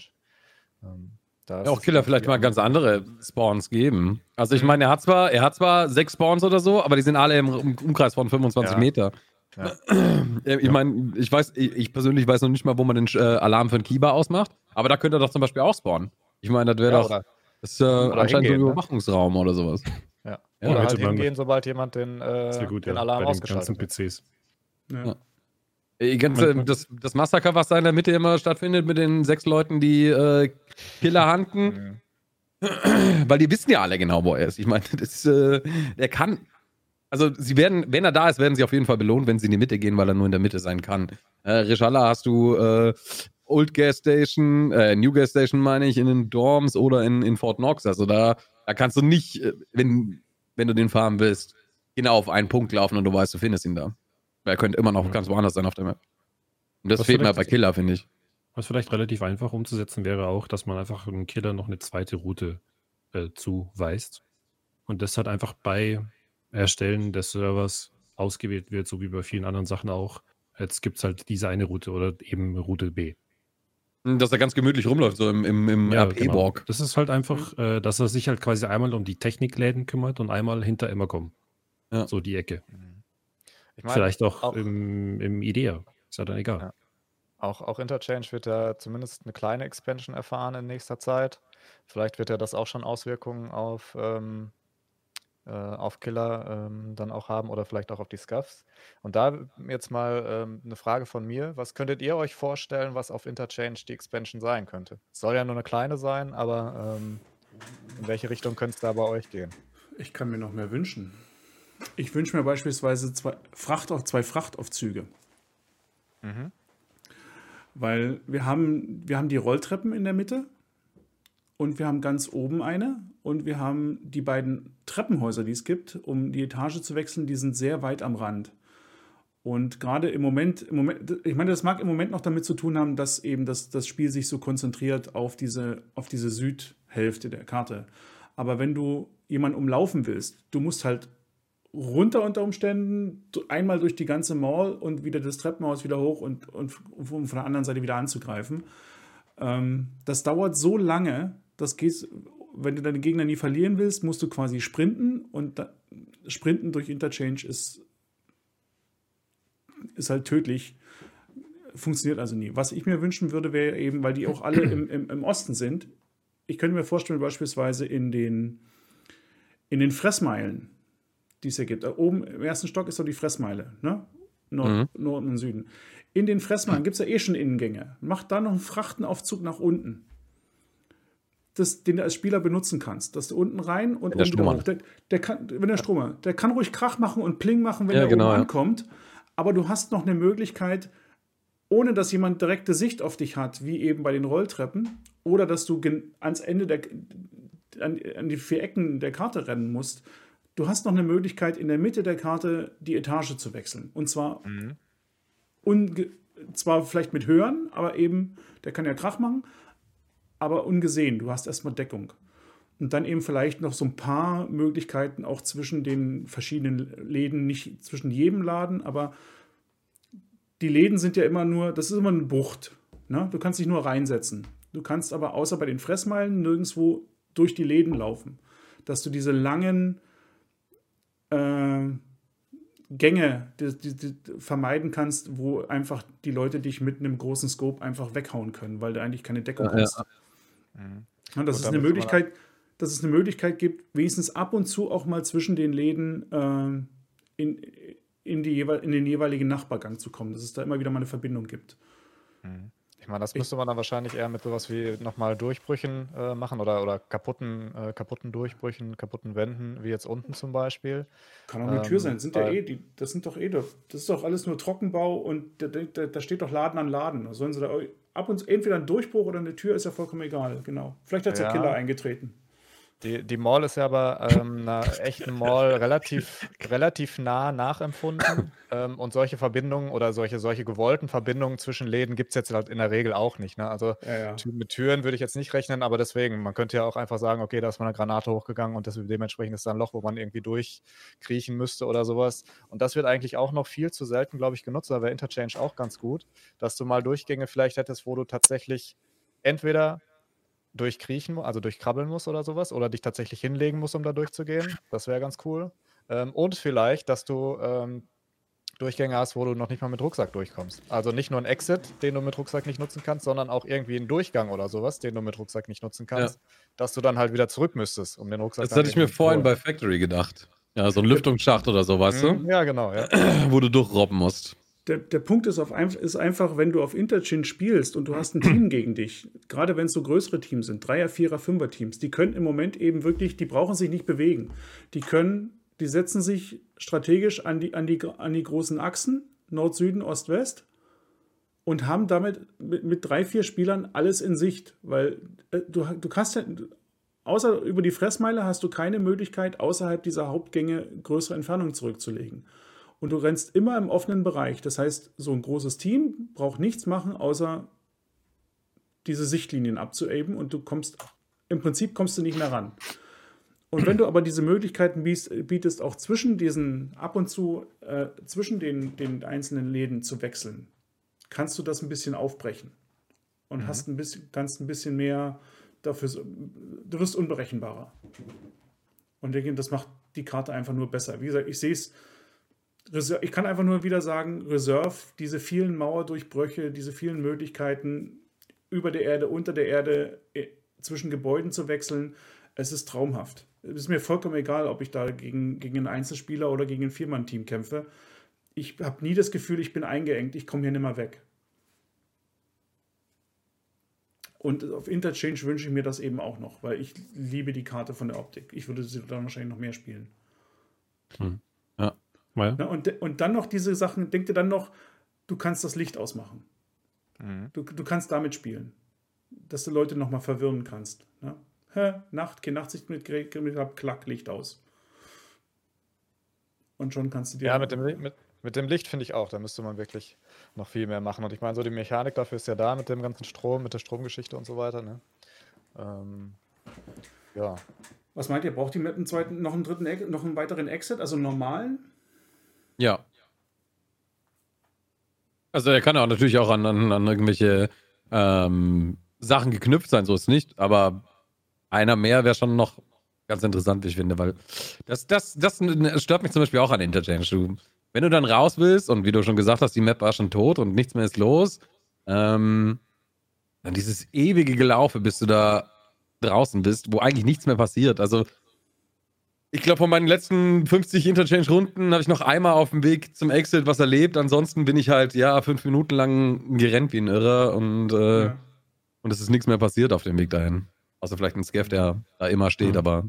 S2: Ähm,
S3: Ja, auch Killer vielleicht mal ganz andere Spawns geben. Also ich
S2: Mhm.
S3: meine, er hat zwar, er hat zwar sechs Spawns oder so, aber die sind alle im Um- Umkreis von 25
S2: Ja.
S3: Meter.
S2: Ja.
S3: Ja, Ich meine, ich weiß, ich, ich persönlich weiß noch nicht mal, wo man den äh, Alarm für einen Kiba ausmacht, aber da könnte er doch zum Beispiel auch spawnen. Ich meine, das wäre
S2: Ja,
S3: doch
S2: oder,
S3: das ist, äh, anscheinend so ein
S2: ne?
S3: Überwachungsraum oder sowas.
S2: ja.
S3: Ja,
S2: oder halt hingehen, sobald jemand den, äh,
S4: gut,
S2: den
S4: ja,
S2: Alarm
S4: bei den ganzen
S2: ausgeschaltet hat.
S4: PCs.
S1: Ja.
S3: Ja. Ganze, das, das Massaker, was da in der Mitte immer stattfindet mit den sechs Leuten, die äh, Killer hanken,
S2: Mhm.
S3: weil die wissen ja alle genau, wo er ist. Ich meine, das, äh, der kann. Also, sie werden, wenn er da ist, werden sie auf jeden Fall belohnt, wenn sie in die Mitte gehen, weil er nur in der Mitte sein kann. Äh, Rishala hast du äh, Old Gas Station, äh, New Gas Station meine ich, in den Dorms oder in, in Fort Knox. Also da, da kannst du nicht, äh, wenn, wenn du den fahren willst, genau auf einen Punkt laufen und du weißt, du findest ihn da. Weil Er könnte immer noch ganz woanders sein auf der Map. Und das
S4: Was
S3: fehlt mir bei Killer, finde ich.
S4: Was vielleicht relativ einfach umzusetzen wäre auch, dass man einfach einem Killer noch eine zweite Route äh, zuweist und das halt einfach bei Erstellen des Servers ausgewählt wird, so wie bei vielen anderen Sachen auch. Jetzt gibt es halt diese eine Route oder eben Route B.
S3: Dass er ganz gemütlich rumläuft, so im, im, im
S4: Ja,
S3: RP-Walk.
S4: Das ist halt einfach, äh, dass er sich halt quasi einmal um die Technikläden kümmert und einmal hinter Immercom.
S3: Ja.
S4: So die Ecke.
S2: Ich meine,
S4: Vielleicht auch,
S2: auch-
S4: im, im Idea. Ist ja dann egal.
S2: Ja. Auch, auch Interchange wird ja zumindest eine kleine Expansion erfahren in nächster Zeit. Vielleicht wird ja das auch schon Auswirkungen auf, ähm, äh, auf Killer ähm, dann auch haben oder vielleicht auch auf die Scuffs. Und da jetzt mal ähm, eine Frage von mir. Was könntet ihr euch vorstellen, was auf Interchange die Expansion sein könnte? Es soll ja nur eine kleine sein, aber ähm, in welche Richtung könnte es da bei euch gehen?
S1: Ich kann mir noch mehr wünschen. Ich wünsche mir beispielsweise zwei, Fracht, zwei Frachtaufzüge.
S2: Mhm.
S1: Weil wir haben, wir haben die Rolltreppen in der Mitte und wir haben ganz oben eine und wir haben die beiden Treppenhäuser, die es gibt, um die Etage zu wechseln, die sind sehr weit am Rand. Und gerade im Moment, im Moment, ich meine, das mag im Moment noch damit zu tun haben, dass eben das, das Spiel sich so konzentriert auf diese, auf diese Südhälfte der Karte. Aber wenn du jemanden umlaufen willst, du musst halt runter unter Umständen, einmal durch die ganze Mall und wieder das Treppenhaus wieder hoch und, und um von der anderen Seite wieder anzugreifen. Ähm, das dauert so lange, das geht, wenn du deine Gegner nie verlieren willst, musst du quasi sprinten und da, sprinten durch Interchange ist, ist halt tödlich. Funktioniert also nie. Was ich mir wünschen würde, wäre eben, weil die auch alle im, im, im Osten sind, ich könnte mir vorstellen, beispielsweise in den, in den Fressmeilen, die es ja gibt. Da oben im ersten Stock ist doch die Fressmeile, ne? Nord, Norden und Süden. In den Fressmeilen gibt es ja eh schon Innengänge. Mach da noch einen Frachtenaufzug nach unten. Das, den du als Spieler benutzen kannst. Dass du unten rein und
S3: Wenn der Strom.
S1: Der, der kann, wenn der Strom hat, der kann ruhig Krach machen und Pling machen, wenn
S3: Ja,
S1: er
S3: genau,
S1: oben
S3: ja.
S1: ankommt. Aber du hast noch eine Möglichkeit, ohne dass jemand direkte Sicht auf dich hat, wie eben bei den Rolltreppen, oder dass du ans Ende der an, an die vier Ecken der Karte rennen musst. Du hast noch eine Möglichkeit, in der Mitte der Karte die Etage zu wechseln. Und zwar, unge zwar vielleicht mit Hören, aber eben, der kann ja Krach machen, aber ungesehen. Du hast erstmal Deckung. Und dann eben vielleicht noch so ein paar Möglichkeiten auch zwischen den verschiedenen Läden, nicht zwischen jedem Laden, aber die Läden sind ja immer nur, das ist immer eine Bucht. Ne? Du kannst dich nur reinsetzen. Du kannst aber außer bei den Fressmeilen nirgendwo durch die Läden laufen. Dass du diese langen äh, Gänge die, die, die vermeiden kannst, wo einfach die Leute dich mit einem großen Scope einfach weghauen können, weil du eigentlich keine Deckung
S3: Ja, ja.
S2: Mhm.
S1: Ja, dass,
S2: Gut,
S1: es
S2: da
S1: eine Möglichkeit, dass es eine Möglichkeit gibt, wenigstens ab und zu auch mal zwischen den Läden ähm, in, in, die, in den jeweiligen Nachbargang zu kommen, dass es da immer wieder mal eine Verbindung gibt.
S2: Ich meine, das müsste man dann wahrscheinlich eher mit sowas wie nochmal Durchbrüchen äh, machen oder, oder kaputten, äh, kaputten Durchbrüchen, kaputten Wänden, wie jetzt unten zum Beispiel.
S1: Kann auch eine
S2: Ähm,
S1: Tür sein. Sind ja eh, die, das sind doch eh, das ist doch alles nur Trockenbau und da, da, da steht doch Laden an Laden. Sollen sie da ab und zu entweder ein Durchbruch oder eine Tür ist ja vollkommen egal. Genau. Vielleicht hat der
S2: Ja.
S1: Killer eingetreten.
S2: Die, die Mall ist ja aber ähm, einer echten Mall relativ, relativ nah nachempfunden. ähm, und solche Verbindungen oder solche, solche gewollten Verbindungen zwischen Läden gibt es jetzt halt in der Regel auch nicht. Ne? Also
S1: Ja, ja.
S2: Mit Türen würde ich jetzt nicht rechnen, aber deswegen, man könnte ja auch einfach sagen, okay, da ist mal eine Granate hochgegangen und das, dementsprechend ist da ein Loch, wo man irgendwie durchkriechen müsste oder sowas. Und das wird eigentlich auch noch viel zu selten, glaube ich, genutzt. Da wäre Interchange auch ganz gut, dass du mal Durchgänge vielleicht hättest, wo du tatsächlich entweder durchkriechen, also durchkrabbeln musst oder sowas, oder dich tatsächlich hinlegen musst, um da durchzugehen. Das wäre ganz cool. Ähm, und vielleicht, dass du ähm, Durchgänge hast, wo du noch nicht mal mit Rucksack durchkommst. Also nicht nur ein Exit, den du mit Rucksack nicht nutzen kannst, sondern auch irgendwie einen Durchgang oder sowas, den du mit Rucksack nicht nutzen kannst, dass du dann halt wieder zurück müsstest, um den Rucksack
S3: Das
S2: dann
S3: hatte ich mir
S2: zu
S3: vorhin
S2: holen.
S3: bei Factory gedacht. Ja, so ein Lüftungsschacht oder so, weißt
S2: Mhm, Ja, genau, ja.
S3: du? Wo du durchrobben musst.
S1: Der, der Punkt ist, auf ein, ist einfach, wenn du auf Interchange spielst und du hast ein Team gegen dich, gerade wenn es so größere Teams sind, Dreier-, Vierer-, Fünfer-Teams, die können im Moment eben wirklich, die brauchen sich nicht bewegen. Die können, die setzen sich strategisch an die, an die, an die großen Achsen, Nord, Süden, Ost, West, und haben damit mit, mit drei, vier Spielern alles in Sicht. Weil äh, du, du kannst ja, außer über die Fressmeile hast du keine Möglichkeit, außerhalb dieser Hauptgänge größere Entfernungen zurückzulegen. Und du rennst immer im offenen Bereich. Das heißt, so ein großes Team braucht nichts machen, außer diese Sichtlinien abzueben und du kommst, im Prinzip kommst du nicht mehr ran. Und wenn du aber diese Möglichkeiten bietest, auch zwischen diesen, ab und zu, äh, zwischen den, den einzelnen Läden zu wechseln, kannst du das ein bisschen aufbrechen. Und hast ein bisschen, kannst ein bisschen mehr dafür, du wirst unberechenbarer. Und ich denke, das macht die Karte einfach nur besser. Wie gesagt, ich sehe es, ich kann einfach nur wieder sagen, Reserve, diese vielen Mauerdurchbrüche, diese vielen Möglichkeiten, über der Erde, unter der Erde, äh, zwischen Gebäuden zu wechseln, es ist traumhaft. Es ist mir vollkommen egal, ob ich da gegen, gegen einen Einzelspieler oder gegen ein Viermann-Team kämpfe. Ich habe nie das Gefühl, ich bin eingeengt, ich komme hier nicht mehr weg. Und auf Interchange wünsche ich mir das eben auch noch, weil ich liebe die Karte von der Optik. Ich würde sie dann wahrscheinlich noch mehr spielen.
S4: Ja.
S1: Ne? Und, und dann noch diese Sachen, denk dir dann noch, du kannst das Licht ausmachen.
S2: Mhm.
S1: Du, du kannst damit spielen. Dass du Leute nochmal verwirren kannst. Ne? Hä, Nacht, kein Nachtsicht mit hab, klack, Licht aus. Und schon kannst du dir.
S2: Ja, mit dem, mit, mit dem Licht finde ich auch, da müsste man wirklich noch viel mehr machen. Und ich meine, so die Mechanik dafür ist ja da mit dem ganzen Strom, mit der Stromgeschichte und so weiter. Ne? Ähm, ja.
S1: Was meint ihr? Braucht die Map einen zweiten, noch einen dritten, noch einen weiteren Exit, also einen normalen?
S3: Ja. Also der kann auch natürlich auch an, an, an irgendwelche ähm, Sachen geknüpft sein, so ist nicht, aber einer mehr wäre schon noch ganz interessant, wie ich finde, weil das, das, das stört mich zum Beispiel auch an Interchange. Du, wenn du dann raus willst und wie du schon gesagt hast, die Map war schon tot und nichts mehr ist los, ähm, dann dieses ewige Gelaufe, bis du da draußen bist, wo eigentlich nichts mehr passiert. Also ich glaube, von meinen letzten 50 Interchange-Runden habe ich noch einmal auf dem Weg zum Exit was erlebt. Ansonsten bin ich halt, ja, fünf Minuten lang gerannt wie ein Irrer und, äh,
S1: Ja.
S3: und es ist nichts mehr passiert auf dem Weg dahin. Außer vielleicht ein Scaff, der da immer steht,
S4: Mhm.
S3: aber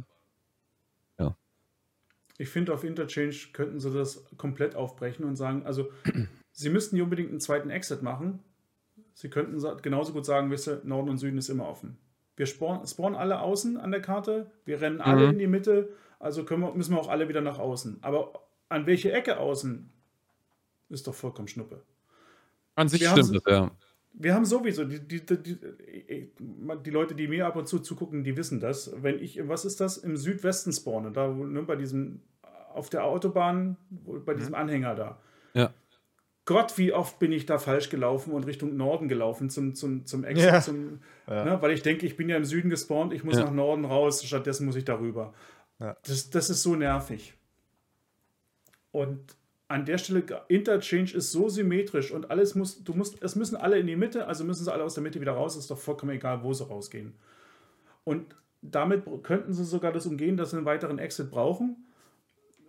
S1: Ich finde, auf Interchange könnten sie das komplett aufbrechen und sagen, also sie müssten nicht unbedingt einen zweiten Exit machen. Sie könnten genauso gut sagen, wisst ihr, Norden und Süden ist immer offen. Wir spawnen, spawnen alle außen an der Karte, wir rennen alle
S3: Mhm.
S1: in die Mitte, also können wir, müssen wir auch alle wieder nach außen. Aber an welche Ecke außen ist doch vollkommen Schnuppe.
S3: an sich
S1: Wir haben
S3: stimmt das, ja.
S1: Wir haben sowieso, die, die, die, die, die Leute, die mir ab und zu zugucken, die wissen das. Wenn ich, was ist das, im Südwesten spawne, da wo, ne, bei diesem, auf der Autobahn, bei diesem Anhänger da.
S3: Ja.
S1: Gott, wie oft bin ich da falsch gelaufen und Richtung Norden gelaufen zum, zum, zum Exit,
S2: Ja.
S1: zum,
S2: Ja.
S1: Ne, weil ich denke, ich bin ja im Süden gespawnt, ich muss
S3: Ja.
S1: nach Norden raus, stattdessen muss ich darüber. Das, das ist so nervig. Und an der Stelle, Interchange ist so symmetrisch und alles muss, du musst, es müssen alle in die Mitte, also müssen sie alle aus der Mitte wieder raus, ist doch vollkommen egal, wo sie rausgehen. Und damit könnten sie sogar das umgehen, dass sie einen weiteren Exit brauchen.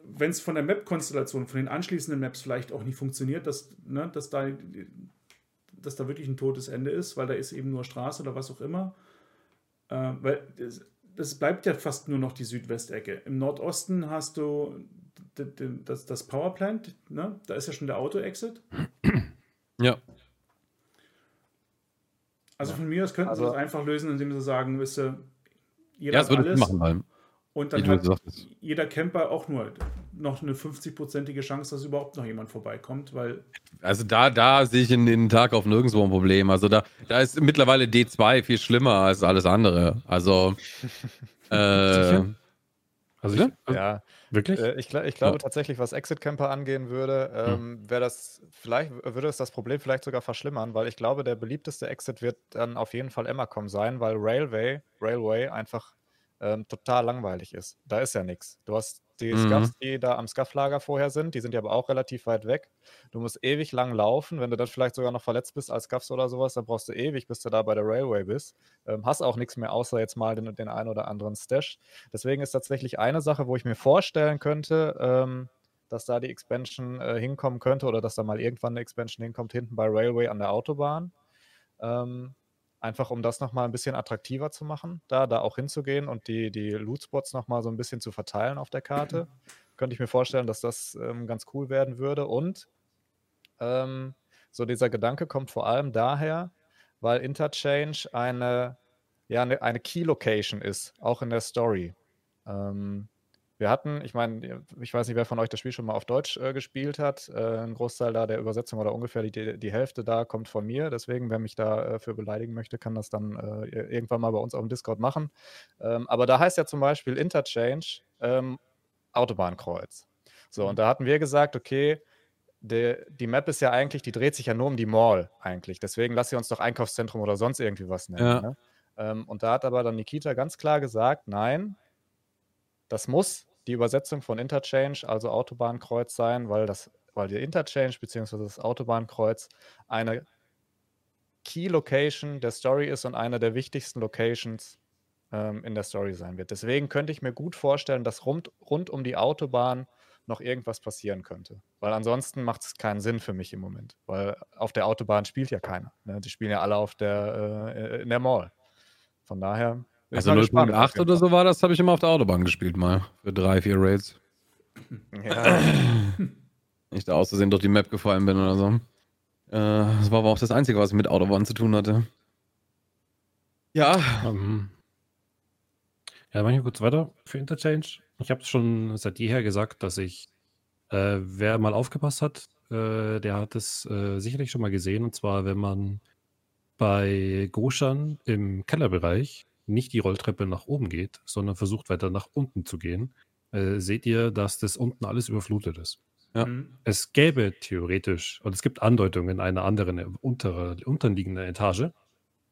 S1: Wenn es von der Map-Konstellation, von den anschließenden Maps vielleicht auch nicht funktioniert, dass, ne, dass da dass da wirklich ein totes Ende ist, weil da ist eben nur Straße oder was auch immer. Äh, weil das, das bleibt ja fast nur noch die Südwestecke. Im Nordosten hast du das, das Powerplant, ne? da ist ja schon der Auto-Exit.
S3: Ja.
S1: Also von mir aus könnten
S2: Also-
S1: sie das einfach lösen, indem sie sagen, wisst ihr, jeder
S3: Ja, das würde ich machen, weil.
S1: Und dann hat
S3: gesagt hast.
S1: jeder Camper auch nur noch eine 50-prozentige Chance, dass überhaupt noch jemand vorbeikommt, weil
S3: Also da, da sehe ich in den Tag auf nirgendwo ein Problem. Also da, da ist mittlerweile D2 viel schlimmer als alles andere. Also äh?
S4: Also ich,
S3: Ja?
S4: also
S2: Ja,
S4: wirklich?
S2: Äh, ich, ich glaube
S3: Ja.
S2: tatsächlich, was Exit Camper angehen würde, ähm, wäre das vielleicht würde es das Problem vielleicht sogar verschlimmern, weil ich glaube, der beliebteste Exit wird dann auf jeden Fall Emmercom sein, weil Railway, Railway einfach ähm, total langweilig ist. Da ist ja nichts. Du hast die
S3: Mhm.
S2: Scuffs, die da am Scuff-Lager vorher sind, die sind ja aber auch relativ weit weg. Du musst ewig lang laufen. Wenn du dann vielleicht sogar noch verletzt bist als Scuffs oder sowas, dann brauchst du ewig, bis du da bei der Railway bist. Ähm, hast auch nichts mehr, außer jetzt mal den, den einen oder anderen Stash. Deswegen ist tatsächlich eine Sache, wo ich mir vorstellen könnte, ähm, dass da die Expansion äh, hinkommen könnte oder dass da mal irgendwann eine Expansion hinkommt, hinten bei Railway an der Autobahn. Ähm, einfach um das nochmal ein bisschen attraktiver zu machen, da, da auch hinzugehen und die, die Loot-Spots nochmal so ein bisschen zu verteilen auf der Karte. Könnte ich mir vorstellen, dass das ähm, ganz cool werden würde. Und ähm, so dieser Gedanke kommt vor allem daher, weil Interchange eine, ja, eine, eine Key-Location ist, auch in der Story. Ähm, wir hatten, ich meine, ich weiß nicht, wer von euch das Spiel schon mal auf Deutsch äh, gespielt hat. Äh, ein Großteil da der Übersetzung oder ungefähr die, die Hälfte da kommt von mir. Deswegen, wer mich da äh, für beleidigen möchte, kann das dann äh, irgendwann mal bei uns auf dem Discord machen. Ähm, aber da heißt ja zum Beispiel Interchange ähm, Autobahnkreuz. So, und da hatten wir gesagt, okay, die, die Map ist ja eigentlich, die dreht sich ja nur um die Mall eigentlich. Deswegen lass sie uns doch Einkaufszentrum oder sonst irgendwie was nennen.
S3: Ja.
S2: Ne? Ähm, und da hat aber dann Nikita ganz klar gesagt, nein, das muss die Übersetzung von Interchange, also Autobahnkreuz sein, weil das, weil der Interchange bzw. das Autobahnkreuz eine Key Location der Story ist und eine der wichtigsten Locations ähm, in der Story sein wird. Deswegen könnte ich mir gut vorstellen, dass rund, rund um die Autobahn noch irgendwas passieren könnte. Weil ansonsten macht es keinen Sinn für mich im Moment. Weil auf der Autobahn spielt ja keiner. Ne? Die spielen ja alle auf der, äh, in der Mall. Von daher. Ich
S3: Also
S2: mal gespannt, auf
S3: 0.8
S2: jeden
S3: oder so war das, habe ich immer auf der Autobahn gespielt mal. Für drei, vier Raids.
S2: Ja,
S3: Ich da aus Versehen durch die Map gefallen bin oder so. Äh, das war aber auch das Einzige, was mit Autobahn zu tun hatte. Ja.
S4: Ähm, ja, mache ich kurz weiter für Interchange. Ich habe schon seit jeher gesagt, dass ich, äh, wer mal aufgepasst hat, äh, der hat es äh, sicherlich schon mal gesehen. Und zwar, wenn man bei Goshan im Kellerbereich nicht die Rolltreppe nach oben geht, sondern versucht weiter nach unten zu gehen, äh, seht ihr, dass das unten alles überflutet ist.
S3: Ja.
S1: Mhm.
S4: Es gäbe theoretisch, und es gibt Andeutungen einer anderen, untere, unterliegenden Etage.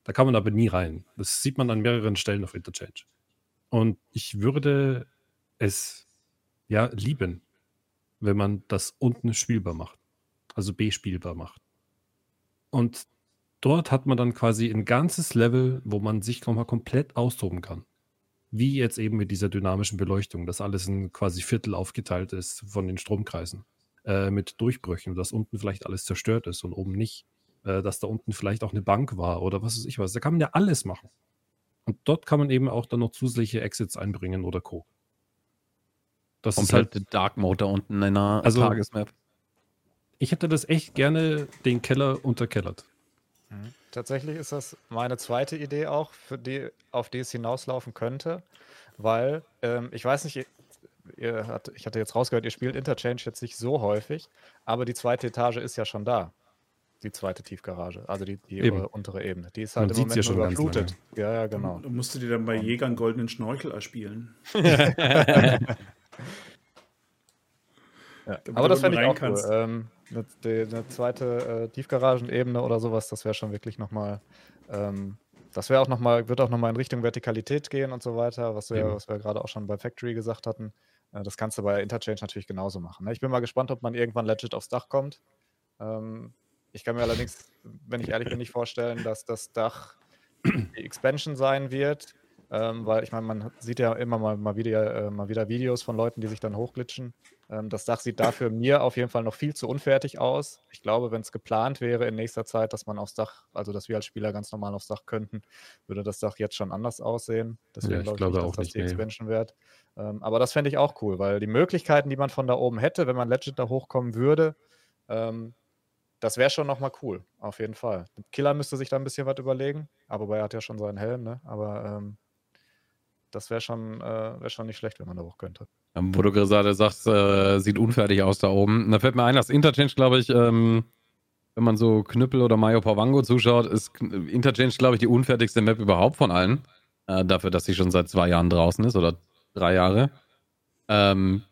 S4: Da kann man aber nie rein. Das sieht man an mehreren Stellen auf Interchange. Und ich würde es ja lieben, wenn man das unten spielbar macht. Also B-spielbar macht. Und dort hat man dann quasi ein ganzes Level, wo man sich nochmal komplett austoben kann. Wie jetzt eben mit dieser dynamischen Beleuchtung, dass alles in quasi Viertel aufgeteilt ist von den Stromkreisen. Äh, mit Durchbrüchen, dass unten vielleicht alles zerstört ist und oben nicht. Äh, dass da unten vielleicht auch eine Bank war oder was weiß ich was. Da kann man ja alles machen. Und dort kann man eben auch dann noch zusätzliche Exits einbringen oder Co. Das ist halt,
S3: Dark Mode da unten in einer
S4: Also-
S3: Tagesmap.
S4: ich hätte das echt gerne den Keller unterkellert.
S2: Mhm. Tatsächlich ist das meine zweite Idee auch, für die, auf die es hinauslaufen könnte, weil ähm, ich weiß nicht, ihr, ihr hat, ich hatte jetzt rausgehört, ihr spielt Interchange jetzt nicht so häufig, aber die zweite Etage ist ja schon da. Die zweite Tiefgarage, also die, die
S4: Eben.
S2: untere Ebene. Die ist
S4: Man
S2: halt im
S4: sieht's
S2: Moment
S4: ja schon
S2: überflutet. Ja, ja, genau.
S1: Da musst du dir dann bei Jägern einen goldenen Schnorchel erspielen.
S2: Ja. Aber
S1: du
S2: das fände ich auch
S1: rein
S2: cool.
S1: kannst.
S2: Ähm, eine, eine zweite äh, Tiefgaragenebene oder sowas, das wäre schon wirklich nochmal, ähm, das wäre auch nochmal, wird auch nochmal in Richtung Vertikalität gehen und so weiter, was wir, was wir gerade auch schon bei Factory gesagt hatten. Äh, das kannst du bei Interchange natürlich genauso machen. Ne? Ich bin mal gespannt, ob man irgendwann legit aufs Dach kommt. Ähm, ich kann mir allerdings, wenn ich ehrlich bin, nicht vorstellen, dass das Dach die Expansion sein wird, ähm, weil ich meine, man sieht ja immer mal, mal, wieder, äh, mal wieder Videos von Leuten, die sich dann hochglitschen. Ähm, das Dach sieht dafür mir auf jeden Fall noch viel zu unfertig aus. Ich glaube, wenn es geplant wäre in nächster Zeit, dass man aufs Dach, also dass wir als Spieler ganz normal aufs Dach könnten, würde das Dach jetzt schon anders aussehen. Deswegen
S4: Ja, ich
S2: glaube ich nicht, dass das die
S4: nee.
S2: Expansion wird. Ähm, aber das fände ich auch cool, weil die Möglichkeiten, die man von da oben hätte, wenn man Legend da hochkommen würde, ähm, das wäre schon nochmal cool, auf jeden Fall. Killer müsste sich da ein bisschen was überlegen, aber er hat ja schon seinen Helm, ne? Aber ähm, das wäre schon, äh, wär schon nicht schlecht, wenn man da hoch könnte.
S3: Wo du gerade sagst, äh, sieht unfertig aus da oben. Da fällt mir ein, das Interchange, glaube ich, ähm, wenn man so Knüppel oder Mayo Pavango zuschaut, ist Interchange, glaube ich, die unfertigste Map überhaupt von allen. Äh, dafür, dass sie schon seit zwei Jahren draußen ist oder drei Jahre. Ähm,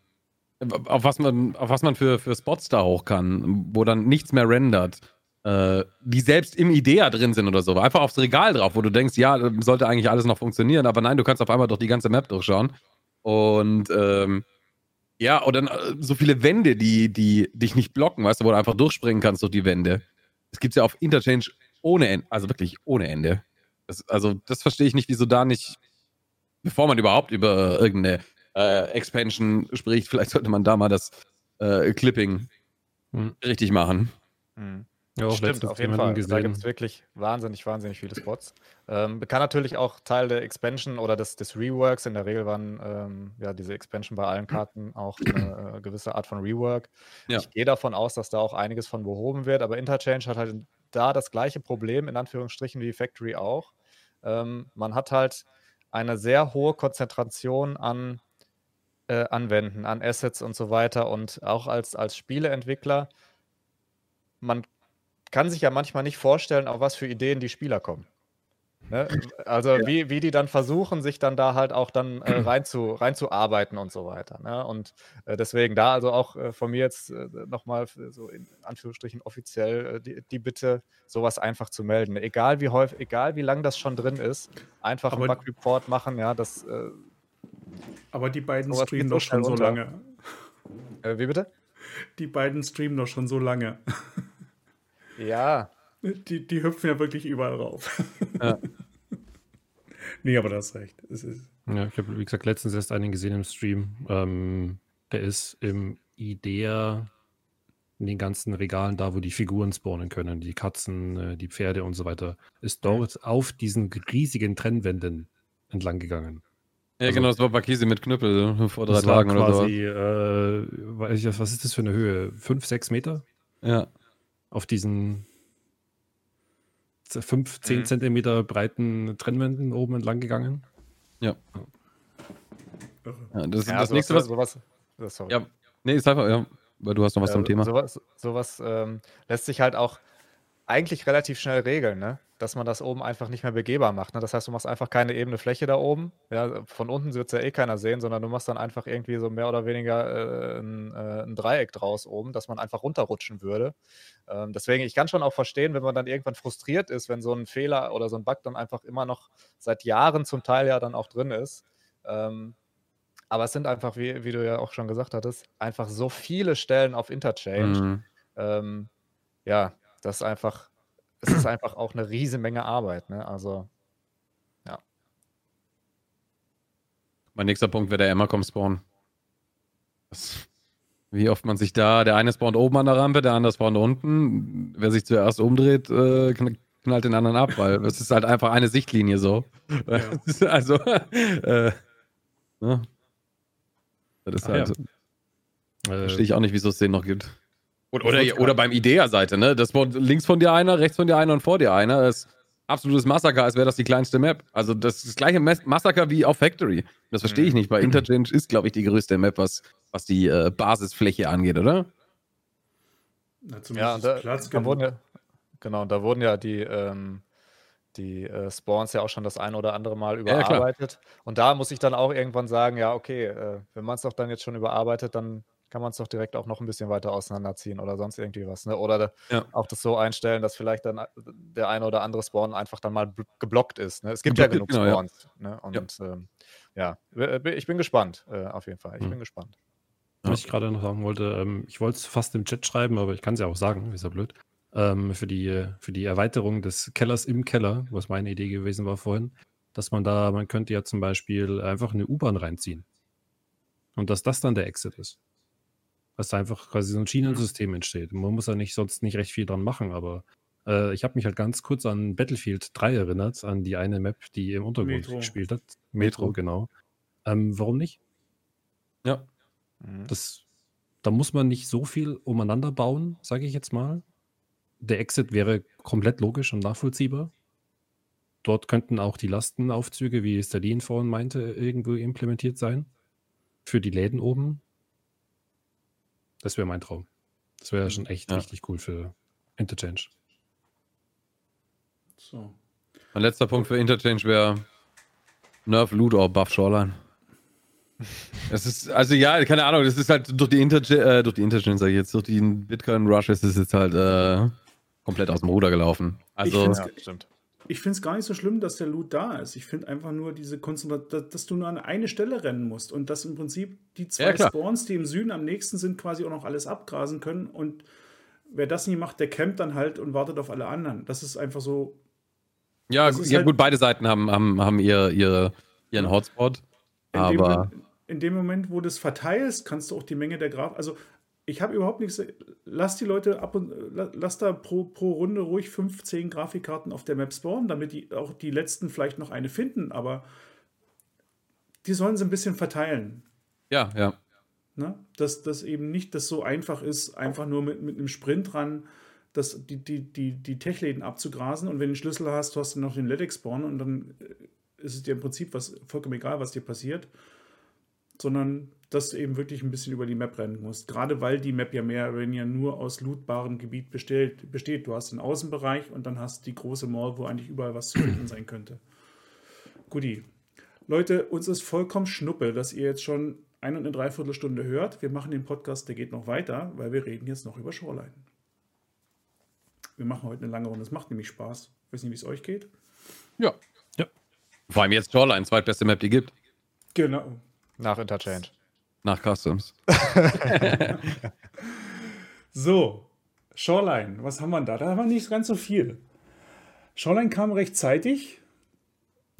S3: auf was man, auf was man für, für Spots da hoch kann, wo dann nichts mehr rendert. Äh, die selbst im Idea drin sind oder so. Einfach aufs Regal drauf, wo du denkst, ja, sollte eigentlich alles noch funktionieren, aber nein, du kannst auf einmal doch die ganze Map durchschauen. Und ähm, ja, oder äh, so viele Wände, die, die dich nicht blocken, weißt du, wo du einfach durchspringen kannst durch die Wände. Das gibt's ja auf Interchange ohne Ende, also wirklich ohne Ende. Das, also, das verstehe ich nicht, wieso da nicht, bevor man überhaupt über irgendeine äh, Expansion spricht, vielleicht sollte man da mal das äh, Clipping
S4: Hm.
S3: richtig machen.
S4: Ja,
S2: Stimmt, auf jeden Fall. Da gibt es
S4: gesehen.
S2: wirklich wahnsinnig, wahnsinnig viele Spots. Ähm, kann natürlich auch Teil der Expansion oder des, des Reworks. In der Regel waren ähm, ja diese Expansion bei allen Karten auch eine äh, gewisse Art von Rework.
S3: Ja.
S2: Ich gehe davon aus, dass da auch einiges von behoben wird, aber Interchange hat halt da das gleiche Problem, in Anführungsstrichen, wie Factory auch. Ähm, man hat halt eine sehr hohe Konzentration an äh, Anwenden, an Assets und so weiter. Und auch als, als Spieleentwickler, man kann sich ja manchmal nicht vorstellen, auf was für Ideen die Spieler kommen. Ne? Also wie, wie die dann versuchen, sich dann da halt auch dann äh, rein zu, reinzuarbeiten und so weiter. Ne? Und äh, deswegen da also auch äh, von mir jetzt äh, nochmal so in Anführungsstrichen offiziell äh, die, die Bitte, sowas einfach zu melden. Egal wie häufig, egal wie lang das schon drin ist, einfach
S1: Aber-
S2: einen Bug-Report machen, ja, das äh,
S1: Aber die beiden streamen doch schon so lange.
S2: äh, wie bitte?
S1: Die beiden streamen doch schon so lange.
S2: Ja,
S1: Die, die hüpfen ja wirklich überall rauf.
S3: Ja.
S1: nee, aber das recht. Es ist,
S4: Ja, ich habe, wie gesagt, letztens erst einen gesehen im Stream. Ähm, der ist im Idea in den ganzen Regalen da, wo die Figuren spawnen können, die Katzen, äh, die Pferde und so weiter, ist dort auf diesen riesigen Trennwänden entlang gegangen.
S3: Ja,
S4: Also-
S3: genau, das war Bakisi mit Knüppel vor drei
S4: Das war
S3: Tagen oder so.
S4: quasi, äh, weiß ich, was ist das für eine Höhe? Fünf, sechs Meter?
S3: Ja.
S4: Auf diesen fünf, zehn
S2: Mhm.
S4: Zentimeter breiten Trennwänden oben entlang gegangen.
S1: irre.
S3: ja das,
S2: ja
S3: das
S2: sowas,
S3: nächste, was.
S2: sowas, sorry.
S3: Ja, nee, ist einfach, ja, weil du hast noch was zum
S2: Äh,
S3: Thema.
S2: Sowas, sowas ähm, lässt sich halt auch eigentlich relativ schnell regeln, ne? Dass man das oben einfach nicht mehr begehbar macht. Ne? Das heißt, du machst einfach keine ebene Fläche da oben. Ja? Von unten wird es ja eh keiner sehen, sondern du machst dann einfach irgendwie so mehr oder weniger äh, ein, äh, ein Dreieck draus oben, dass man einfach runterrutschen würde. Ähm, deswegen, ich kann schon auch verstehen, wenn man dann irgendwann frustriert ist, wenn so ein Fehler oder so ein Bug dann einfach immer noch seit Jahren zum Teil ja dann auch drin ist. Ähm, aber es sind einfach, wie, wie du ja auch schon gesagt hattest, einfach so viele Stellen auf Interchange.
S3: Mhm.
S2: Ähm, ja, das einfach, es ist einfach auch eine riesen Menge Arbeit. Ne? Also,
S3: Mein nächster Punkt wäre der Emmercom-Spawn. Das- Wie oft man sich da, der eine spawnt oben an der Rampe, der andere spawnt unten. Wer sich zuerst umdreht, äh, kn- knallt den anderen ab, weil es ist halt einfach eine Sichtlinie so.
S1: Ja.
S3: Also, äh, ne? Das ist
S4: Ach
S3: halt,
S4: Äh,
S3: verstehe ich auch nicht, wieso es den noch gibt. Oder, oder, oder beim Idea-Seite, ne? Das spawnt links von dir einer, rechts von dir einer und vor dir einer. Das ist absolutes Massaker, als wäre das die kleinste Map. Also das ist das gleiche Mas- Massaker wie auf Factory. Das verstehe ich
S2: Mhm.
S3: nicht, weil Interchange ist, glaube ich, die größte Map, was, was die äh, Basisfläche angeht, oder?
S1: na,
S2: ja, da,
S1: Platz
S2: da wurden ja, genau, und da wurden ja die, ähm, die äh, Spawns ja auch schon das ein oder andere Mal
S3: ja,
S2: überarbeitet. und da muss ich dann auch irgendwann sagen, ja, okay, äh, wenn man es doch dann jetzt schon überarbeitet, dann kann man es doch direkt auch noch ein bisschen weiter auseinanderziehen oder sonst irgendwie was. Ne? Oder
S3: Ja.
S2: auch das so einstellen, dass vielleicht dann äh, der eine oder andere Spawn einfach dann mal bl- geblockt ist. Ne? Es gibt ja genug
S3: Geblockt, genau, ja.
S2: Spawns. Ne? Und ähm, ja, w- ich bin gespannt, äh, auf jeden Fall. Ich
S4: Hm.
S2: bin gespannt.
S4: Was ich gerade noch sagen wollte, ähm, ich wollte es fast im Chat schreiben, aber ich kann es ja auch sagen, ist ja blöd. Ähm, für, die, für die Erweiterung des Kellers im Keller, was meine Idee gewesen war vorhin, dass man da, man könnte ja zum Beispiel einfach eine U-Bahn reinziehen. Und dass das dann der Exit ist. Dass da einfach quasi so ein Schienensystem entsteht. Man muss ja nicht sonst nicht recht viel dran machen, aber äh, ich habe mich halt ganz kurz an Battlefield 3 erinnert, an die eine Map, die im Untergrund
S1: Metro.
S4: gespielt hat. Metro, genau. Ähm, warum nicht?
S3: Ja.
S2: Mhm.
S4: Das, da muss man nicht so viel umeinander bauen, sage ich jetzt mal. Der Exit wäre komplett logisch und nachvollziehbar. Dort könnten auch die Lastenaufzüge, wie Stalin vorhin meinte, irgendwo implementiert sein. Für die Läden oben. Das wäre mein Traum. Das wäre schon echt
S3: Ja.
S4: richtig cool für Interchange.
S1: So.
S3: Mein letzter Punkt für Interchange wäre Nerf Loot or Buff Shoreline. Das ist, also ja, keine Ahnung, das ist halt durch die Interchange, äh, durch die Interchange, sag ich jetzt, durch den Bitcoin Rush ist es jetzt halt äh, komplett aus dem Ruder gelaufen. Also,
S1: find's-
S2: Ja, stimmt.
S1: Ich finde es gar nicht so schlimm, dass der Loot da ist. Ich finde einfach nur diese Konzentration, dass du nur an eine Stelle rennen musst und dass im Prinzip die zwei
S3: Ja.
S1: Spawns, die im Süden am nächsten sind, quasi auch noch alles abgrasen können. Und wer das nie macht, der campt dann halt und wartet auf alle anderen. Das ist einfach so.
S3: ja, ja
S1: halt-
S3: gut, beide Seiten haben, haben, haben ihr, ihre, ihren Hotspot.
S1: In dem,
S3: Aber
S1: Moment, in dem Moment, wo du es verteilst, kannst du auch die Menge der Graf. Also, ich habe überhaupt nichts. Lass die Leute ab und la- lass da pro, pro Runde ruhig 15 Grafikkarten auf der Map spawnen, damit die auch die letzten vielleicht noch eine finden. Aber die sollen sie ein bisschen verteilen.
S3: ja, ja.
S1: Ne? Dass das eben nicht das so einfach ist, einfach nur mit, mit einem Sprint ran das, die, die, die, die Techläden abzugrasen und wenn du den Schlüssel hast, hast du noch den Ledex-Spawn und dann äh, ist es dir im Prinzip was, vollkommen egal, was dir passiert, sondern dass du eben wirklich ein bisschen über die Map rennen musst. Gerade weil die Map ja mehr oder weniger nur aus lootbarem Gebiet besteht. besteht. Du hast den Außenbereich und dann hast du die große Mall, wo eigentlich überall was zu finden sein könnte. Guti. Leute, uns ist vollkommen Schnuppe, dass ihr jetzt schon eine und eine Dreiviertelstunde hört. Wir machen den Podcast, der geht noch weiter, weil wir reden jetzt noch über Shoreline. Wir machen heute eine lange Runde. Es macht nämlich Spaß. Ich weiß nicht, wie es euch geht.
S3: Ja.
S4: Ja.
S3: Vor allem jetzt Shoreline, zweitbeste Map, die gibt.
S1: Genau.
S2: Nach Interchange.
S3: Nach Customs.
S1: So, Shoreline, was haben wir da? Da haben wir nicht ganz so viel. Shoreline kam rechtzeitig.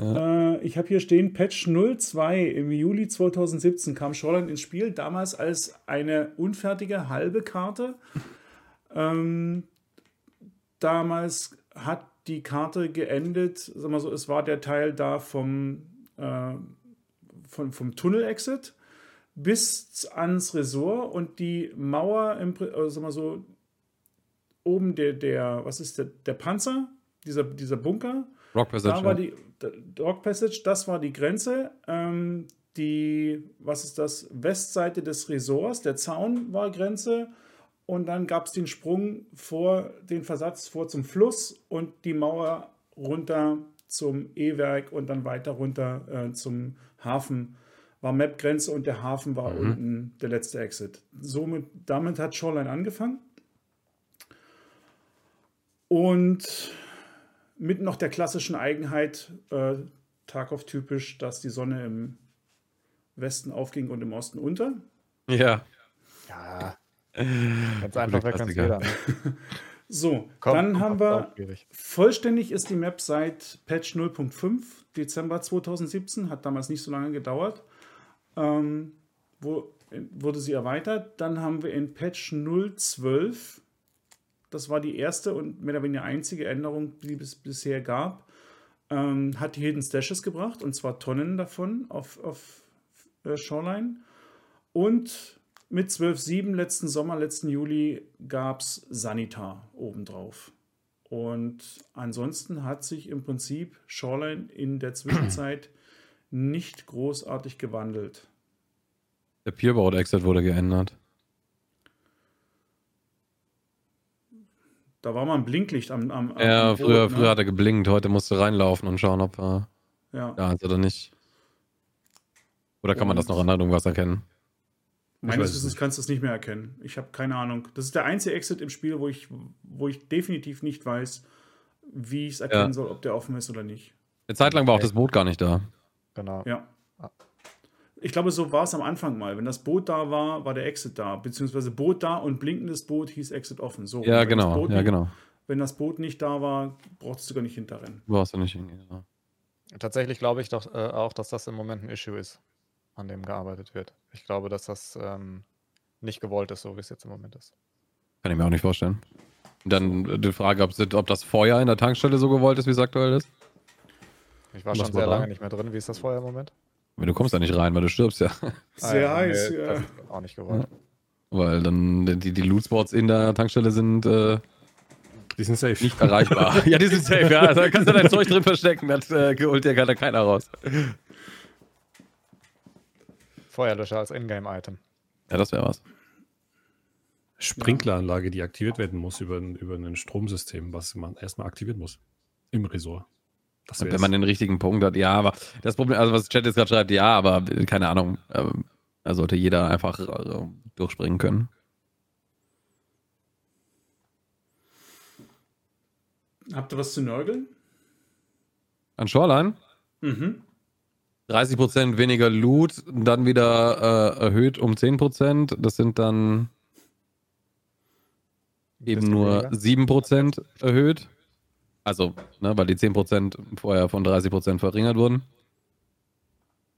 S1: Äh, ich habe hier stehen, Patch 02 im Juli 2017 kam Shoreline ins Spiel, damals als eine unfertige halbe Karte. Ähm, damals hat die Karte geendet, sag mal so, es war der Teil da vom, äh, vom, vom Tunnel-Exit bis ans Resort und die Mauer, im, sag mal so, oben der, der was ist der, der Panzer, dieser, dieser Bunker,
S3: Rock Passage.
S1: da war die Dog Passage, das war die Grenze. Ähm, die, was ist das, Westseite des Resorts, der Zaun war Grenze. Und dann gab es den Sprung vor, den Versatz vor zum Fluss und die Mauer runter zum E-Werk und dann weiter runter äh, zum Hafen. War Map-Grenze und der Hafen war unten der letzte Exit. Somit, damit hat Shoreline angefangen. Und mit noch der klassischen Eigenheit, äh, Tarkov-typisch, dass die Sonne im Westen aufging und im Osten unter.
S3: ja.
S2: Ja. Ganz einfach, wer kann jeder. Ne?
S1: So,
S2: Komm,
S1: dann
S2: komm,
S1: haben wir, vollständig ist die Map seit Patch 0.5, Dezember 2017, hat damals nicht so lange gedauert, ähm, wo, wurde sie erweitert. Dann haben wir in Patch 0.12, das war die erste und mehr oder weniger einzige Änderung, die es bisher gab, ähm, hat die Hidden Stashes gebracht, und zwar Tonnen davon auf, auf äh, Shoreline. Und mit 12.7 letzten Sommer, letzten Juli gab es Sanitar obendrauf. Und ansonsten hat sich im Prinzip Shoreline in der Zwischenzeit nicht großartig gewandelt.
S3: Der Pierboat Exit wurde geändert.
S1: Da war mal ein Blinklicht am, am, am
S3: Ja,
S1: am Boot,
S3: früher,
S1: ne?
S3: früher hat er geblinkt, heute musst du reinlaufen und schauen, ob er
S1: ja.
S3: da ist oder nicht. Oder kann man das
S1: Und-
S3: noch an irgendwas erkennen?
S1: Meines
S4: es
S1: Wissens kannst du es nicht mehr erkennen. Ich habe keine Ahnung. Das ist der einzige Exit im Spiel, wo ich, wo ich definitiv nicht weiß, wie ich es erkennen
S3: Ja.
S1: soll, ob der offen ist oder nicht.
S3: Eine Zeit lang war auch das Boot gar nicht da.
S2: Genau.
S1: Ja.
S2: Ah.
S1: Ich glaube, so war es am Anfang mal. Wenn das Boot da war, war der Exit da. Beziehungsweise Boot da und blinkendes Boot hieß Exit offen. So.
S3: Ja, genau.
S1: Boot
S3: Ja,
S1: nicht,
S3: genau.
S1: Wenn das Boot nicht da war, brauchtest du gar nicht hinterrennen.
S3: Brauchst du nicht hingehen. Ja.
S2: Tatsächlich glaube ich doch äh, auch, dass das im Moment ein Issue ist, an dem gearbeitet wird. Ich glaube, dass das ähm, nicht gewollt ist, so wie es jetzt im Moment ist.
S3: Kann ich mir auch nicht vorstellen. Dann die Frage, ob, ob das Feuer in der Tankstelle so gewollt ist, wie es aktuell ist.
S2: Ich war schon sehr lange nicht mehr drin. Wie ist das vorher im Moment?
S3: Du kommst da nicht rein, weil du stirbst ja.
S1: Sehr
S2: Ah,
S1: heiß,
S2: nee,
S1: ja.
S2: Auch nicht gewollt.
S3: Weil dann die, die Loot-Spots in der Tankstelle sind äh,
S4: Die sind safe.
S3: nicht erreichbar. ja, die sind safe, ja. Also, da kannst du dein Zeug drin verstecken, das äh, holt dir keiner, keiner raus.
S2: Feuerlöscher als Ingame-Item.
S3: Ja, das wäre was.
S4: Sprinkleranlage, die aktiviert werden muss über, ein- über ein Stromsystem, was man erstmal aktivieren muss. Im Resort. Das
S3: Wenn man den richtigen Punkt hat, ja, aber das Problem, also was Chat jetzt gerade schreibt, ja, aber keine Ahnung. Ähm, da sollte jeder einfach äh, durchspringen können.
S1: Habt ihr was zu nörgeln?
S3: An Shoreline?
S1: Mhm.
S3: 30% weniger Loot, dann wieder äh, erhöht um 10%. Das sind dann eben nur
S2: weniger.
S3: 7% erhöht. Also, ne, weil die 10% vorher von 30% verringert wurden.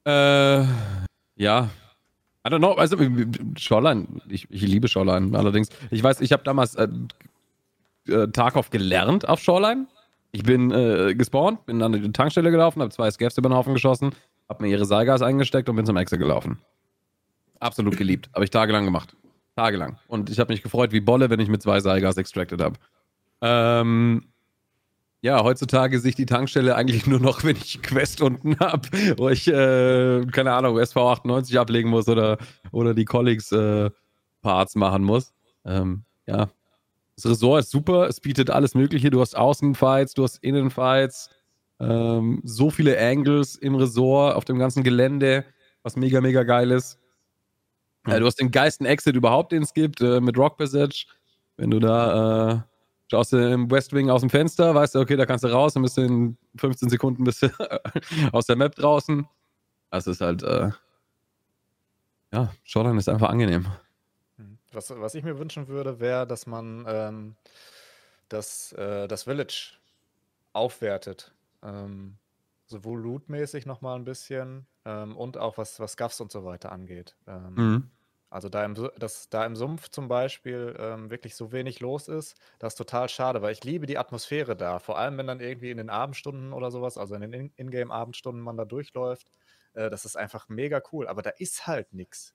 S3: Äh, ja. I don't know, also Shoreline, ich, ich liebe Shoreline allerdings. Ich weiß, ich habe damals äh, äh, Tarkov gelernt auf Shoreline. Ich bin äh, gespawnt, bin an die Tankstelle gelaufen, habe zwei Scavs über den Haufen geschossen, habe mir ihre Seilgas eingesteckt und bin zum Exit gelaufen. Absolut geliebt. Habe ich tagelang gemacht. Tagelang. Und ich habe mich gefreut wie Bolle, wenn ich mit zwei Seilgas extracted habe. Ähm, ja, heutzutage sehe ich die Tankstelle eigentlich nur noch, wenn ich Quest unten habe, wo ich, äh, keine Ahnung, SV 98 ablegen muss oder, oder die Colleagues äh, Parts machen muss. Ähm, ja, das Resort ist super, es bietet alles Mögliche. Du hast Außenfights, du hast Innenfights, ähm, so viele Angles im Resort, auf dem ganzen Gelände, was mega, mega geil ist. Äh, du hast den geilsten Exit überhaupt, den es gibt, äh, mit Rock Passage. Wenn du da äh, schaust du im West Wing aus dem Fenster, weißt du, okay, da kannst du raus, dann bist du in 15 Sekunden bist du aus der Map draußen. Das ist halt, äh, ja, Shoreline ist einfach angenehm.
S2: Mhm. Was, was ich mir wünschen würde, wäre, dass man ähm, das, äh, das Village aufwertet. Ähm, sowohl lootmäßig nochmal ein bisschen ähm, und auch was, was Gaffs und so weiter angeht. Ähm,
S3: Mhm.
S2: Also da im, dass da im Sumpf zum Beispiel ähm, wirklich so wenig los ist, das ist total schade, weil ich liebe die Atmosphäre da. Vor allem, wenn dann irgendwie in den Abendstunden oder sowas, also in den In- Ingame-Abendstunden man da durchläuft. Äh, das ist einfach mega cool. Aber da ist halt nichts.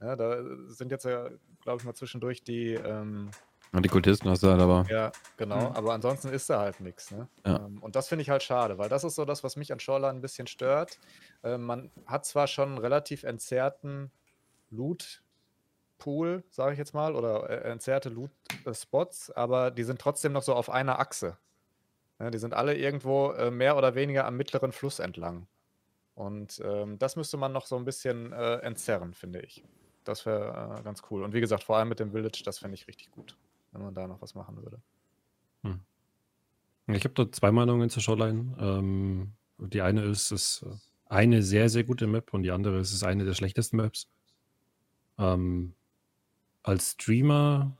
S2: Ja, da sind jetzt ja, glaube ich, mal zwischendurch die, ähm,
S3: Und die Kultisten hast du halt aber.
S2: ja, genau,
S1: Mhm.
S2: aber ansonsten ist da halt nichts. Ne?
S3: Ja.
S2: Ähm, und das finde ich halt schade, weil das ist so das, was mich an Shoreline ein bisschen stört. Ähm, man hat zwar schon einen relativ entzerrten Loot-Pool, sage ich jetzt mal, oder äh, entzerrte Loot-Spots, aber die sind trotzdem noch so auf einer Achse. Ja, die sind alle irgendwo äh, mehr oder weniger am mittleren Fluss entlang. Und ähm, das müsste man noch so ein bisschen äh, entzerren, finde ich. Das wäre äh, ganz cool. Und wie gesagt, vor allem mit dem Village, das fände ich richtig gut, wenn man da noch was machen würde.
S4: Ich habe da zwei Meinungen zur Shoreline. Ähm, die eine ist, es ist eine sehr, sehr gute Map und die andere ist, es ist eine der schlechtesten Maps. Ähm, als Streamer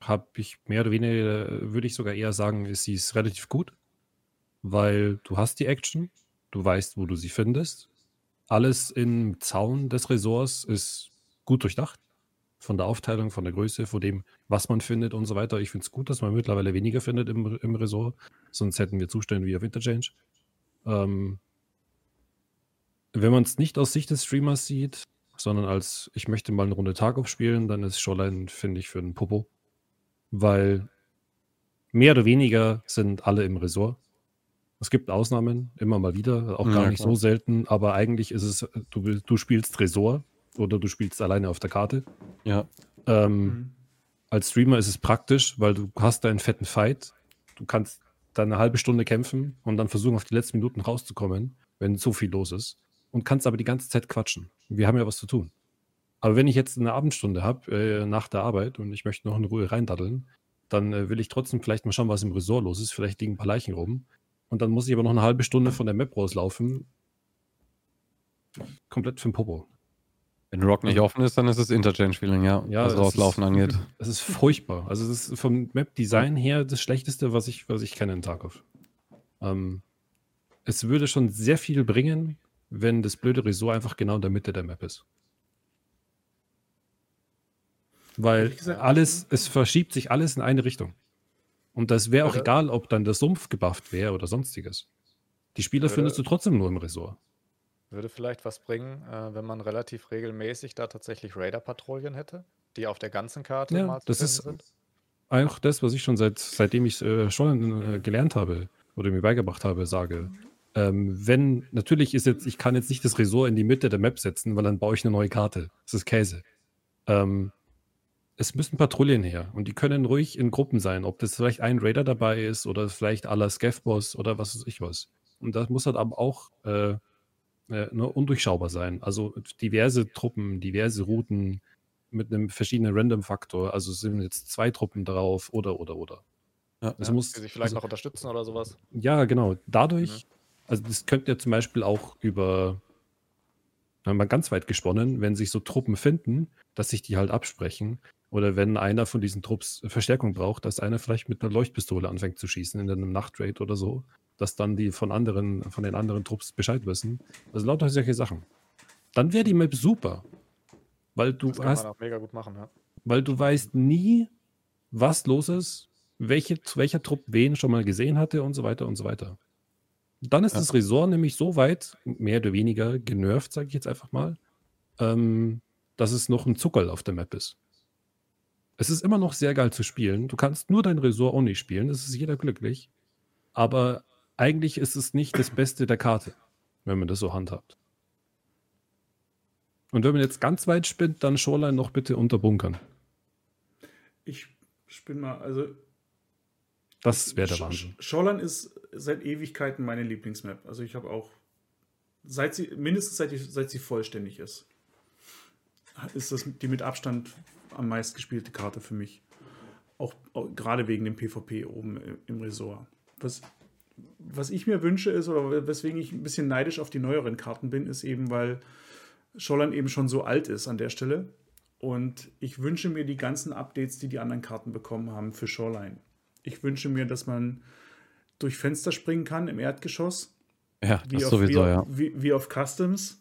S4: habe ich mehr oder weniger, würde ich sogar eher sagen, ist sie relativ gut, weil du hast die Action, du weißt, wo du sie findest. Alles im Zaun des Ressorts ist gut durchdacht. Von der Aufteilung, von der Größe, von dem, was man findet und so weiter. Ich finde es gut, dass man mittlerweile weniger findet im, im Resort. Sonst hätten wir Zustände wie auf Interchange. Ähm, wenn man es nicht aus Sicht des Streamers sieht, sondern als ich möchte mal eine Runde Tag aufspielen, dann ist Shoreline, finde ich, für einen Popo. Weil mehr oder weniger sind alle im Resort. Es gibt Ausnahmen, immer mal wieder, auch
S3: Ja,
S4: gar nicht
S3: klar.
S4: so selten, aber eigentlich ist es, du, du spielst Resort oder du spielst alleine auf der Karte.
S3: Ja.
S4: Ähm,
S1: Mhm.
S4: als Streamer ist es praktisch, weil du hast da einen fetten Fight. Du kannst da eine halbe Stunde kämpfen und dann versuchen, auf die letzten Minuten rauszukommen, wenn so viel los ist. Und kannst aber die ganze Zeit quatschen. Wir haben ja was zu tun. Aber wenn ich jetzt eine Abendstunde habe, äh, nach der Arbeit und ich möchte noch in Ruhe reindaddeln, dann äh, will ich trotzdem vielleicht mal schauen, was im Resort los ist. Vielleicht liegen ein paar Leichen rum. Und dann muss ich aber noch eine halbe Stunde von der Map rauslaufen. Komplett für den Popo.
S3: Wenn Rock nicht offen ist, dann ist es Interchange-Feeling, ja,
S4: Ja,
S3: was rauslaufen
S4: ist-
S3: angeht.
S4: Es ist furchtbar. Also es ist vom Map-Design her das Schlechteste, was ich, was ich kenne in Tarkov. Ähm, es würde schon sehr viel bringen, wenn das blöde Resort einfach genau in der Mitte der Map ist. Weil
S1: gesagt,
S4: alles, es verschiebt sich alles in eine Richtung. Und das wäre auch egal, ob dann der Sumpf gebufft wäre oder sonstiges. Die Spieler
S2: Würde-
S4: findest du trotzdem nur im Resort.
S2: Würde vielleicht was bringen, äh, wenn man relativ regelmäßig da tatsächlich Raider-Patrouillen hätte, die auf der ganzen Karte
S4: Ja,
S2: mal zu
S4: das ist-
S2: sind?
S4: Auch das, was ich schon seit, seitdem ich äh, schon äh, gelernt habe oder mir beigebracht habe, sage. Ähm, wenn, natürlich ist jetzt, ich kann jetzt nicht das Resort in die Mitte der Map setzen, weil dann baue ich eine neue Karte. Das ist Käse. Ähm, es müssen Patrouillen her und die können ruhig in Gruppen sein, ob das vielleicht ein Raider dabei ist oder vielleicht aller Scav-Boss oder was weiß ich was. Und das muss halt aber auch äh, äh, nur undurchschaubar sein. Also diverse Truppen, diverse Routen mit einem verschiedenen Random-Faktor. Also es sind jetzt zwei Truppen drauf oder oder oder.
S3: Ja,
S4: Es
S2: Ja,
S4: muss,
S2: die sich vielleicht
S4: also,
S2: noch unterstützen oder sowas.
S4: ja, genau. Dadurch,
S2: Mhm.
S4: Also das könnte ja zum Beispiel auch über, wenn man ganz weit gesponnen, wenn sich so Truppen finden, dass sich die halt absprechen. Oder wenn einer von diesen Trupps Verstärkung braucht, dass einer vielleicht mit einer Leuchtpistole anfängt zu schießen in einem Nachtraid oder so, dass dann die von anderen, von den anderen Trupps Bescheid wissen. Also lauter solche Sachen. Dann wäre die Map super. Weil du
S2: Das kann
S4: hast
S2: man auch mega gut machen, ja.
S4: weil du weißt nie, was los ist, welche, welcher Trupp wen schon mal gesehen hatte und so weiter und so weiter. Dann ist
S3: Ja.
S4: das Resort nämlich so weit, mehr oder weniger genervt, sage ich jetzt einfach mal, ähm, dass es noch ein Zuckerl auf der Map ist. Es ist immer noch sehr geil zu spielen. Du kannst nur dein Resort Only spielen, das ist jeder glücklich. Aber eigentlich ist es nicht das Beste der Karte, wenn man das so handhabt. Und wenn man jetzt ganz weit spinnt, dann Shoreline noch bitte unterbunkern.
S1: Ich spinne mal, also
S4: Das wäre der Wahnsinn.
S1: Shoreline ist seit Ewigkeiten meine Lieblingsmap. Also ich habe auch, seit sie, mindestens seit, seit sie vollständig ist, ist das die mit Abstand am meist gespielte Karte für mich. Auch, auch gerade wegen dem PvP oben im, im Resort. Was, was ich mir wünsche ist, oder weswegen ich ein bisschen neidisch auf die neueren Karten bin, ist eben, weil Shoreline eben schon so alt ist an der Stelle. Und ich wünsche mir die ganzen Updates, die die anderen Karten bekommen haben für Shoreline. Ich wünsche mir, dass man durch Fenster springen kann im Erdgeschoss,
S3: Ja,
S1: wie,
S3: das
S1: auf,
S3: sowieso,
S1: wie,
S3: ja.
S1: wie, wie auf Customs.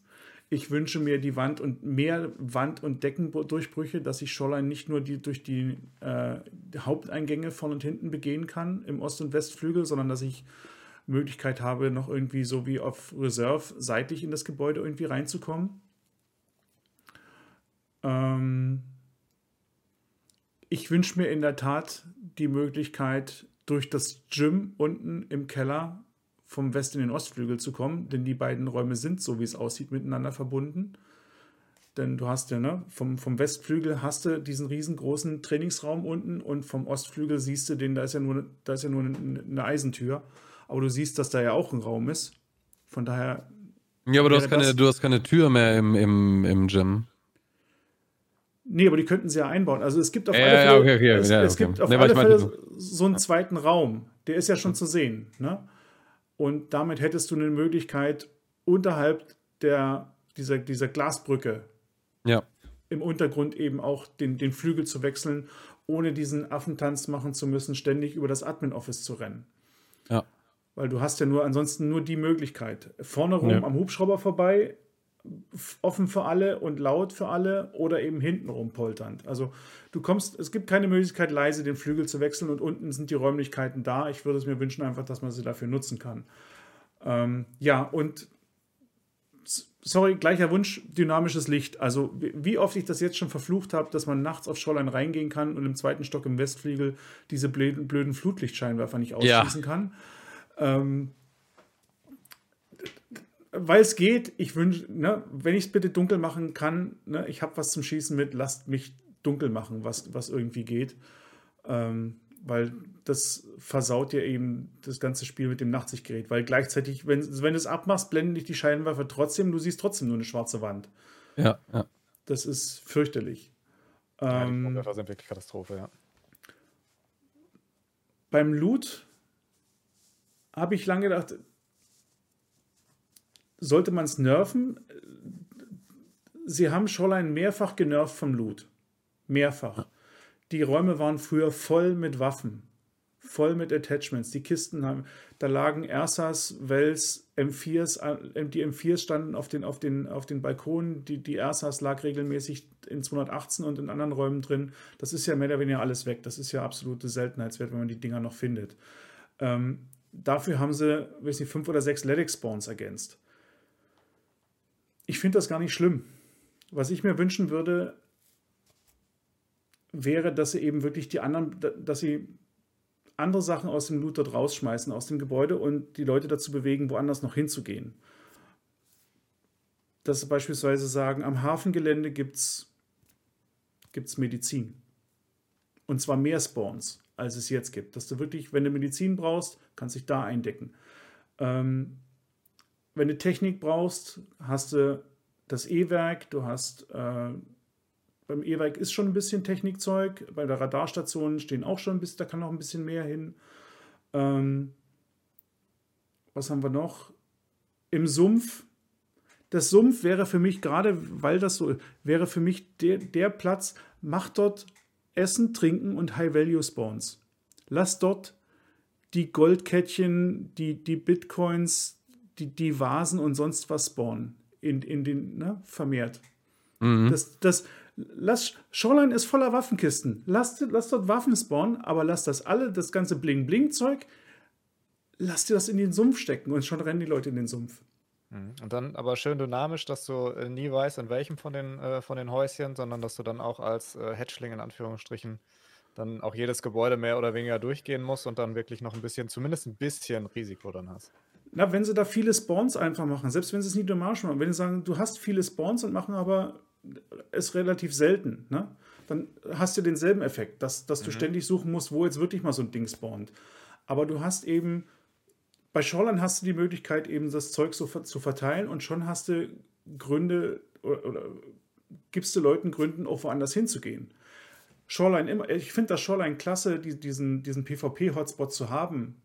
S1: Ich wünsche mir die Wand und mehr Wand- und Deckendurchbrüche, dass ich Shoreline nicht nur die, durch die äh, Haupteingänge von und hinten begehen kann im Ost- und Westflügel, sondern dass ich Möglichkeit habe, noch irgendwie so wie auf Reserve seitlich in das Gebäude irgendwie reinzukommen. Ähm, ich wünsche mir in der Tat die Möglichkeit, durch das Gym unten im Keller vom West in den Ostflügel zu kommen, denn die beiden Räume sind, so wie es aussieht, miteinander verbunden. Denn du hast ja, ne, vom, vom Westflügel hast du diesen riesengroßen Trainingsraum unten und vom Ostflügel siehst du den, da ist ja nur, da ist ja nur eine, Eisentür. Aber du siehst, dass da ja auch ein Raum ist. Von daher
S3: Ja, aber du hast, keine, du hast keine Tür mehr im, im, im Gym.
S1: Nee, aber die könnten sie ja einbauen. Also es gibt auf
S3: Ja,
S1: alle Fälle,
S3: okay, okay,
S1: es,
S3: ja,
S1: es
S3: okay.
S1: gibt auf
S3: Nee, aber
S1: alle
S3: ich meinte
S1: Fälle so einen zweiten Raum. Der ist ja schon zu sehen. Ne? Und damit hättest du eine Möglichkeit, unterhalb der, dieser, dieser Glasbrücke
S3: Ja.
S1: im Untergrund eben auch den, den Flügel zu wechseln, ohne diesen Affentanz machen zu müssen, ständig über das Admin-Office zu rennen.
S3: Ja.
S1: Weil du hast ja nur ansonsten nur die Möglichkeit. Vorne rum
S4: Ja.
S1: am Hubschrauber vorbei, offen für alle und laut für alle oder eben hinten rum polternd. Also du kommst, es gibt keine Möglichkeit, leise den Flügel zu wechseln und unten sind die Räumlichkeiten da. Ich würde es mir wünschen, einfach, dass man sie dafür nutzen kann. Ähm, ja, und sorry, gleicher Wunsch, dynamisches Licht. Also wie- oft ich das jetzt schon verflucht habe, dass man nachts auf Shoreline reingehen kann und im zweiten Stock im Westflügel diese blöden, blöden Flutlichtscheinwerfer nicht
S3: Ja.
S1: ausschießen kann. Ähm, weil es geht, ich wünsche, ne, wenn ich es bitte dunkel machen kann, ne, ich habe was zum Schießen mit, lasst mich dunkel machen, was, was irgendwie geht. Ähm, weil das versaut ja eben das ganze Spiel mit dem Nachtsichtgerät. Weil gleichzeitig, wenn, wenn du es abmachst, blenden dich die Scheinwerfer trotzdem, du siehst trotzdem nur eine schwarze Wand.
S3: Ja, ja.
S1: Das ist fürchterlich.
S2: Ja, die
S1: Ähm,
S2: Kronwerfer sind wirklich Katastrophe, ja.
S1: beim Loot habe ich lange gedacht, sollte man es nerven? Sie haben Shoreline mehrfach genervt vom Loot. Mehrfach. Die Räume waren früher voll mit Waffen. voll mit Attachments. Die Kisten haben, da lagen Ersas, Wells, M4s, äh, die M4s standen auf den, auf den, auf den Balkonen, die, die Ersas lag regelmäßig in 218 und in anderen Räumen drin. Das ist ja mehr oder weniger alles weg. Das ist ja absolute Seltenheitswert, wenn man die Dinger noch findet. Ähm, dafür haben sie, weiß nicht, fünf oder sechs Ledic Spawns ergänzt. Ich finde das gar nicht schlimm. Was ich mir wünschen würde, wäre, dass sie eben wirklich die anderen, dass sie andere Sachen aus dem Loot dort rausschmeißen, aus dem Gebäude und die Leute dazu bewegen, woanders noch hinzugehen. Dass sie beispielsweise sagen, am Hafengelände gibt es Medizin. Und zwar mehr Spawns, als es jetzt gibt. Dass du wirklich, wenn du Medizin brauchst, kannst dich da eindecken. Ähm, wenn du Technik brauchst, hast du das E-Werk, du hast äh, beim E-Bike ist schon ein bisschen Technikzeug. Bei der Radarstation stehen auch schon ein bisschen, da kann noch ein bisschen mehr hin. Ähm, was haben wir noch? Im Sumpf. Das Sumpf wäre für mich, gerade weil das so wäre für mich der, der Platz, macht dort Essen, Trinken und High-Value-Spawns. Lass dort die Goldkettchen, die, die Bitcoins, die, die Vasen und sonst was spawnen. In, in den, ne, vermehrt. Mhm. Das, das, Lass, Shoreline ist voller Waffenkisten. Lass, lass dort Waffen spawnen, aber lass das alle, das ganze Bling-Bling-Zeug, lass dir das in den Sumpf stecken und schon rennen die Leute in den Sumpf.
S2: Mhm. Und dann aber schön dynamisch, dass du äh, nie weißt, in welchem von den, äh, von den Häuschen, sondern dass du dann auch als äh, Hatchling in Anführungsstrichen dann auch jedes Gebäude mehr oder weniger durchgehen musst und dann wirklich noch ein bisschen, zumindest ein bisschen Risiko dann hast.
S1: Na, wenn sie da viele Spawns einfach machen, selbst wenn sie es nie dynamisch machen, wenn sie sagen, du hast viele Spawns und machen aber ist relativ selten. Ne? Dann hast du denselben Effekt, dass, dass du mhm. ständig suchen musst, wo jetzt wirklich mal so ein Ding spawnt. Aber du hast eben, bei Shoreline hast du die Möglichkeit, eben das Zeug so zu verteilen und schon hast du Gründe oder, oder gibst du Leuten Gründen, auch woanders hinzugehen. Shoreline immer, ich finde das Shoreline klasse, die, diesen, diesen PvP-Hotspot zu haben.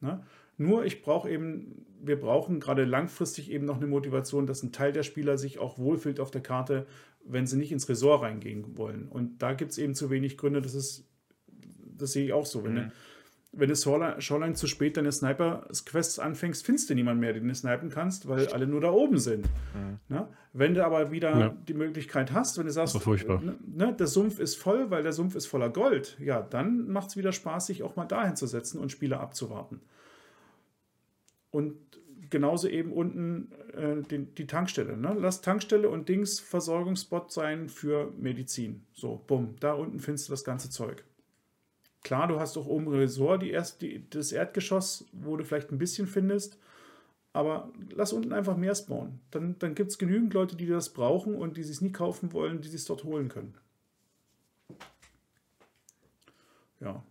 S1: Ne? Nur ich brauche eben, wir brauchen gerade langfristig eben noch eine Motivation, dass ein Teil der Spieler sich auch wohlfühlt auf der Karte, wenn sie nicht ins Resort reingehen wollen. Und da gibt es eben zu wenig Gründe, das ist, das sehe ich auch so. Wenn, mhm. du, wenn du Shoreline, zu spät deine Sniper-Quests anfängst, findest du niemanden mehr, den du snipen kannst, weil alle nur da oben sind. Mhm. Ne? Wenn du aber wieder ja. die Möglichkeit hast, wenn du sagst, ne, ne, der Sumpf ist voll, weil der Sumpf ist voller Gold, ja, dann macht es wieder Spaß, sich auch mal dahin zu setzen und Spieler abzuwarten und genauso eben unten äh, den, die Tankstelle. Ne? Lass Tankstelle und Dings Versorgungsspot sein für Medizin. So, bumm, da unten findest du das ganze Zeug. Klar, du hast auch oben Resort, die erst, die, das Erdgeschoss, wo du vielleicht ein bisschen findest, aber lass unten einfach mehr spawnen. Dann, dann gibt es genügend Leute, die das brauchen und die es nie kaufen wollen, die es dort holen können. Ja.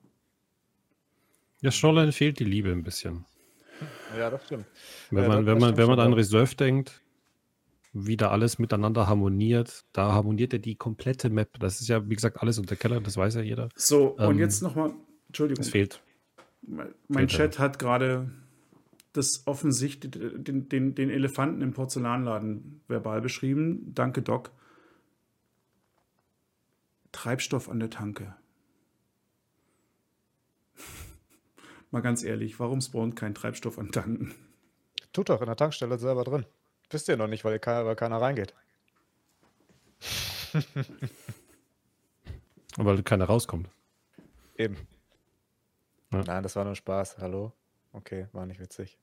S4: Ja, Shoreline fehlt die Liebe ein bisschen.
S2: Ja, das stimmt.
S4: Wenn man, wenn man, wenn man an Reserve denkt, wie da alles miteinander harmoniert, da harmoniert ja die komplette Map. Das ist ja, wie gesagt, alles unter Keller, das weiß ja jeder.
S1: So, ähm, und jetzt nochmal, Entschuldigung.
S4: Es fehlt.
S1: Mein Chat hat gerade das offensichtlich, den, den, den Elefanten im Porzellanladen verbal beschrieben. Danke, Doc. Treibstoff an der Tanke. Mal ganz ehrlich, warum spawnt kein Treibstoff an Tanken?
S2: Tut doch in der Tankstelle selber drin. Wisst ihr noch nicht, weil, keiner, weil keiner reingeht.
S4: weil keiner rauskommt.
S2: Eben. Ja. Nein, das war nur Spaß. Hallo? Okay, war nicht witzig.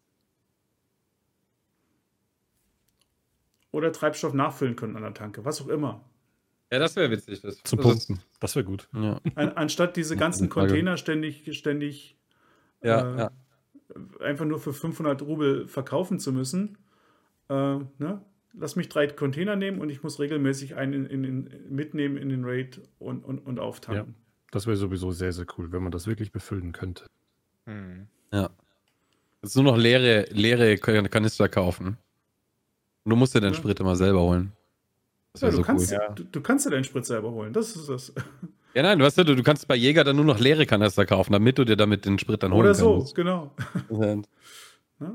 S1: Oder Treibstoff nachfüllen können an der Tanke, was auch immer.
S3: Ja, das wäre witzig. Das,
S4: Zum das Pumpen. Das wäre gut. Ja.
S1: An, anstatt diese ganzen Container ständig, ständig
S3: ja, äh, ja.
S1: einfach nur für 500 Rubel verkaufen zu müssen. Äh, ne? Lass mich drei Container nehmen und ich muss regelmäßig einen in, in, in, mitnehmen in den Raid und, und, und auftanken.
S4: Ja, das wäre sowieso sehr, sehr cool, wenn man das wirklich befüllen könnte.
S3: Hm. Ja. Jetzt nur noch leere, leere Kanister kaufen. Du musst dir deinen ja. Sprit immer selber holen.
S1: Das ja, du, so kannst, cool. du, du, kannst dir deinen Sprit selber holen. Das ist das.
S3: Ja, nein, weißt du, du kannst bei Jäger dann nur noch leere Kanister kaufen, damit du dir damit den Sprit dann holen kannst. Oder so,
S1: genau.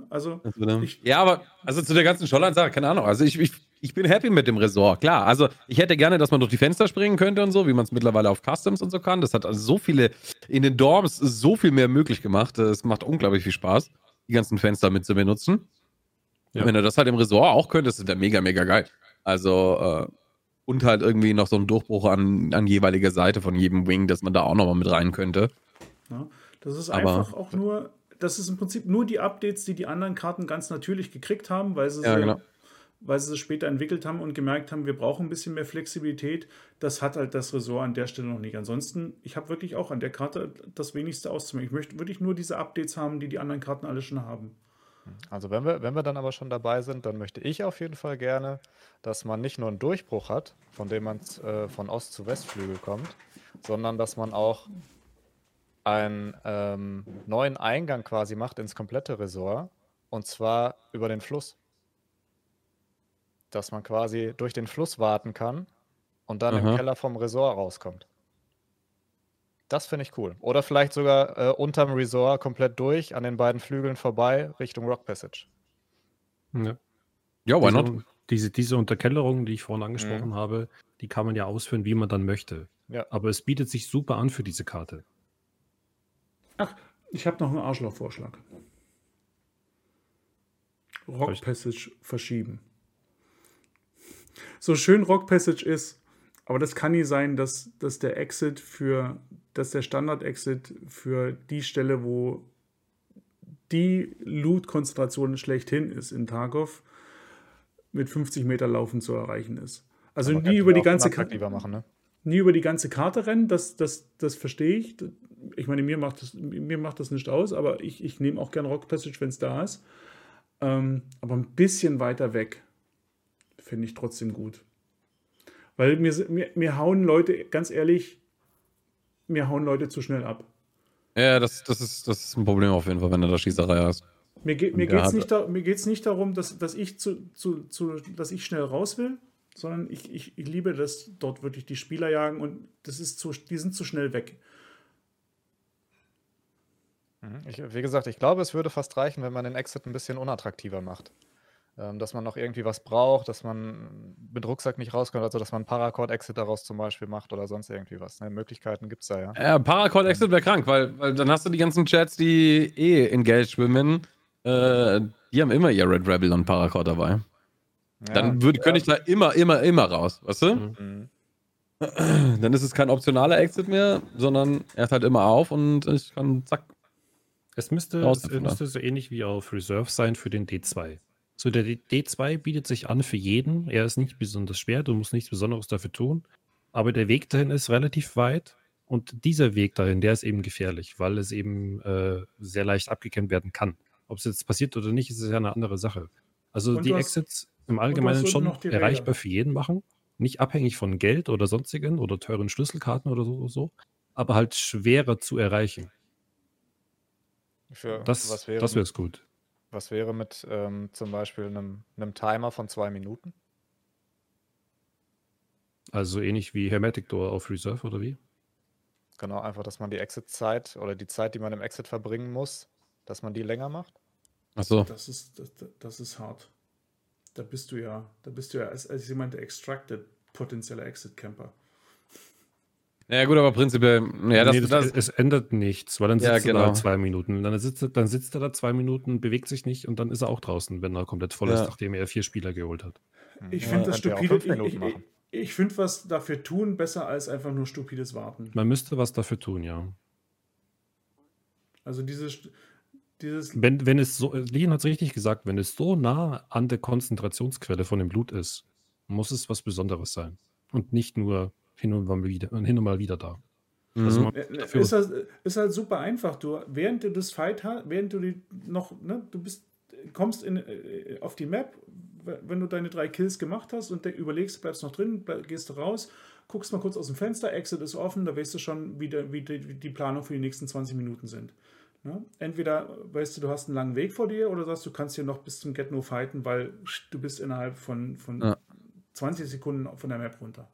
S1: also,
S3: ich, ja, aber also zu der ganzen Scholland-Sache, keine Ahnung. Also ich, ich, ich bin happy mit dem Resort, klar. Also ich hätte gerne, dass man durch die Fenster springen könnte und so, wie man es mittlerweile auf Customs und so kann. Das hat also so viele, in den Dorms so viel mehr möglich gemacht. Es macht unglaublich viel Spaß, die ganzen Fenster mit zu benutzen. Ja. Wenn du das halt im Resort auch könntest, das wäre mega, mega geil. Also, äh, und halt irgendwie noch so ein Durchbruch an, an jeweiliger Seite von jedem Wing, dass man da auch nochmal mit rein könnte.
S1: Ja, das ist Aber, einfach auch nur, das ist im Prinzip nur die Updates, die die anderen Karten ganz natürlich gekriegt haben, weil sie ja, genau weil sie es später entwickelt haben und gemerkt haben, wir brauchen ein bisschen mehr Flexibilität. Das hat halt das Ressort an der Stelle noch nicht. Ansonsten, ich habe wirklich auch an der Karte das wenigste auszumachen. Ich möchte wirklich nur diese Updates haben, die die anderen Karten alle schon haben.
S2: Also wenn wir, wenn wir dann aber schon dabei sind, dann möchte ich auf jeden Fall gerne, dass man nicht nur einen Durchbruch hat, von dem man äh, von Ost zu Westflügel kommt, sondern dass man auch einen ähm, neuen Eingang quasi macht ins komplette Ressort und zwar über den Fluss dass man quasi durch den Fluss warten kann und dann Aha. im Keller vom Resort rauskommt. Das finde ich cool. Oder vielleicht sogar äh, unterm Resort komplett durch, an den beiden Flügeln vorbei, Richtung Rock Passage.
S4: Ja, ja why not? Diese, diese Unterkellerung, die ich vorhin angesprochen mhm. habe, die kann man ja ausführen, wie man dann möchte. Ja. Aber es bietet sich super an für diese Karte.
S1: Ach, ich habe noch einen Arschlochvorschlag. Rock Passage verschieben so schön Rock Passage ist, aber das kann nie sein, dass, dass der Exit für, dass der Standard-Exit für die Stelle, wo die Loot-Konzentration schlechthin ist in Tarkov, mit 50 Meter Laufen zu erreichen ist. Also nie über die ganze Karte. Ne? Nie über die ganze Karte rennen, das, das, das verstehe ich. Ich meine, mir macht das, mir macht das nicht aus, aber ich, ich nehme auch gerne Rock Passage, wenn es da ist. Ähm, aber ein bisschen weiter weg finde ich trotzdem gut. Weil mir, mir, mir hauen Leute, ganz ehrlich, mir hauen Leute zu schnell ab.
S3: Ja, das, das, ist, das ist ein Problem auf jeden Fall, wenn du da Schießerei hast.
S1: Mir, geht, mir geht es nicht, da, nicht darum, dass, dass, ich zu, zu, zu, dass ich schnell raus will, sondern ich, ich, ich liebe das dort wirklich die Spieler jagen und das ist zu, die sind zu schnell weg.
S2: Mhm. Ich, wie gesagt, ich glaube, es würde fast reichen, wenn man den Exit ein bisschen unattraktiver macht dass man noch irgendwie was braucht, dass man mit Rucksack nicht rauskommt, also dass man Paracord-Exit daraus zum Beispiel macht oder sonst irgendwie was. Ne? Möglichkeiten gibt es da ja.
S3: Ja, Paracord-Exit wäre krank, weil, weil dann hast du die ganzen Chats, die eh engaged schwimmen, äh, die haben immer ihr Red Rebel und Paracord dabei. Ja, dann würd, ja. könnte ich da immer, immer, immer raus, weißt du? Mhm. Dann ist es kein optionaler Exit mehr, sondern er ist halt immer auf und ich kann zack.
S4: Es müsste, es müsste so ähnlich wie auf Reserve sein für den D2. So, der D2 bietet sich an für jeden. Er ist nicht besonders schwer, du musst nichts Besonderes dafür tun. Aber der Weg dahin ist relativ weit. Und dieser Weg dahin, der ist eben gefährlich, weil es eben äh, sehr leicht abgekämmt werden kann. Ob es jetzt passiert oder nicht, ist ja eine andere Sache. Also und die hast, Exits im Allgemeinen schon erreichbar für jeden machen. Nicht abhängig von Geld oder sonstigen oder teuren Schlüsselkarten oder so, so aber halt schwerer zu erreichen. Für das das wäre es gut.
S2: Was wäre mit ähm, zum Beispiel einem, einem Timer von zwei Minuten?
S4: Also ähnlich wie Hermetic Door auf Reserve oder wie?
S2: Genau, einfach, dass man die Exit-Zeit oder die Zeit, die man im Exit verbringen muss, dass man die länger macht.
S1: Achso. Das ist, das, das ist hart. Da bist du ja, da bist du ja als, als jemand, der extracted potenzieller Exit-Camper.
S3: Ja, gut, aber prinzipiell, ja,
S4: das, nee, das, das, es ändert nichts, weil dann sitzt ja, genau. er da zwei Minuten. Dann sitzt, dann sitzt er da zwei Minuten, bewegt sich nicht und dann ist er auch draußen, wenn er komplett voll ja. ist, nachdem er vier Spieler geholt hat.
S1: Ich ja, finde das stupide. Ich, ich, ich finde was dafür tun besser als einfach nur stupides Warten.
S4: Man müsste was dafür tun, ja.
S1: Also dieses. dieses
S4: wenn, wenn es so, Leon hat es richtig gesagt, wenn es so nah an der Konzentrationsquelle von dem Blut ist, muss es was Besonderes sein. Und nicht nur hin und mal wieder, hin und mal wieder da.
S1: Mhm. Also ist, halt, ist, halt, super einfach. Du, während du das Fight hast, während du die noch, ne, du bist, kommst in, äh, auf die Map, wenn du deine drei Kills gemacht hast und überlegst, bleibst noch drin, bleib, gehst du raus, guckst mal kurz aus dem Fenster, Exit ist offen, da weißt du schon, wie, der, wie die, die Planung für die nächsten 20 Minuten sind. Ne? Entweder weißt du, du hast einen langen Weg vor dir oder sagst du, kannst hier noch bis zum Get-No fighten, weil du bist innerhalb von, von ja. 20 Sekunden von der Map runter.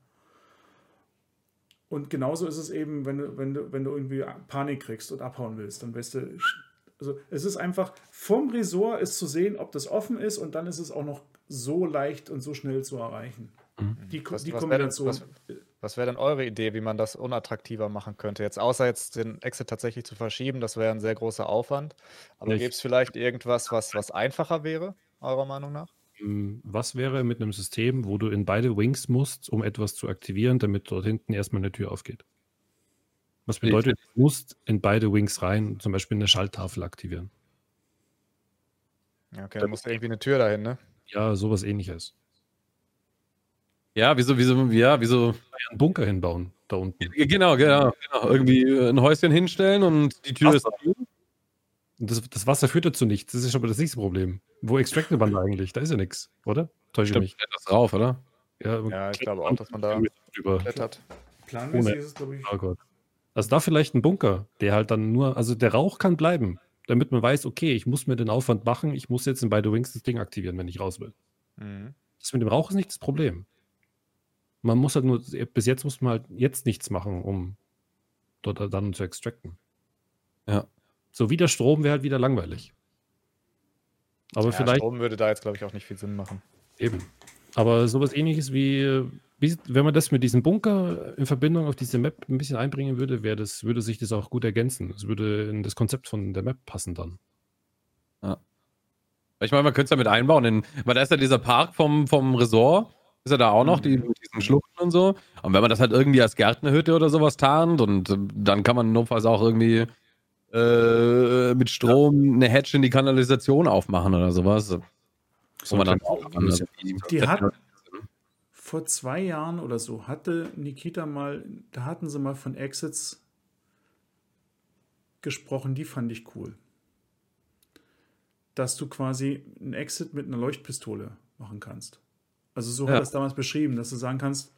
S1: Und genauso ist es eben, wenn du, wenn du, wenn du irgendwie Panik kriegst und abhauen willst, dann weißt du, Also es ist einfach, vom Resort ist zu sehen, ob das offen ist und dann ist es auch noch so leicht und so schnell zu erreichen.
S4: Mhm.
S1: Die,
S2: Was,
S1: die
S2: was wäre denn,
S1: Kombination.
S2: was, was wär denn eure Idee, wie man das unattraktiver machen könnte? Jetzt außer jetzt den Exit tatsächlich zu verschieben, das wäre ein sehr großer Aufwand. Aber gäbe es vielleicht irgendwas, was, was einfacher wäre, eurer Meinung nach?
S4: Ähm, Was wäre mit einem System, wo du in beide Wings musst, um etwas zu aktivieren, damit dort hinten erstmal eine Tür aufgeht? Was bedeutet, du musst in beide Wings rein, zum Beispiel eine Schalltafel aktivieren?
S2: Ja, okay, dann muss irgendwie eine Tür dahin, ne?
S4: Ja, sowas ähnliches.
S3: Ja, wieso, wieso, ja, wieso.
S4: Einen Bunker hinbauen, da unten.
S3: Genau, genau, genau. Irgendwie äh, ein Häuschen hinstellen und die Tür ist.
S4: Wasser. Und Das, das Wasser führt dazu nichts. Das ist aber das nächste Problem. Wo extractet man da eigentlich? Da ist ja nichts, oder? Täusche ich mich.
S3: das drauf, oder?
S4: Ja,
S2: Ja, ich glaube auch, dass man da
S4: drüber.
S2: klettert.
S1: Planmäßig
S4: ohne-
S1: ist es, glaube ich.
S4: Oh Gott. Also da vielleicht ein Bunker, der halt dann nur, also der Rauch kann bleiben, damit man weiß, okay, ich muss mir den Aufwand machen, ich muss jetzt in beide Wings das Ding aktivieren, wenn ich raus will.
S2: Mhm.
S4: Das mit dem Rauch ist nicht das Problem. Man muss halt nur, bis jetzt muss man halt jetzt nichts machen, um dort dann zu extracten.
S3: Ja.
S4: So wie der Strom wäre halt wieder langweilig. Aber
S2: Ja,
S4: vielleicht
S2: Strom würde da jetzt, glaube ich, auch nicht viel Sinn machen.
S4: Eben. Aber sowas ähnliches wie, wie, wenn man das mit diesem Bunker in Verbindung auf diese Map ein bisschen einbringen würde, wäre das, würde sich das auch gut ergänzen. Es würde in das Konzept von der Map passen dann.
S3: Ich meine, man könnte es ja mit einbauen, in, weil da ist ja dieser Park vom, vom Resort, ist ja da auch noch, die, mit diesen Schluchten und so. Und wenn man das halt irgendwie als Gärtnerhütte oder sowas tarnt und dann kann man notfalls auch irgendwie äh, mit Strom eine Hedge in die Kanalisation aufmachen oder sowas. Wo man dann auch Die
S1: hat vor zwei Jahren oder so hatte Nikita mal, da hatten sie mal von Exits gesprochen, die fand ich cool. Dass du quasi einen Exit mit einer Leuchtpistole machen kannst. Also so
S3: Ja.
S1: hat er es damals beschrieben, dass du sagen kannst,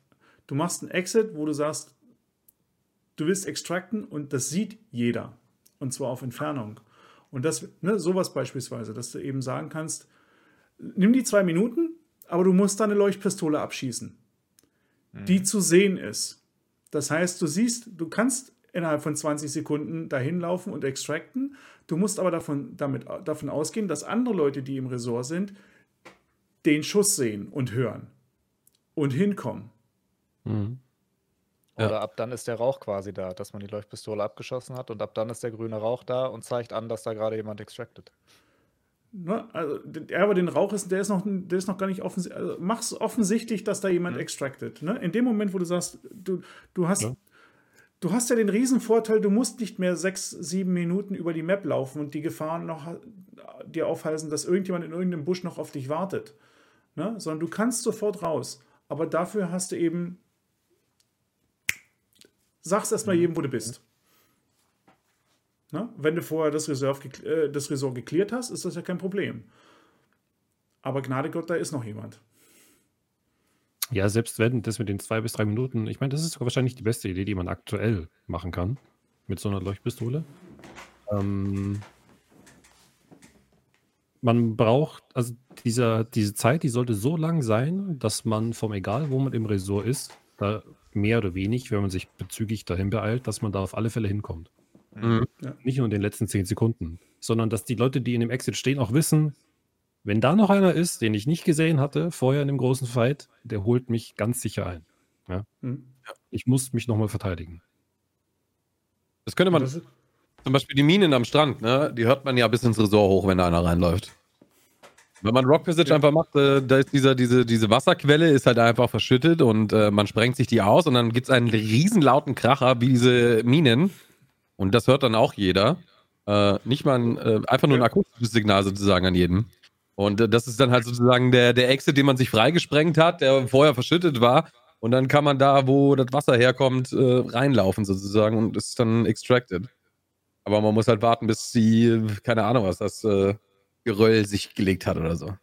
S1: du machst einen Exit, wo du sagst, du willst extracten und das sieht jeder. Und zwar auf Entfernung. Und das, ne, sowas beispielsweise, dass du eben sagen kannst, nimm die zwei Minuten, aber du musst da eine Leuchtpistole abschießen, die zu sehen ist. Das heißt, du siehst, du kannst innerhalb von 20 Sekunden dahin laufen und extracten. Du musst aber davon, damit, davon ausgehen, dass andere Leute, die im Resort sind, den Schuss sehen und hören und hinkommen.
S4: Mhm.
S3: Ja.
S2: Oder ab dann ist der Rauch quasi da, dass man die Leuchtpistole abgeschossen hat und ab dann ist der grüne Rauch da und zeigt an, dass da gerade jemand extracted.
S1: Ne? Also, der, aber den Rauch ist, der ist noch, der ist noch gar nicht offensichtlich. Also mach's offensichtlich, dass da jemand extracted. Ne? In dem Moment, wo du sagst, du, du hast.
S4: Ja.
S1: Du hast ja den Riesenvorteil, du musst nicht mehr sechs, sieben Minuten über die Map laufen und die Gefahr noch dir aufhalsen, dass irgendjemand in irgendeinem Busch noch auf dich wartet. Ne? Sondern du kannst sofort raus. Aber dafür hast du eben. Sag's erstmal jedem, wo du bist. Ne? Wenn du vorher das, Reserve, äh, das Resort geklärt hast, ist das ja kein Problem. Aber Gnade Gott, da ist noch jemand.
S4: Ja, selbst wenn das mit den zwei bis drei Minuten, ich meine, das ist wahrscheinlich die beste Idee, die man aktuell machen kann mit so einer Leuchtpistole. Ähm, man braucht, also dieser, diese Zeit, die sollte so lang sein, dass man vom egal, wo man im Resort ist, da mehr oder wenig, wenn man sich bezüglich dahin beeilt, dass man da auf alle Fälle hinkommt.
S3: Mhm.
S4: Nicht nur in den letzten zehn Sekunden, sondern dass die Leute, die in dem Exit stehen, auch wissen, wenn da noch einer ist, den ich nicht gesehen hatte, vorher in dem großen Fight, der holt mich ganz sicher ein.
S1: Hm?
S4: Ich muss mich nochmal verteidigen.
S3: Das könnte man,
S1: Das ist,
S3: zum Beispiel die Minen am Strand, ne? die hört man ja bis ins Resort hoch, wenn da einer reinläuft. Wenn man Rock Passage einfach macht, äh, da ist dieser, diese, diese Wasserquelle ist halt einfach verschüttet und äh, man sprengt sich die aus und dann gibt es einen riesen lauten Kracher wie diese Minen. Und das hört dann auch jeder. Äh, nicht mal ein, äh, einfach nur ein akustisches Signal sozusagen an jeden. Und äh, das ist dann halt sozusagen der, der Exit, den man sich freigesprengt hat, der vorher verschüttet war. Und dann kann man da, wo das Wasser herkommt, äh, reinlaufen sozusagen und ist dann extracted. Aber man muss halt warten, bis die, keine Ahnung, was das Geröll sich gelegt hat oder so.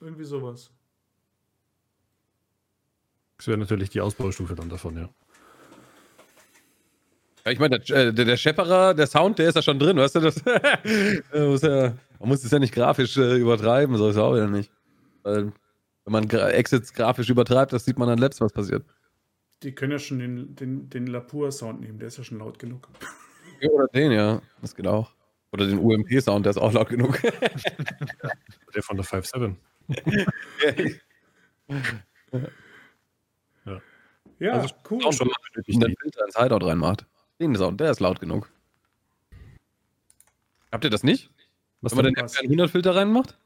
S1: irgendwie sowas.
S4: Das wäre natürlich die Ausbaustufe dann davon, ja.
S3: Ja, ich meine, der, äh, der, der Schepperer, der Sound, der ist ja schon drin, weißt du? Das, äh, muss ja, man muss es ja nicht grafisch äh, übertreiben, so ist es auch wieder nicht. Weil, wenn man Gra Exits grafisch übertreibt, das sieht man an Labs, was passiert.
S1: Die können ja schon den, den, den Lapur-Sound nehmen, der ist ja schon laut genug.
S3: Ja, Oder den, ja. Das geht auch. Oder den UMP-Sound, der ist auch laut genug.
S4: Der von der 5.7.
S1: Ja,
S4: Also,
S1: cool.
S3: Auch schon mal, wenn ich einen Filter ins Hideout reinmacht. Den Sound, der ist laut genug. Habt ihr das nicht?
S4: Was
S3: Wenn man
S4: denn?
S3: den
S1: was?
S3: FN100-Filter reinmacht?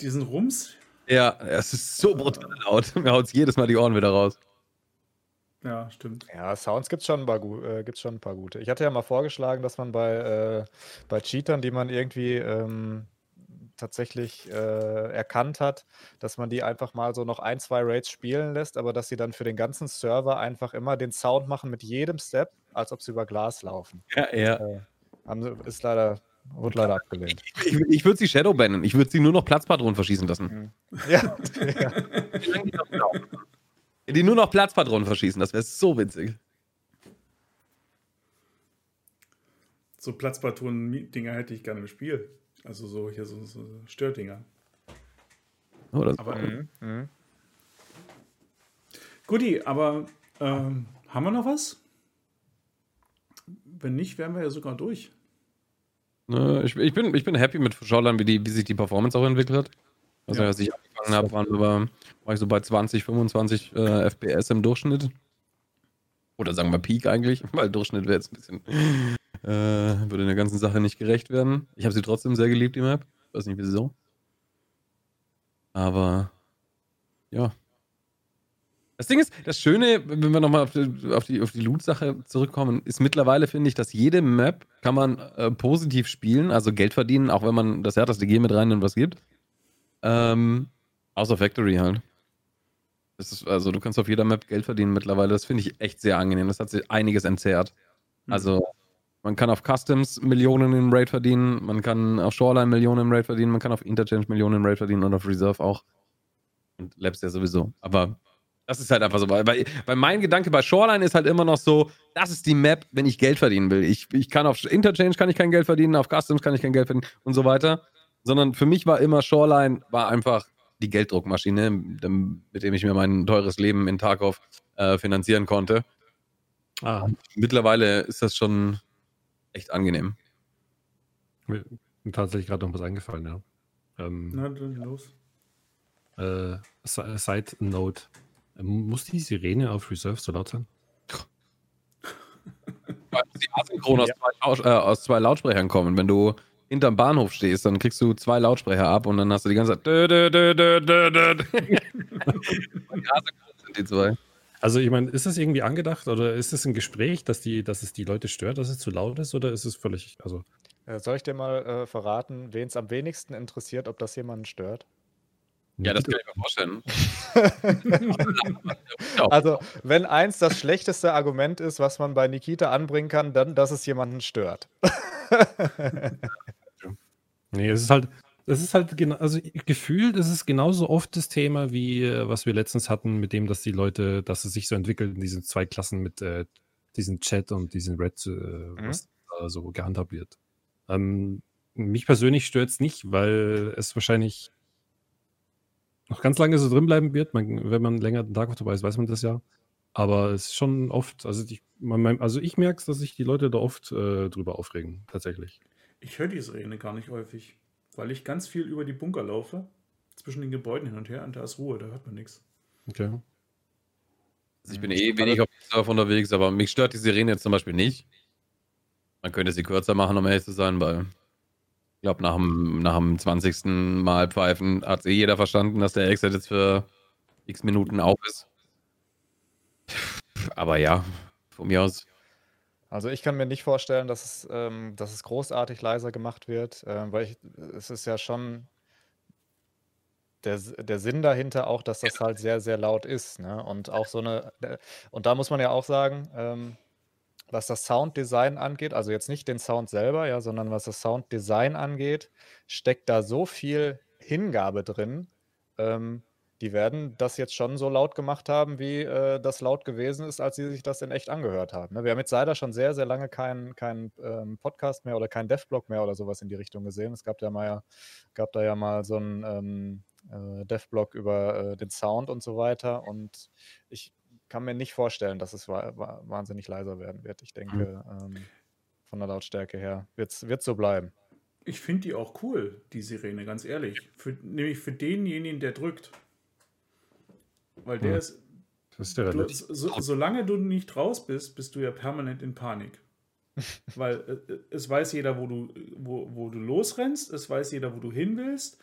S1: Diesen Rums,
S3: Ja, es ist so brutal laut. Mir haut jedes Mal die Ohren wieder raus.
S1: Ja, stimmt.
S2: Ja, Sounds gibt es schon, ein paar gu- äh, gibt's schon ein paar gute. Ich hatte ja mal vorgeschlagen, dass man bei, äh, bei Cheatern, die man irgendwie ähm, tatsächlich äh, erkannt hat, dass man die einfach mal so noch ein, zwei Raids spielen lässt, aber dass sie dann für den ganzen Server einfach immer den Sound machen mit jedem Step, als ob sie über Glas laufen.
S3: Ja, ja.
S2: Äh, haben sie, ist leider, wurde leider abgelehnt.
S3: Ich, ich würde sie Shadowbannen. Ich würde sie nur noch Platzpatronen verschießen lassen.
S2: ja, ja.
S3: Die nur noch Platzpatronen verschießen. Das wäre so witzig.
S1: So Platzpatronen-Dinger hätte ich gerne im Spiel. Also so hier so, so Stördinger.
S3: Oh, das
S1: Aber
S2: mhm.
S1: Guti, aber ähm, haben wir noch was? Wenn nicht, wären wir ja sogar durch.
S3: Ich, ich, bin, ich bin happy mit Shoreline, wie, die, wie sich die Performance auch entwickelt hat. Also,
S1: Ja.
S3: als ich angefangen habe, waren wir, war ich so bei 20, 25 äh, FPS im Durchschnitt. Oder sagen wir Peak eigentlich, weil Durchschnitt wäre jetzt ein bisschen, äh, würde der ganzen Sache nicht gerecht werden. Ich habe sie trotzdem sehr geliebt, die Map. Weiß nicht wieso. Aber, ja. Das Ding ist, das Schöne, wenn wir nochmal auf die, auf die, auf die Loot-Sache zurückkommen, ist mittlerweile, finde ich, dass jede Map kann man äh, positiv spielen, also Geld verdienen, auch wenn man das härteste G mit reinnimmt, was gibt. Ähm, außer Factory halt. Ist, also du kannst auf jeder Map Geld verdienen mittlerweile. Das finde ich echt sehr angenehm. Das hat sich einiges entzerrt. Also man kann auf Customs Millionen im Raid verdienen, man kann auf Shoreline Millionen im Raid verdienen, man kann auf Interchange Millionen im Raid verdienen und auf Reserve auch. Und Labs ja sowieso. Aber das ist halt einfach so. Weil, weil, weil mein Gedanke bei Shoreline ist halt immer noch so, das ist die Map, wenn ich Geld verdienen will. Ich, ich kann auf Interchange kann ich kein Geld verdienen, auf Customs kann ich kein Geld verdienen und so weiter. Sondern für mich war immer Shoreline war einfach die Gelddruckmaschine, mit dem ich mir mein teures Leben in Tarkov äh, finanzieren konnte.
S4: Ah,
S3: Mittlerweile ist das schon echt angenehm.
S4: mir tatsächlich gerade noch was eingefallen, ja. Ähm,
S1: Na, dann los.
S4: äh, Si- Side Note. Ähm, Muss die Sirene auf Reserve so laut sein?
S3: Weil die asynchron aus, zwei, äh, aus zwei Lautsprechern kommen. Wenn du hinterm Bahnhof stehst, dann kriegst du zwei Lautsprecher ab und dann hast du die ganze Zeit. Dö, dö, dö, dö, dö, dö. Weil die asynchron sind die zwei.
S4: Also ich meine, ist das irgendwie angedacht oder ist es ein Gespräch, dass, die, dass es die Leute stört, dass es zu laut ist oder ist es völlig, also
S2: Äh, Soll ich dir mal äh, verraten, wen es am wenigsten interessiert, ob das jemanden stört?
S3: Ja, das kann ich mir vorstellen.
S2: Also, wenn eins das schlechteste Argument ist, was man bei Nikita anbringen kann, dann, dass es jemanden stört.
S4: Nee, es ist halt, es ist halt genau, also gefühlt ist es genauso oft das Thema, wie äh, was wir letztens hatten, mit dem, dass die Leute, dass es sich so entwickelt in diesen zwei Klassen mit äh, diesem Chat und diesem Red, äh, was da so gehandhabt wird. Ähm, mich persönlich stört es nicht, weil es wahrscheinlich noch ganz lange so drin bleiben wird. Man, wenn man länger den Tag dabei ist, weiß man das ja. Aber es ist schon oft, also ich, man, man, also ich merke es, dass sich die Leute da oft äh, drüber aufregen, tatsächlich.
S1: Ich höre die Sirene gar nicht häufig, weil ich ganz viel über die Bunker laufe, zwischen den Gebäuden hin und her, und da ist Ruhe, da hört man nichts.
S4: Okay.
S3: Also ich bin eh wenig auf dem Surf unterwegs, aber mich stört die Sirene jetzt zum Beispiel nicht. Man könnte sie kürzer machen, um ehrlich zu sein, weil ich glaube, nach dem, nach dem 20. Mal pfeifen hat eh jeder verstanden, dass der Exit jetzt für x Minuten auf ist. Aber ja, von mir aus.
S2: Also ich kann mir nicht vorstellen, dass es, ähm, dass es großartig leiser gemacht wird, ähm, weil ich, es ist ja schon der, der Sinn dahinter auch, dass das halt sehr, sehr laut ist. Ne? Und auch so eine, äh, und da muss man ja auch sagen, ähm, was das Sounddesign angeht, also jetzt nicht den Sound selber, ja, sondern was das Sounddesign angeht, steckt da so viel Hingabe drin. Ähm, die werden das jetzt schon so laut gemacht haben, wie äh, das laut gewesen ist, als sie sich das in echt angehört haben. Ne? Wir haben mit Seider schon sehr, sehr lange keinen keinen, ähm, Podcast mehr oder keinen Devblog mehr oder sowas in die Richtung gesehen. Es gab, ja mal, ja- gab da ja mal so einen ähm, äh, Devblog über äh, den Sound und so weiter. Und ich kann mir nicht vorstellen, dass es wa wa wahnsinnig leiser werden wird. Ich denke, ähm, von der Lautstärke her. Wird es so bleiben.
S1: Ich finde die auch cool, die Sirene, ganz ehrlich. Für, nämlich für denjenigen, der drückt. Weil der
S4: Hm.
S1: ist.
S4: Das ist der
S1: Du, so, solange du nicht raus bist, bist du ja permanent in Panik. Weil äh, es weiß jeder, wo du, wo, wo du losrennst, es weiß jeder, wo du hin willst.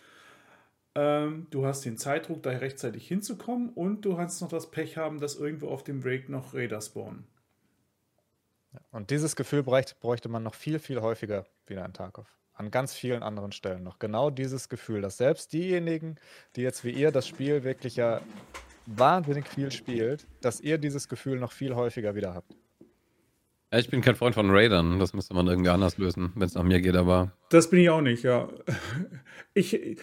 S1: Ähm, du hast den Zeitdruck, da rechtzeitig hinzukommen und du kannst noch das Pech haben, dass irgendwo auf dem Break noch Räder spawnen.
S2: Und dieses Gefühl bräuchte, bräuchte man noch viel, viel häufiger wieder in Tarkov. An ganz vielen anderen Stellen noch. Genau dieses Gefühl, dass selbst diejenigen, die jetzt wie ihr das Spiel wirklich ja wahnsinnig viel spielt, dass ihr dieses Gefühl noch viel häufiger wieder habt.
S3: Ja, ich bin kein Freund von Raidern. Das müsste man irgendwie anders lösen, wenn es nach mir geht, aber.
S1: Das bin ich auch nicht, ja. Ich,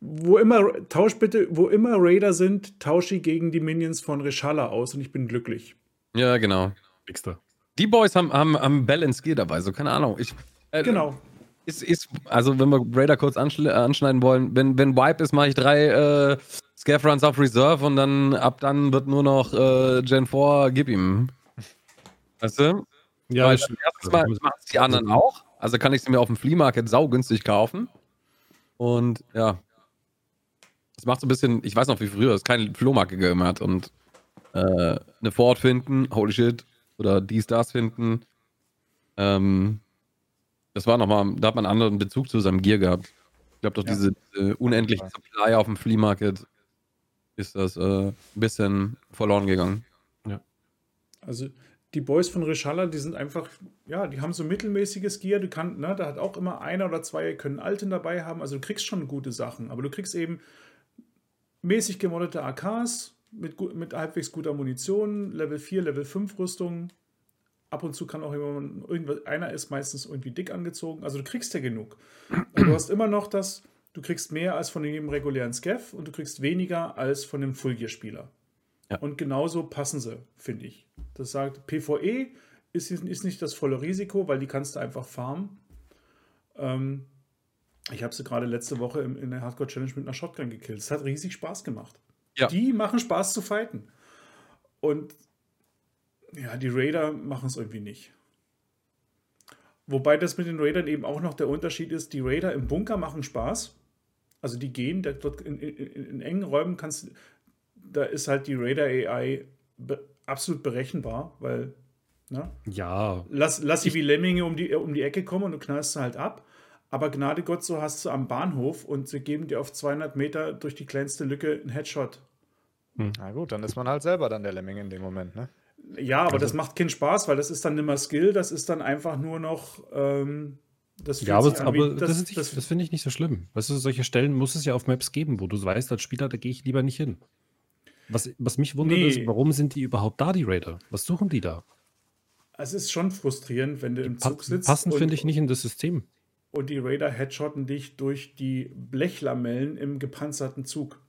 S1: wo immer, tausch bitte, wo immer Raider sind, tausche ich gegen die Minions von Reshala aus und ich bin glücklich.
S3: Ja, genau.
S4: Nächster.
S3: Die Boys haben, haben, haben Balance Gear dabei, so keine Ahnung. Ich, äh,
S1: Genau.
S3: Ist, ist, also wenn wir Raider kurz anschl- anschneiden wollen, wenn, wenn Wipe ist, mache ich drei äh, Scaff Runs auf Reserve und dann ab dann wird nur noch äh, Gen 4, gib ihm. Weißt du?
S4: Ja,
S3: Weil
S4: ich,
S3: erstens mal machen es die anderen auch. Also kann ich sie mir auf dem Flea Market saugünstig kaufen. Und ja. Das macht so ein bisschen, ich weiß noch wie früher, es keine Flohmarkt gegeben hat und äh, eine Ford finden, holy shit, oder dies, das finden. Ähm, das war nochmal, da hat man einen anderen Bezug zu seinem Gear gehabt. Ich glaube doch,
S2: Ja.
S3: diese äh, unendliche Supply auf dem Flea Market ist das äh, ein bisschen verloren gegangen.
S1: Also die Boys von Reshala, die sind einfach, ja, die haben so mittelmäßiges Gear. Du kannst, ne, da hat auch immer einer oder zwei können Alten dabei haben. Also du kriegst schon gute Sachen, aber du kriegst eben mäßig gemoddete AKs mit, mit halbwegs guter Munition, Level 4, Level 5 Rüstung. Ab und zu kann auch jemand, irgendwas, einer ist meistens irgendwie dick angezogen. Also du kriegst ja genug. Und du hast immer noch das, du kriegst mehr als von jedem regulären Scaff und du kriegst weniger als von dem Full-Gear-Spieler.
S3: Ja.
S1: Und genauso passen sie, finde ich. Das sagt, PvE ist, ist nicht das volle Risiko, weil die kannst du einfach farmen. Ähm, ich habe sie gerade letzte Woche im, in der Hardcore Challenge mit einer Shotgun gekillt. Es hat riesig Spaß gemacht.
S3: Ja.
S1: Die machen Spaß zu fighten. Und ja, die Raider machen es irgendwie nicht. Wobei das mit den Raidern eben auch noch der Unterschied ist, die Raider im Bunker machen Spaß. Also die gehen, da, dort in, in, in engen Räumen kannst da ist halt die Raider AI be absolut berechenbar, weil ne,
S4: ja,
S1: lass, lass sie wie Lemminge um die, um die Ecke kommen und du knallst sie halt ab. Aber Gnade Gott, so hast du am Bahnhof und sie geben dir auf 200 Meter durch die kleinste Lücke einen Headshot.
S2: Na gut, dann ist man halt selber dann der Lemming in dem Moment, ne?
S1: Ja, aber das macht keinen Spaß, weil das ist dann nicht mehr Skill, das ist dann einfach nur noch. Ähm, das
S4: ja aber,
S1: an
S4: aber das, nicht, das,
S1: das-
S4: finde ich nicht so schlimm. Weißt du, solche Stellen muss es ja auf Maps geben, wo du weißt, als Spieler, da gehe ich lieber nicht hin. Was, was mich wundert,
S1: Nee.
S4: ist, warum sind die überhaupt da, die Raider? Was suchen die da?
S1: Es ist schon frustrierend, wenn du im Zug
S4: Pa
S1: sitzt.
S4: passen,
S1: und-
S4: finde ich, nicht in das System.
S1: Und die Raider headshotten dich durch die Blechlamellen im gepanzerten Zug.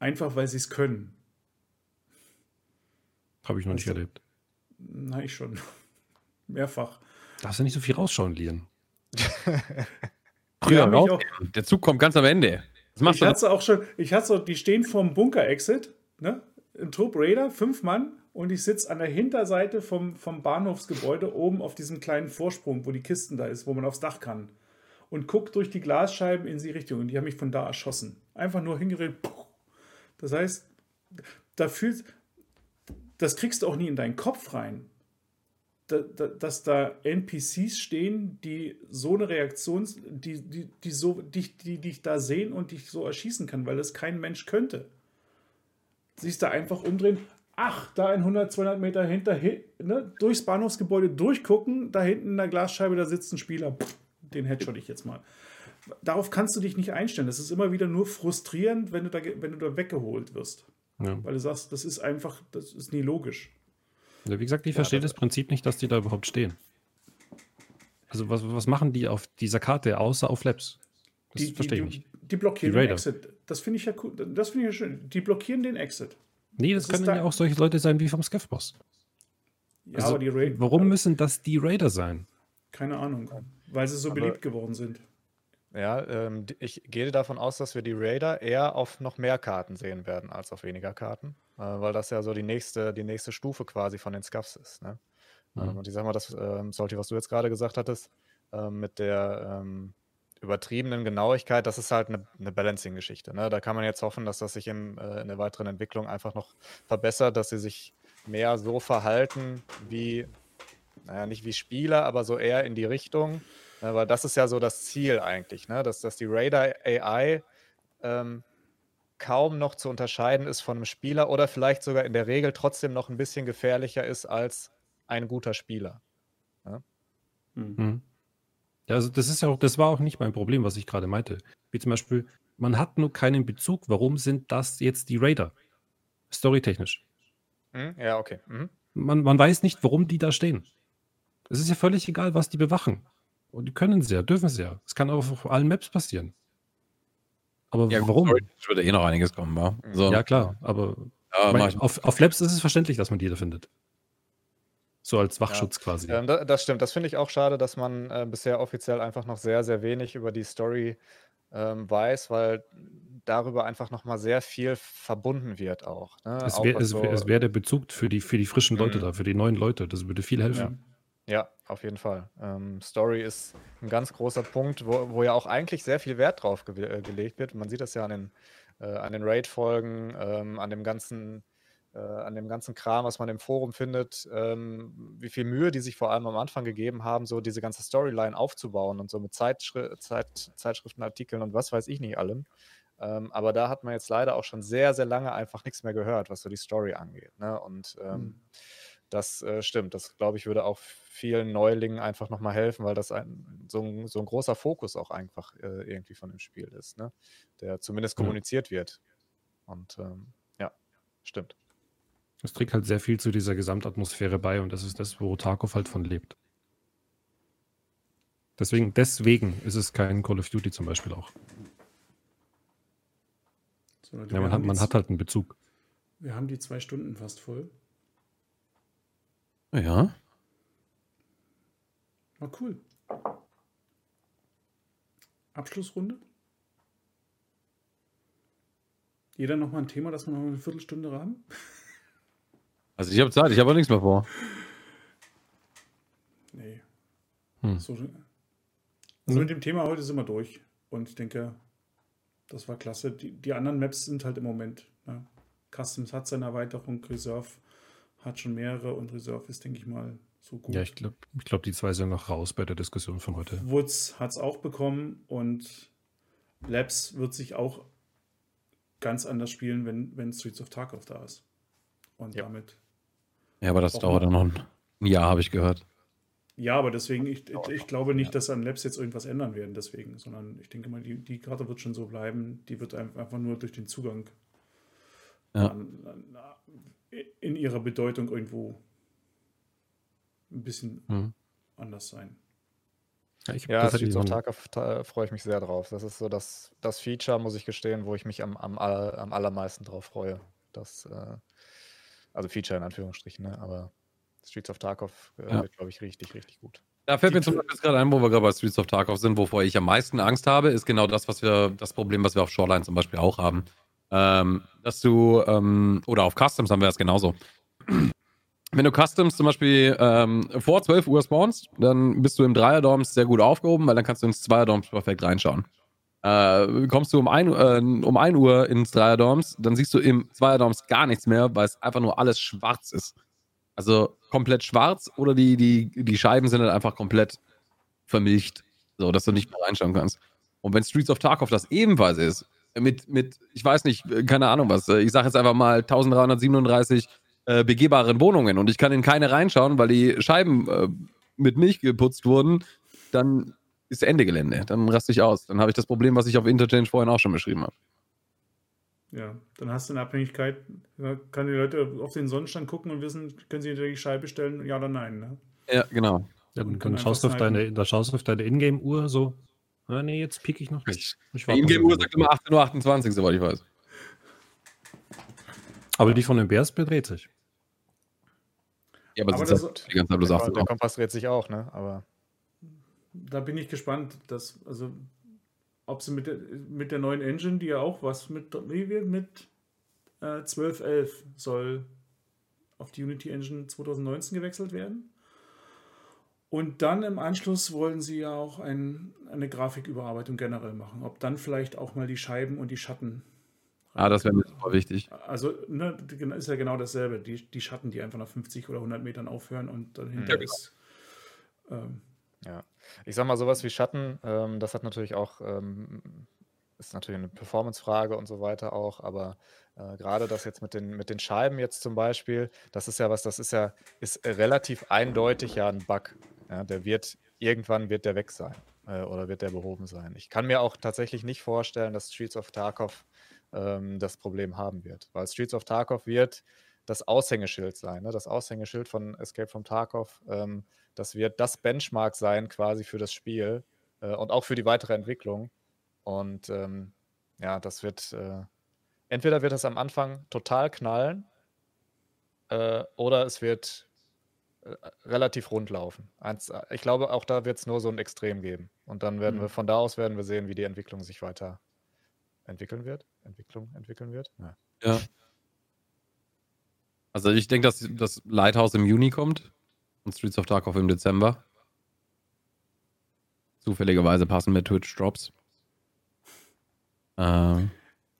S1: Einfach weil sie es können.
S4: Habe ich noch nicht
S1: Also-
S4: erlebt.
S1: Na, ich schon. Mehrfach.
S4: Darfst du nicht so viel rausschauen, Lian?
S3: Früher raus.
S1: auch,
S3: Der Zug kommt ganz am Ende. Was machst
S1: ich
S3: du?
S1: hatte auch schon, ich hatte so, die stehen vorm Bunker-Exit, ne? Ein Trupp Raider, fünf Mann, und ich sitze an der Hinterseite vom, vom Bahnhofsgebäude oben auf diesem kleinen Vorsprung, wo die Kisten da ist, wo man aufs Dach kann. Und guck durch die Glasscheiben in die Richtung. Und die haben mich von da erschossen. Einfach nur hingeredet. puh. Das heißt, da fühlt, das kriegst du auch nie in deinen Kopf rein. Da, da, dass da NPCs stehen, die so eine Reaktion, die, die, die, so, die, die dich da sehen und dich so erschießen kann, weil das kein Mensch könnte. Siehst du einfach umdrehen, ach, da in 100, 200 Meter hinter, hi- ne, durchs Bahnhofsgebäude durchgucken, da hinten in der Glasscheibe, da sitzt ein Spieler, Pff, den headshot ich jetzt mal. Darauf kannst du dich nicht einstellen. Das ist immer wieder nur frustrierend, wenn du da, wenn du da weggeholt wirst.
S4: Ja.
S1: Weil du sagst, das ist einfach, das ist nie logisch.
S4: Ja, wie gesagt, ich verstehe das Prinzip nicht, dass die da überhaupt stehen. Also was, was machen die auf dieser Karte außer auf Labs? Das
S1: Die, die,
S4: verstehe ich
S1: die,
S4: nicht.
S1: die blockieren
S4: Die
S1: den
S4: Raider.
S1: Exit. Das finde ich ja cool. Das finde ich ja schön. Die blockieren den Exit.
S4: Nee, das,
S1: das
S4: können ja auch solche Leute sein wie vom Scaff-Boss.
S1: Ja,
S4: Also,
S1: aber die Raider.
S4: warum müssen das die Raider sein?
S1: Keine Ahnung. Weil sie so
S2: Aber-
S1: beliebt geworden sind.
S2: Ja, ähm, ich gehe davon aus, dass wir die Raider eher auf noch mehr Karten sehen werden als auf weniger Karten, weil das ja so die nächste, die nächste Stufe quasi von den Scuffs ist. Ne? Ähm,
S4: Mhm.
S2: und ich sag mal, das, ähm, Salty, was du jetzt gerade gesagt hattest, ähm, mit der ähm, übertriebenen Genauigkeit, das ist halt eine, eine Balancing-Geschichte. Ne? Da kann man jetzt hoffen, dass das sich im, äh, in der weiteren Entwicklung einfach noch verbessert, dass sie sich mehr so verhalten wie, naja, nicht wie Spieler, aber so eher in die Richtung. Ne? Weil das ist ja so das Ziel eigentlich, ne? dass, dass die Radar AI ähm, kaum noch zu unterscheiden ist von einem Spieler oder vielleicht sogar in der Regel trotzdem noch ein bisschen gefährlicher ist als ein guter Spieler.
S1: Hm.
S4: Mhm. Ja, also das ist ja auch, das war auch nicht mein Problem, was ich gerade meinte. Wie zum Beispiel, man hat nur keinen Bezug, warum sind das jetzt die Raider? Storytechnisch.
S2: Hm? Ja, okay. Mhm.
S4: Man, man weiß nicht, warum die da stehen. Es ist ja völlig egal, was die bewachen. Und die können sie ja, dürfen sie ja. Es kann auch auf allen Maps passieren. Aber
S3: Ja, gut,
S4: warum?
S3: sorry, es wird eh noch einiges kommen, wa? So,
S4: Ja, klar, aber
S3: ja,
S4: mein,
S3: ich.
S4: auf, auf Labs ist es verständlich, dass man die da findet. So als Wachschutz quasi.
S2: Ähm, da, das stimmt. Das finde ich auch schade, dass man äh, bisher offiziell einfach noch sehr, sehr wenig über die Story ähm, weiß, weil darüber einfach noch mal sehr viel verbunden wird auch. Ne?
S4: Es wäre
S2: so-
S4: wär der Bezug für die, für die frischen Leute
S2: Mhm.
S4: da, für die neuen Leute. Das würde viel helfen.
S2: Ja, auf jeden Fall. Ähm, Story ist ein ganz großer Punkt, wo, wo ja auch eigentlich sehr viel Wert drauf ge äh, gelegt wird. Man sieht das ja an den, äh, den Raid-Folgen, ähm, an dem ganzen, äh, an dem ganzen Kram, was man im Forum findet, ähm, wie viel Mühe die sich vor allem am Anfang gegeben haben, so diese ganze Storyline aufzubauen und so mit Zeitschri Zeit Zeitschriftenartikeln und was weiß ich nicht allem. Ähm, aber da hat man jetzt leider auch schon sehr, sehr lange einfach nichts mehr gehört, was so die Story angeht. Ne? Und ähm,
S1: Mhm.
S2: Das äh, stimmt. Das, glaube ich, würde auch vielen Neulingen einfach nochmal helfen, weil das ein, so, ein, so ein großer Fokus auch einfach äh, irgendwie von dem Spiel ist, ne? der zumindest
S4: Ja.
S2: kommuniziert wird. Und ähm, ja, stimmt.
S4: Es trägt halt sehr viel zu dieser Gesamtatmosphäre bei und das ist das, wo Tarkov halt von lebt. Deswegen, deswegen ist es kein Call of Duty zum Beispiel auch.
S1: So,
S4: Ja, man, hat, man hat halt einen Bezug.
S1: Wir haben die zwei Stunden fast voll.
S3: Ja.
S1: War cool. Abschlussrunde. Jeder noch mal ein Thema, dass wir noch eine Viertelstunde haben?
S3: Also ich habe Zeit, ich habe auch nichts mehr vor.
S1: Nee.
S4: Hm.
S1: So, also mit dem Thema heute sind wir durch. Und ich denke, das war klasse. Die, die anderen Maps sind halt im Moment. Ne? Customs hat seine Erweiterung, Reserve hat schon mehrere und Reserve ist, denke ich mal, so gut.
S4: Ja, ich glaube, ich glaub, die zwei sind noch raus bei der Diskussion von heute.
S1: Woods hat es auch bekommen und Labs wird sich auch ganz anders spielen, wenn, wenn Streets of Tarkov da ist. Und
S2: Ja.
S1: damit.
S3: Ja, aber das dauert dann noch ein Jahr, habe ich gehört.
S1: Ja, aber deswegen, ich, ich, ich glaube nicht, dass an Labs jetzt irgendwas ändern werden, deswegen, sondern ich denke mal, die, die Karte wird schon so bleiben. Die wird ein- einfach nur durch den Zugang
S3: Ja.
S1: an, an, in ihrer Bedeutung irgendwo ein bisschen
S4: Mhm.
S1: anders sein.
S4: Ja, ich,
S2: Ja,
S4: das
S2: Streets of Tarkov ta- freue ich mich sehr drauf. Das ist so das, das Feature, muss ich gestehen, wo ich mich am, am, aller- am allermeisten drauf freue. Das, äh, also Feature in Anführungsstrichen, ne? aber Streets of Tarkov äh,
S3: Ja.
S2: wird, glaube ich, richtig, richtig gut.
S3: Da fällt
S1: Die
S3: mir zum Beispiel gerade ein, wo wir gerade bei Streets of Tarkov sind, wovor ich am meisten Angst habe, ist genau das, was wir, das Problem, was wir auf Shoreline zum Beispiel auch haben. Ähm, dass du, ähm, oder auf Customs haben wir das genauso. Wenn du Customs zum Beispiel ähm, vor 12 Uhr spawnst, dann bist du im Dreier-Dorms sehr gut aufgehoben, weil dann kannst du ins Zweier-Dorms perfekt reinschauen. Äh, kommst du um 1 äh, um 1 Uhr ins Dreier-Dorms, dann siehst du im Zweier-Dorms gar nichts mehr, weil es einfach nur alles schwarz ist. Also komplett schwarz oder die, die, die Scheiben sind halt einfach komplett vermilcht, so dass du nicht mehr reinschauen kannst. Und wenn Streets of Tarkov das ebenfalls ist, mit, mit ich weiß nicht, äh, keine Ahnung was, äh, ich sage jetzt einfach mal 1337 äh, begehbaren Wohnungen und ich kann in keine reinschauen, weil die Scheiben äh, mit Milch geputzt wurden, dann ist Ende Gelände. Dann raste ich aus. Dann habe ich das Problem, was ich auf Interchange vorhin auch schon beschrieben habe.
S1: Ja, dann hast du eine Abhängigkeit. Da kann die Leute auf den Sonnenstand gucken und wissen, können sie hinter die Scheibe stellen, ja oder nein. Ne?
S3: Ja, genau.
S4: Ja, dann,
S1: kann
S4: dann, schaust du auf deine, da schaust du auf deine Ingame-Uhr so. Ah, nee, jetzt pick ich noch nicht. Ich noch
S3: Ingame-Uhr
S4: eine
S3: sagt immer 18.28 Uhr, soweit ich weiß.
S4: Aber die von den Bears bedreht sich.
S3: Ja, aber,
S1: Aber
S3: das ist die ganze Zeit bloß
S2: Der,
S3: 18
S2: der
S3: Uhr.
S2: Kompass dreht sich auch, ne? Aber
S1: Da bin ich gespannt, dass, also, ob sie mit der, mit der neuen Engine, die ja auch was mit, wie wir mit äh, 12.11 soll auf die Unity Engine 2019 gewechselt werden. Und dann im Anschluss wollen sie ja auch ein, eine Grafiküberarbeitung generell machen. Ob dann vielleicht auch mal die Scheiben und die Schatten.
S3: Ah, das wäre mir super wichtig.
S1: Also, ne, ist ja genau dasselbe. Die, die Schatten, die einfach nach 50 oder 100 Metern aufhören und dahinter ja, ist.
S2: Ähm, ja, ich sag mal, sowas wie Schatten, ähm, das hat natürlich auch, ähm, ist natürlich eine Performance-Frage und so weiter auch, aber äh, gerade das jetzt mit den, mit den Scheiben jetzt zum Beispiel, das ist ja was, das ist ja, ist relativ eindeutig ja ein Bug. Ja, der wird, irgendwann wird der weg sein äh, oder wird der behoben sein. Ich kann mir auch tatsächlich nicht vorstellen, dass Streets of Tarkov ähm, das Problem haben wird, weil Streets of Tarkov wird das Aushängeschild sein, ne? das Aushängeschild von Escape from Tarkov. Ähm, das wird das Benchmark sein quasi für das Spiel äh, und auch für die weitere Entwicklung. Und ähm, ja, das wird, äh, entweder wird es am Anfang total knallen äh, oder es wird relativ rund laufen. Eins, äh, ich glaube, auch da wird es nur so ein Extrem geben. Und dann werden mhm. wir von da aus werden wir sehen, wie die Entwicklung sich weiter entwickeln wird. Entwicklung entwickeln wird.
S3: Ja. ja. Also ich denke, dass das Lighthouse im Juni kommt und Streets of Dark im Dezember. Zufälligerweise passen mit Twitch Drops.
S1: Ähm.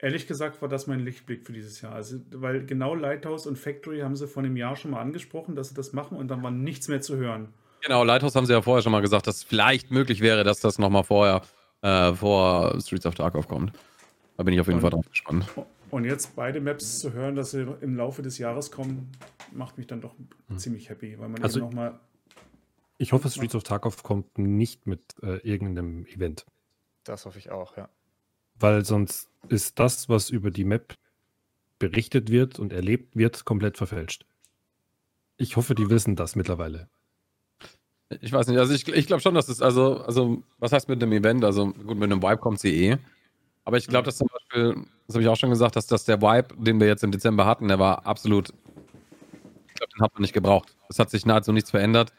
S1: Ehrlich gesagt war das mein Lichtblick für dieses Jahr. Also, weil genau Lighthouse und Factory haben sie vor einem Jahr schon mal angesprochen, dass sie das machen und dann war nichts mehr zu hören.
S3: Genau, Lighthouse haben sie ja vorher schon mal gesagt, dass vielleicht möglich wäre, dass das nochmal vorher äh, vor Streets of Dark aufkommt. Da bin ich auf jeden und, Fall drauf gespannt.
S1: Und jetzt beide Maps zu hören, dass sie im Laufe des Jahres kommen, macht mich dann doch hm. ziemlich happy, weil man also eben nochmal.
S4: Ich hoffe, Streets of Tarkov kommt nicht mit äh, irgendeinem Event.
S2: Das hoffe ich auch, ja.
S4: Weil sonst ist das, was über die Map berichtet wird und erlebt wird, komplett verfälscht. Ich hoffe, die wissen das mittlerweile.
S3: Ich weiß nicht, also ich, ich glaube schon, dass es, also, also, was heißt mit einem Event? Also, gut, mit einem Vibe kommt sie eh. Aber ich glaube, dass zum Beispiel, das habe ich auch schon gesagt, dass, dass der Vibe, den wir jetzt im Dezember hatten, der war absolut, ich glaube, den hat man nicht gebraucht. Es hat sich nahezu nichts verändert.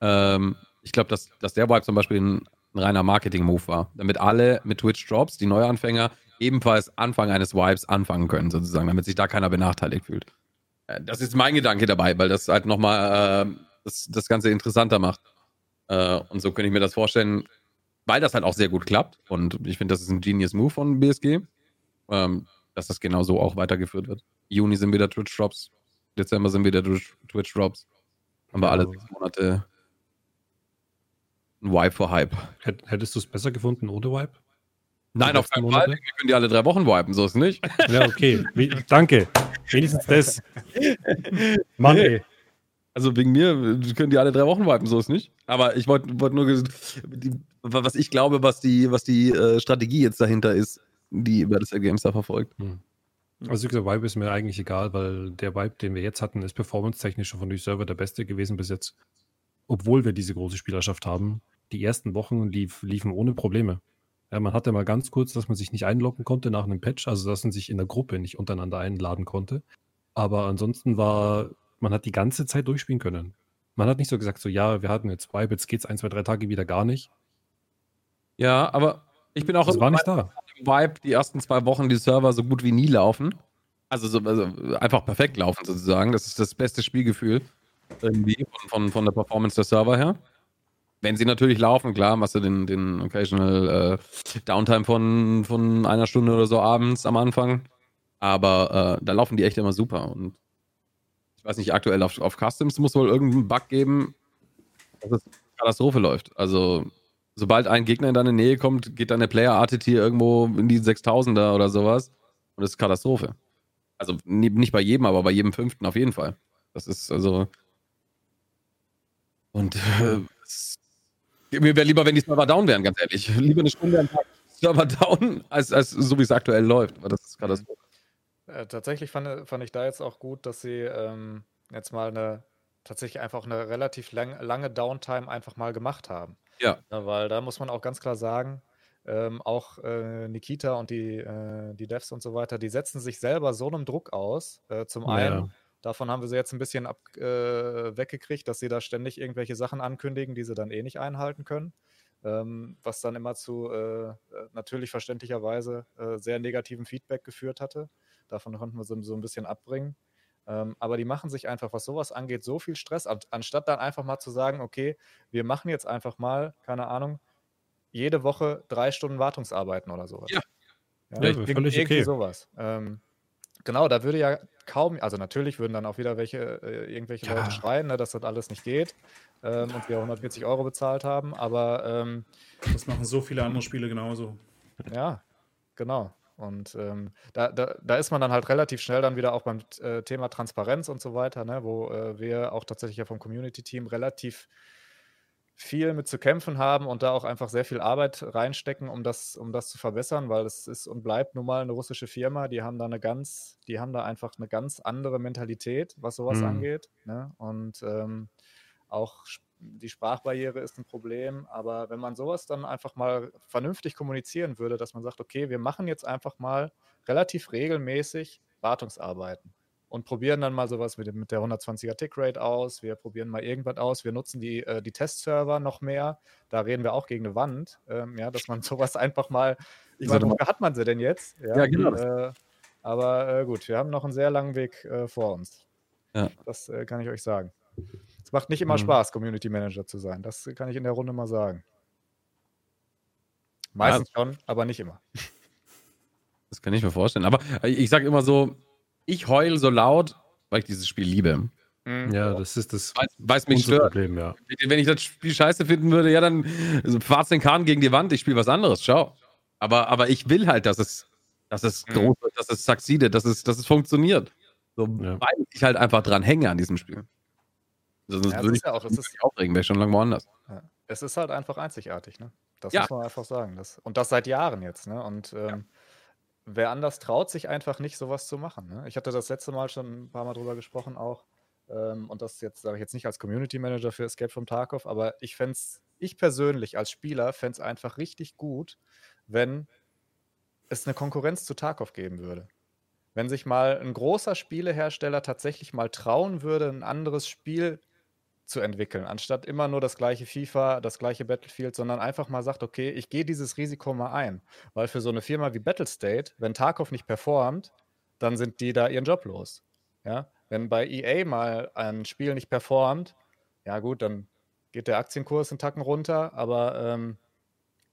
S3: Ähm, ich glaube, dass, dass der Vibe zum Beispiel ein ein reiner Marketing-Move war, damit alle mit Twitch Drops, die Neuanfänger, ebenfalls Anfang eines Vibes anfangen können, sozusagen, damit sich da keiner benachteiligt fühlt. Äh, das ist mein Gedanke dabei, weil das halt nochmal äh, das, das Ganze interessanter macht. Äh, und so könnte ich mir das vorstellen, weil das halt auch sehr gut klappt. Und ich finde, das ist ein Genius Move von BSG, ähm, dass das genau so auch weitergeführt wird. Juni sind wieder Twitch Drops, Dezember sind wieder Twitch Drops. Haben wir alle sechs Monate ein Wipe vor Hype.
S4: Hättest du es besser gefunden ohne Wipe?
S3: Nein, auf keinen Fall. Wir können die alle drei Wochen wipen, so ist es nicht.
S4: Ja, okay. Danke. Wenigstens das. Mann, ey.
S3: Also wegen mir können die alle drei Wochen wipen, so ist es nicht. Aber ich wollte wollt nur, was ich glaube, was die, was die äh, Strategie jetzt dahinter ist, die über das Games da verfolgt. Hm.
S4: Also wie gesagt, Vibe ist mir eigentlich egal, weil der Vibe, den wir jetzt hatten, ist performance-technisch von den Server der beste gewesen bis jetzt obwohl wir diese große Spielerschaft haben, die ersten Wochen lief, liefen ohne Probleme. Ja, man hatte mal ganz kurz, dass man sich nicht einloggen konnte nach einem Patch, also dass man sich in der Gruppe nicht untereinander einladen konnte. Aber ansonsten war, man hat die ganze Zeit durchspielen können. Man hat nicht so gesagt, so ja, wir hatten jetzt Vibe, jetzt geht's ein, zwei, drei Tage wieder gar nicht.
S3: Ja, aber ich bin auch
S4: das war nicht da.
S3: Vibe die ersten zwei Wochen die Server so gut wie nie laufen. Also, so, also einfach perfekt laufen sozusagen. Das ist das beste Spielgefühl irgendwie von, von, von der Performance der Server her. Wenn sie natürlich laufen, klar, machst du den, den Occasional äh, Downtime von, von einer Stunde oder so abends am Anfang. Aber äh, da laufen die echt immer super. Und ich weiß nicht, aktuell auf, auf Customs muss wohl irgendein Bug geben, dass es Katastrophe läuft. Also, sobald ein Gegner in deine Nähe kommt, geht deine Player-ATT irgendwo in die 6000er oder sowas. Und das ist Katastrophe. Also, nicht bei jedem, aber bei jedem fünften auf jeden Fall. Das ist also und äh, mir wäre lieber, wenn die Server down wären, ganz ehrlich. Lieber eine Stunde am Tag Server down, als, als so wie es aktuell läuft. Aber das ist Katastrophe.
S2: Äh, tatsächlich fand, fand ich da jetzt auch gut, dass sie ähm, jetzt mal eine tatsächlich einfach eine relativ lang, lange Downtime einfach mal gemacht haben.
S3: Ja.
S2: ja. Weil da muss man auch ganz klar sagen, ähm, auch äh, Nikita und die, äh, die Devs und so weiter, die setzen sich selber so einem Druck aus. Äh, zum ja. einen, Davon haben wir sie jetzt ein bisschen ab, äh, weggekriegt, dass sie da ständig irgendwelche Sachen ankündigen, die sie dann eh nicht einhalten können. Ähm, was dann immer zu äh, äh natürlich verständlicherweise äh, sehr negativem Feedback geführt hatte. Davon konnten wir so, so ein bisschen abbringen. Ähm, aber die machen sich einfach, was sowas angeht, so viel Stress, anstatt dann einfach mal zu sagen, okay, wir machen jetzt einfach mal, keine Ahnung, jede Woche drei Stunden Wartungsarbeiten oder sowas.
S3: Ja.
S2: ja, ja völlig irgendwie okay. sowas. Ähm, genau, da würde ja kaum, also natürlich würden dann auch wieder welche, äh, irgendwelche ja. Leute schreien, ne, dass das alles nicht geht ähm, und wir 140 Euro bezahlt haben, aber ähm,
S1: das machen so viele andere Spiele genauso.
S2: Ja, genau. Und ähm, da, da, da, ist man dann halt relativ schnell dann wieder auch beim äh, Thema Transparenz und so weiter, ne, wo äh, wir auch tatsächlich ja vom Community-Team relativ viel mit zu kämpfen haben und da auch einfach sehr viel Arbeit reinstecken, um das, um das zu verbessern, weil es ist und bleibt nun mal eine russische Firma, die haben da eine ganz, die haben da einfach eine ganz andere Mentalität, was sowas mhm. angeht. Ne? Und ähm, auch die Sprachbarriere ist ein Problem, aber wenn man sowas dann einfach mal vernünftig kommunizieren würde, dass man sagt, okay, wir machen jetzt einfach mal relativ regelmäßig Wartungsarbeiten und probieren dann mal sowas mit, mit der 120er Tickrate aus, wir probieren mal irgendwas aus, wir nutzen die, äh, die Testserver noch mehr, da reden wir auch gegen eine Wand, ähm, ja, dass man sowas einfach mal, ich meine, wofür hat man sie denn jetzt?
S3: Ja, ja genau.
S2: Äh, aber äh, gut, wir haben noch einen sehr langen Weg äh, vor uns. Ja. Das äh, kann ich euch sagen. Es macht nicht immer mhm. Spaß, Community Manager zu sein. Das kann ich in der Runde mal sagen. Meistens ja. schon, aber nicht immer.
S3: Das kann ich mir vorstellen. Aber ich sage immer so, ich heule so laut, weil ich dieses Spiel liebe.
S4: Mhm. Ja, das ist das
S3: weiß, mich stört. Problem, ja. Wenn ich das Spiel scheiße finden würde, ja, dann also, fahrt's den Kahn gegen die Wand, ich spiele was anderes, ciao. Aber, aber ich will halt, dass es, dass es mhm. groß wird, dass es succeedet, dass es, dass es funktioniert. So, ja. Weil ich halt einfach dran hänge an diesem Spiel.
S2: Sonst ja, würde ich ja auch, das ist,
S3: aufregen, wäre schon lange woanders.
S2: Ja. Es ist halt einfach einzigartig, ne? Das ja. muss man einfach sagen. Das, und das seit Jahren jetzt, ne? Und ähm, wer anders traut sich einfach nicht, sowas zu machen. Ne? Ich hatte das letzte Mal schon ein paar Mal drüber gesprochen auch. Ähm, und das jetzt sage ich jetzt nicht als Community Manager für Escape from Tarkov, aber ich fände es, ich persönlich als Spieler fände es einfach richtig gut, wenn es eine Konkurrenz zu Tarkov geben würde. Wenn sich mal ein großer Spielehersteller tatsächlich mal trauen würde, ein anderes Spiel zu entwickeln, anstatt immer nur das gleiche FIFA, das gleiche Battlefield, sondern einfach mal sagt, okay, ich gehe dieses Risiko mal ein. Weil für so eine Firma wie Battlestate, wenn Tarkov nicht performt, dann sind die da ihren Job los. Ja? Wenn bei EA mal ein Spiel nicht performt, ja gut, dann geht der Aktienkurs einen Tacken runter, aber ähm,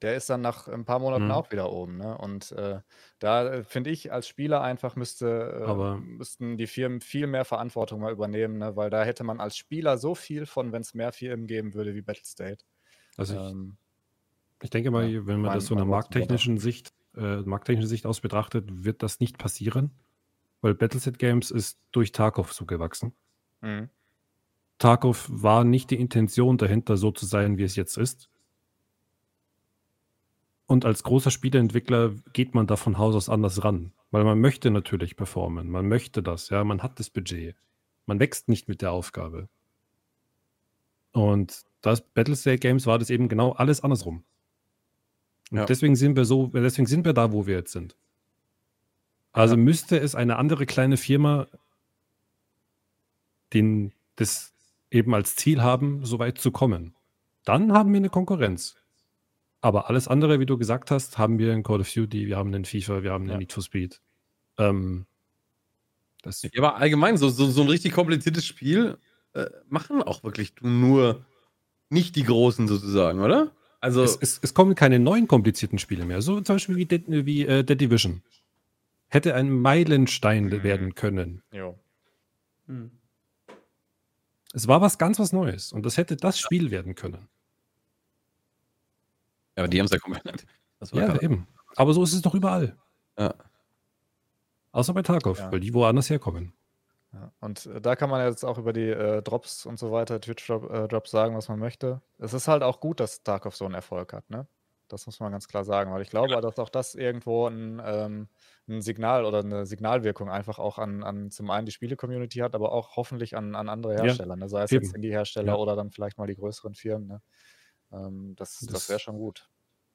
S2: der ist dann nach ein paar Monaten mhm. auch wieder oben. Ne? Und äh, da äh, finde ich, als Spieler einfach müsste, äh, müssten die Firmen viel mehr Verantwortung mal übernehmen, ne? weil da hätte man als Spieler so viel von, wenn es mehr Firmen geben würde wie Battlestate.
S4: Also ähm, ich, ich, denke mal, ja, wenn man mein, das so einer markttechnischen Sicht, äh, markttechnischen Sicht aus betrachtet, wird das nicht passieren, weil Battleset Games ist durch Tarkov so gewachsen. Mhm. Tarkov war nicht die Intention dahinter, so zu sein, wie es jetzt ist. Und als großer Spieleentwickler geht man da von Haus aus anders ran, weil man möchte natürlich performen, man möchte das, ja, man hat das Budget. Man wächst nicht mit der Aufgabe. Und das Battlestate Games war das eben genau alles andersrum. Und ja. deswegen sind wir so, deswegen sind wir da, wo wir jetzt sind. Also ja. müsste es eine andere kleine Firma den, das eben als Ziel haben, so weit zu kommen. Dann haben wir eine Konkurrenz. Aber alles andere, wie du gesagt hast, haben wir in Call of Duty, wir haben in FIFA, wir haben in ja. Need for Speed. Ähm,
S3: das ja, aber allgemein, so, so, so ein richtig kompliziertes Spiel äh, machen auch wirklich nur nicht die Großen sozusagen, oder?
S4: Also es, es, es, kommen keine neuen komplizierten Spiele mehr. So zum Beispiel wie Dead, wie, äh, Dead Division. Hätte ein Meilenstein mhm. werden können. Ja. Hm. Es war was ganz was Neues und das hätte das Spiel werden können.
S3: Ja, aber die haben es ja komplett.
S4: Ja, eben. Aber so ist es doch überall. Ja. Außer bei Tarkov, ja. weil die woanders herkommen.
S2: Ja. Und äh, da kann man jetzt auch über die äh, Drops und so weiter, Twitch-Drops äh, sagen, was man möchte. Es ist halt auch gut, dass Tarkov so einen Erfolg hat, ne? Das muss man ganz klar sagen, weil ich glaube, ja. dass auch das irgendwo ein, ähm, ein, Signal oder eine Signalwirkung einfach auch an, an zum einen die Spiele-Community hat, aber auch hoffentlich an, an andere Hersteller, ne? sei es Eben. jetzt Indie-Hersteller oder dann vielleicht mal die größeren Firmen. Ne? Ähm, das das, das wäre schon gut.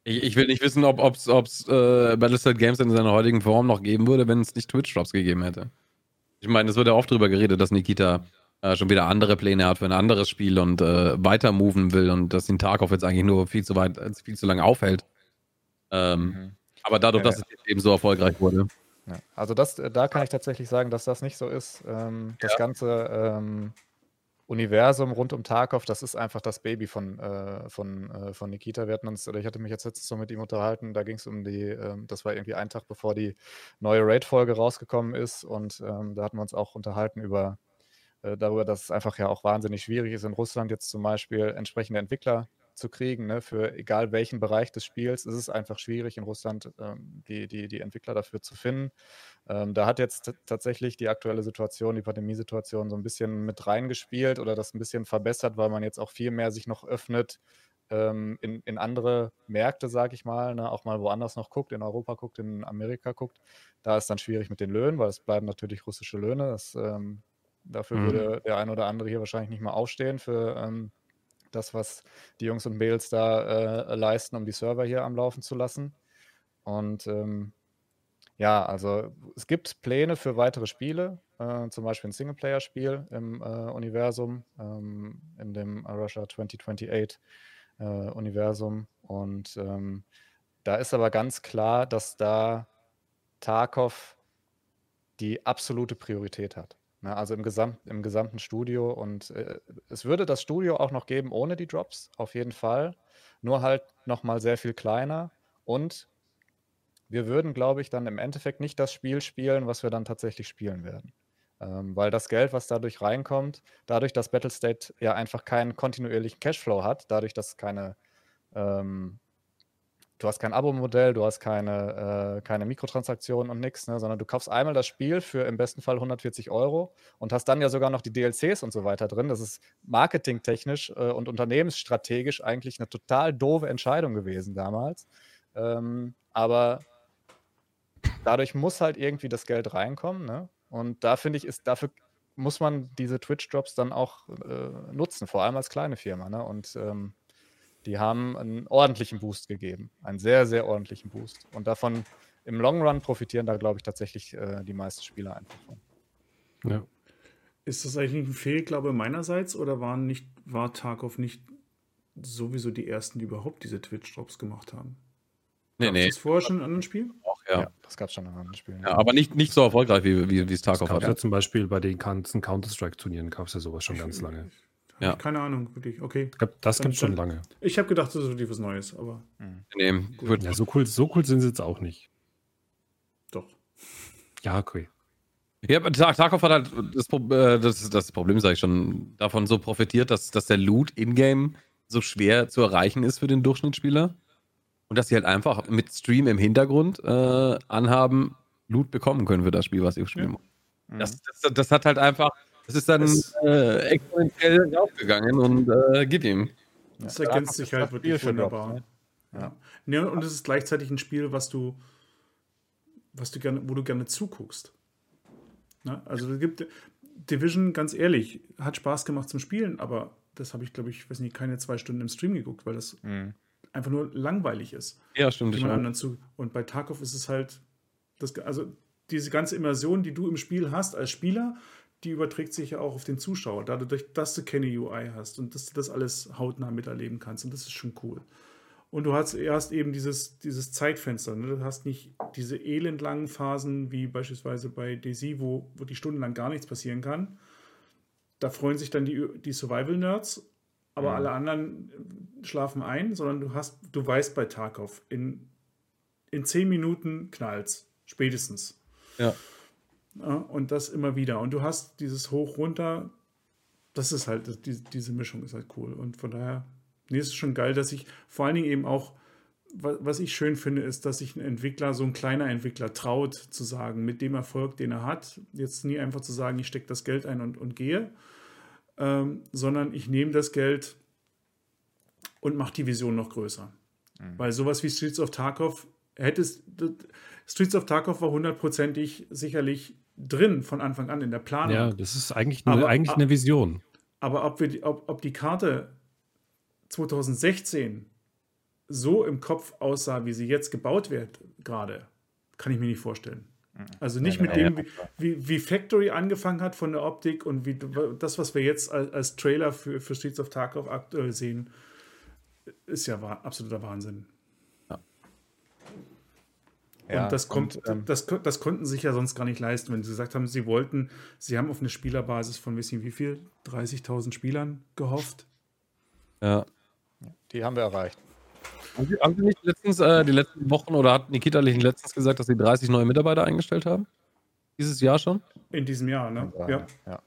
S3: Ich, ich, will nicht wissen, ob es äh, Battlestate Games in seiner heutigen Form noch geben würde, wenn es nicht Twitch-Drops gegeben hätte. Ich meine, es wird ja oft darüber geredet, dass Nikita äh, schon wieder andere Pläne hat für ein anderes Spiel und äh, weiter moven will und dass den Tarkov jetzt eigentlich nur viel zu weit, äh, viel zu lange aufhält. Ähm, mhm. Aber dadurch, ja, dass es eben so erfolgreich wurde.
S2: Ja, also das, äh, da kann ich tatsächlich sagen, dass das nicht so ist. Ähm, das ganze ähm, Universum rund um Tarkov, das ist einfach das Baby von, äh, von, äh, von Nikita. Wir hatten uns, oder ich hatte mich jetzt letztens so mit ihm unterhalten, da ging es um die, ähm, das war irgendwie ein Tag, bevor die neue Raid-Folge rausgekommen ist und ähm, da hatten wir uns auch unterhalten über äh, darüber, dass es einfach ja auch wahnsinnig schwierig ist, in Russland jetzt zum Beispiel entsprechende Entwickler zu kriegen, ne, für egal welchen Bereich des Spiels, ist es einfach schwierig in Russland ähm, die, die, die Entwickler dafür zu finden. Ähm, da hat jetzt tatsächlich die aktuelle Situation, die Pandemiesituation so ein bisschen mit reingespielt oder das ein bisschen verbessert, weil man jetzt auch viel mehr sich noch öffnet ähm, in, in andere Märkte, sage ich mal, ne, auch mal woanders noch guckt, in Europa guckt, in Amerika guckt. Da ist dann schwierig mit den Löhnen, weil es bleiben natürlich russische Löhne. Das, ähm, dafür mhm. würde der ein oder andere hier wahrscheinlich nicht mal aufstehen für ähm, das, was die Jungs und Mädels da äh, leisten, um die Server hier am Laufen zu lassen. Und ähm, ja, also es gibt Pläne für weitere Spiele, äh, zum Beispiel ein Singleplayer-Spiel im äh, Universum, ähm, in dem Russia 2028 äh, Universum. Und ähm, da ist aber ganz klar, dass da Tarkov die absolute Priorität hat. Ne, also im, Gesamt, im gesamten Studio. Und äh, es würde das Studio auch noch geben ohne die Drops, auf jeden Fall. Nur halt nochmal sehr viel kleiner. Und wir würden, glaube ich, dann im Endeffekt nicht das Spiel spielen, was wir dann tatsächlich spielen werden. Ähm, weil das Geld, was dadurch reinkommt, dadurch, dass Battlestate ja einfach keinen kontinuierlichen Cashflow hat, dadurch, dass keine ähm, du hast kein Abo-Modell, du hast keine, äh, keine Mikrotransaktionen und nichts, ne, sondern du kaufst einmal das Spiel für im besten Fall 140 Euro und hast dann ja sogar noch die DLCs und so weiter drin. Das ist marketingtechnisch äh, und unternehmensstrategisch eigentlich eine total doofe Entscheidung gewesen damals. Ähm, aber dadurch muss halt irgendwie das Geld reinkommen. Ne? Und da finde ich, ist dafür muss man diese Twitch-Drops dann auch äh, nutzen, vor allem als kleine Firma. Ne? Und ähm, die haben einen ordentlichen Boost gegeben. Einen sehr, sehr ordentlichen Boost. Und davon im Long Run profitieren da, glaube ich, tatsächlich äh, die meisten Spieler einfach von.
S1: Ja. Ist das eigentlich ein Fehlglaube meinerseits oder waren nicht, war Tarkov nicht sowieso die ersten, die überhaupt diese Twitch-Drops gemacht haben?
S3: Nee, Gab's nee.
S1: das vorher schon in anderen Spielen?
S2: Auch, ja. ja das gab es schon in anderen Spielen.
S3: Ja, aber nicht, nicht so erfolgreich, wie, wie, wie es Tarkov
S4: hat. Ja. Zum Beispiel bei den ganzen Counter-Strike-Turnieren gab es ja sowas schon ganz lange.
S1: Ja. Keine Ahnung, wirklich. Okay.
S4: Das gibt es schon lange.
S1: Ich habe gedacht, das ist wirklich was Neues, aber. Mhm.
S3: Nee,
S4: ja, so cool, so cool sind sie jetzt auch nicht.
S1: Doch.
S4: Ja, okay.
S3: Ja, aber Tarkov hat halt das, äh, das, das Problem, sage ich schon, davon so profitiert, dass, dass der Loot in-game so schwer zu erreichen ist für den Durchschnittsspieler. Und dass sie halt einfach mit Stream im Hintergrund äh, anhaben, Loot bekommen können für das Spiel, was sie spielen. Ja. Das, das, das, hat halt einfach es ist dann äh, exponentiell aufgegangen und äh, gib ihm.
S1: Das ja, ergänzt sich halt wirklich wunderbar. Ne? Ja. ja. und es ist gleichzeitig ein Spiel, was du, was du gerne, wo du gerne zuguckst. Ne? Also es gibt Division, ganz ehrlich, hat Spaß gemacht zum Spielen, aber das habe ich, glaube ich, weiß nicht, keine zwei Stunden im Stream geguckt, weil das mhm. einfach nur langweilig ist.
S3: Ja, stimmt.
S1: Zu, und bei Tarkov ist es halt, das, also diese ganze Immersion, die du im Spiel hast als Spieler, die überträgt sich ja auch auf den Zuschauer, dadurch, dass du keine UI hast und dass du das alles hautnah miterleben kannst. Und das ist schon cool. Und du hast erst eben dieses, dieses Zeitfenster. Ne? Du hast nicht diese elendlangen Phasen wie beispielsweise bei DC, wo, wo die stundenlang gar nichts passieren kann. Da freuen sich dann die, die Survival-Nerds, aber mhm. alle anderen schlafen ein, sondern du hast, du weißt bei Tarkov, in, in zehn Minuten knallt's. Spätestens.
S3: Ja.
S1: Ja, und das immer wieder. Und du hast dieses Hoch, runter. Das ist halt, die, diese Mischung ist halt cool. Und von daher, nee, ist es schon geil, dass ich vor allen Dingen eben auch, was ich schön finde, ist, dass sich ein Entwickler, so ein kleiner Entwickler, traut zu sagen, mit dem Erfolg, den er hat, jetzt nie einfach zu sagen, ich stecke das Geld ein und, und gehe, ähm, sondern ich nehme das Geld und mache die Vision noch größer. Mhm. Weil sowas wie Streets of Tarkov hättest, Streets of Tarkov war hundertprozentig sicherlich drin von Anfang an in der Planung.
S4: Ja, das ist eigentlich eine, aber, eigentlich eine Vision.
S1: Aber ob, wir, ob, ob die Karte 2016 so im Kopf aussah, wie sie jetzt gebaut wird, gerade, kann ich mir nicht vorstellen. Mhm. Also nicht mit dem, wie, wie Factory angefangen hat von der Optik und wie das, was wir jetzt als, als Trailer für, für Streets of Tarkov aktuell sehen, ist ja absoluter Wahnsinn. Ja, und das kommt, und, ähm, das, das konnten sich ja sonst gar nicht leisten, wenn sie gesagt haben, sie wollten, sie haben auf eine Spielerbasis von wissen wie viel, 30.000 Spielern gehofft.
S2: Ja. Die haben wir erreicht.
S3: Haben Sie nicht letztens, äh, die letzten Wochen oder hat Nikita nicht letztens gesagt, dass sie 30 neue Mitarbeiter eingestellt haben? Dieses Jahr schon?
S1: In diesem Jahr, ne? Ja.
S3: ja.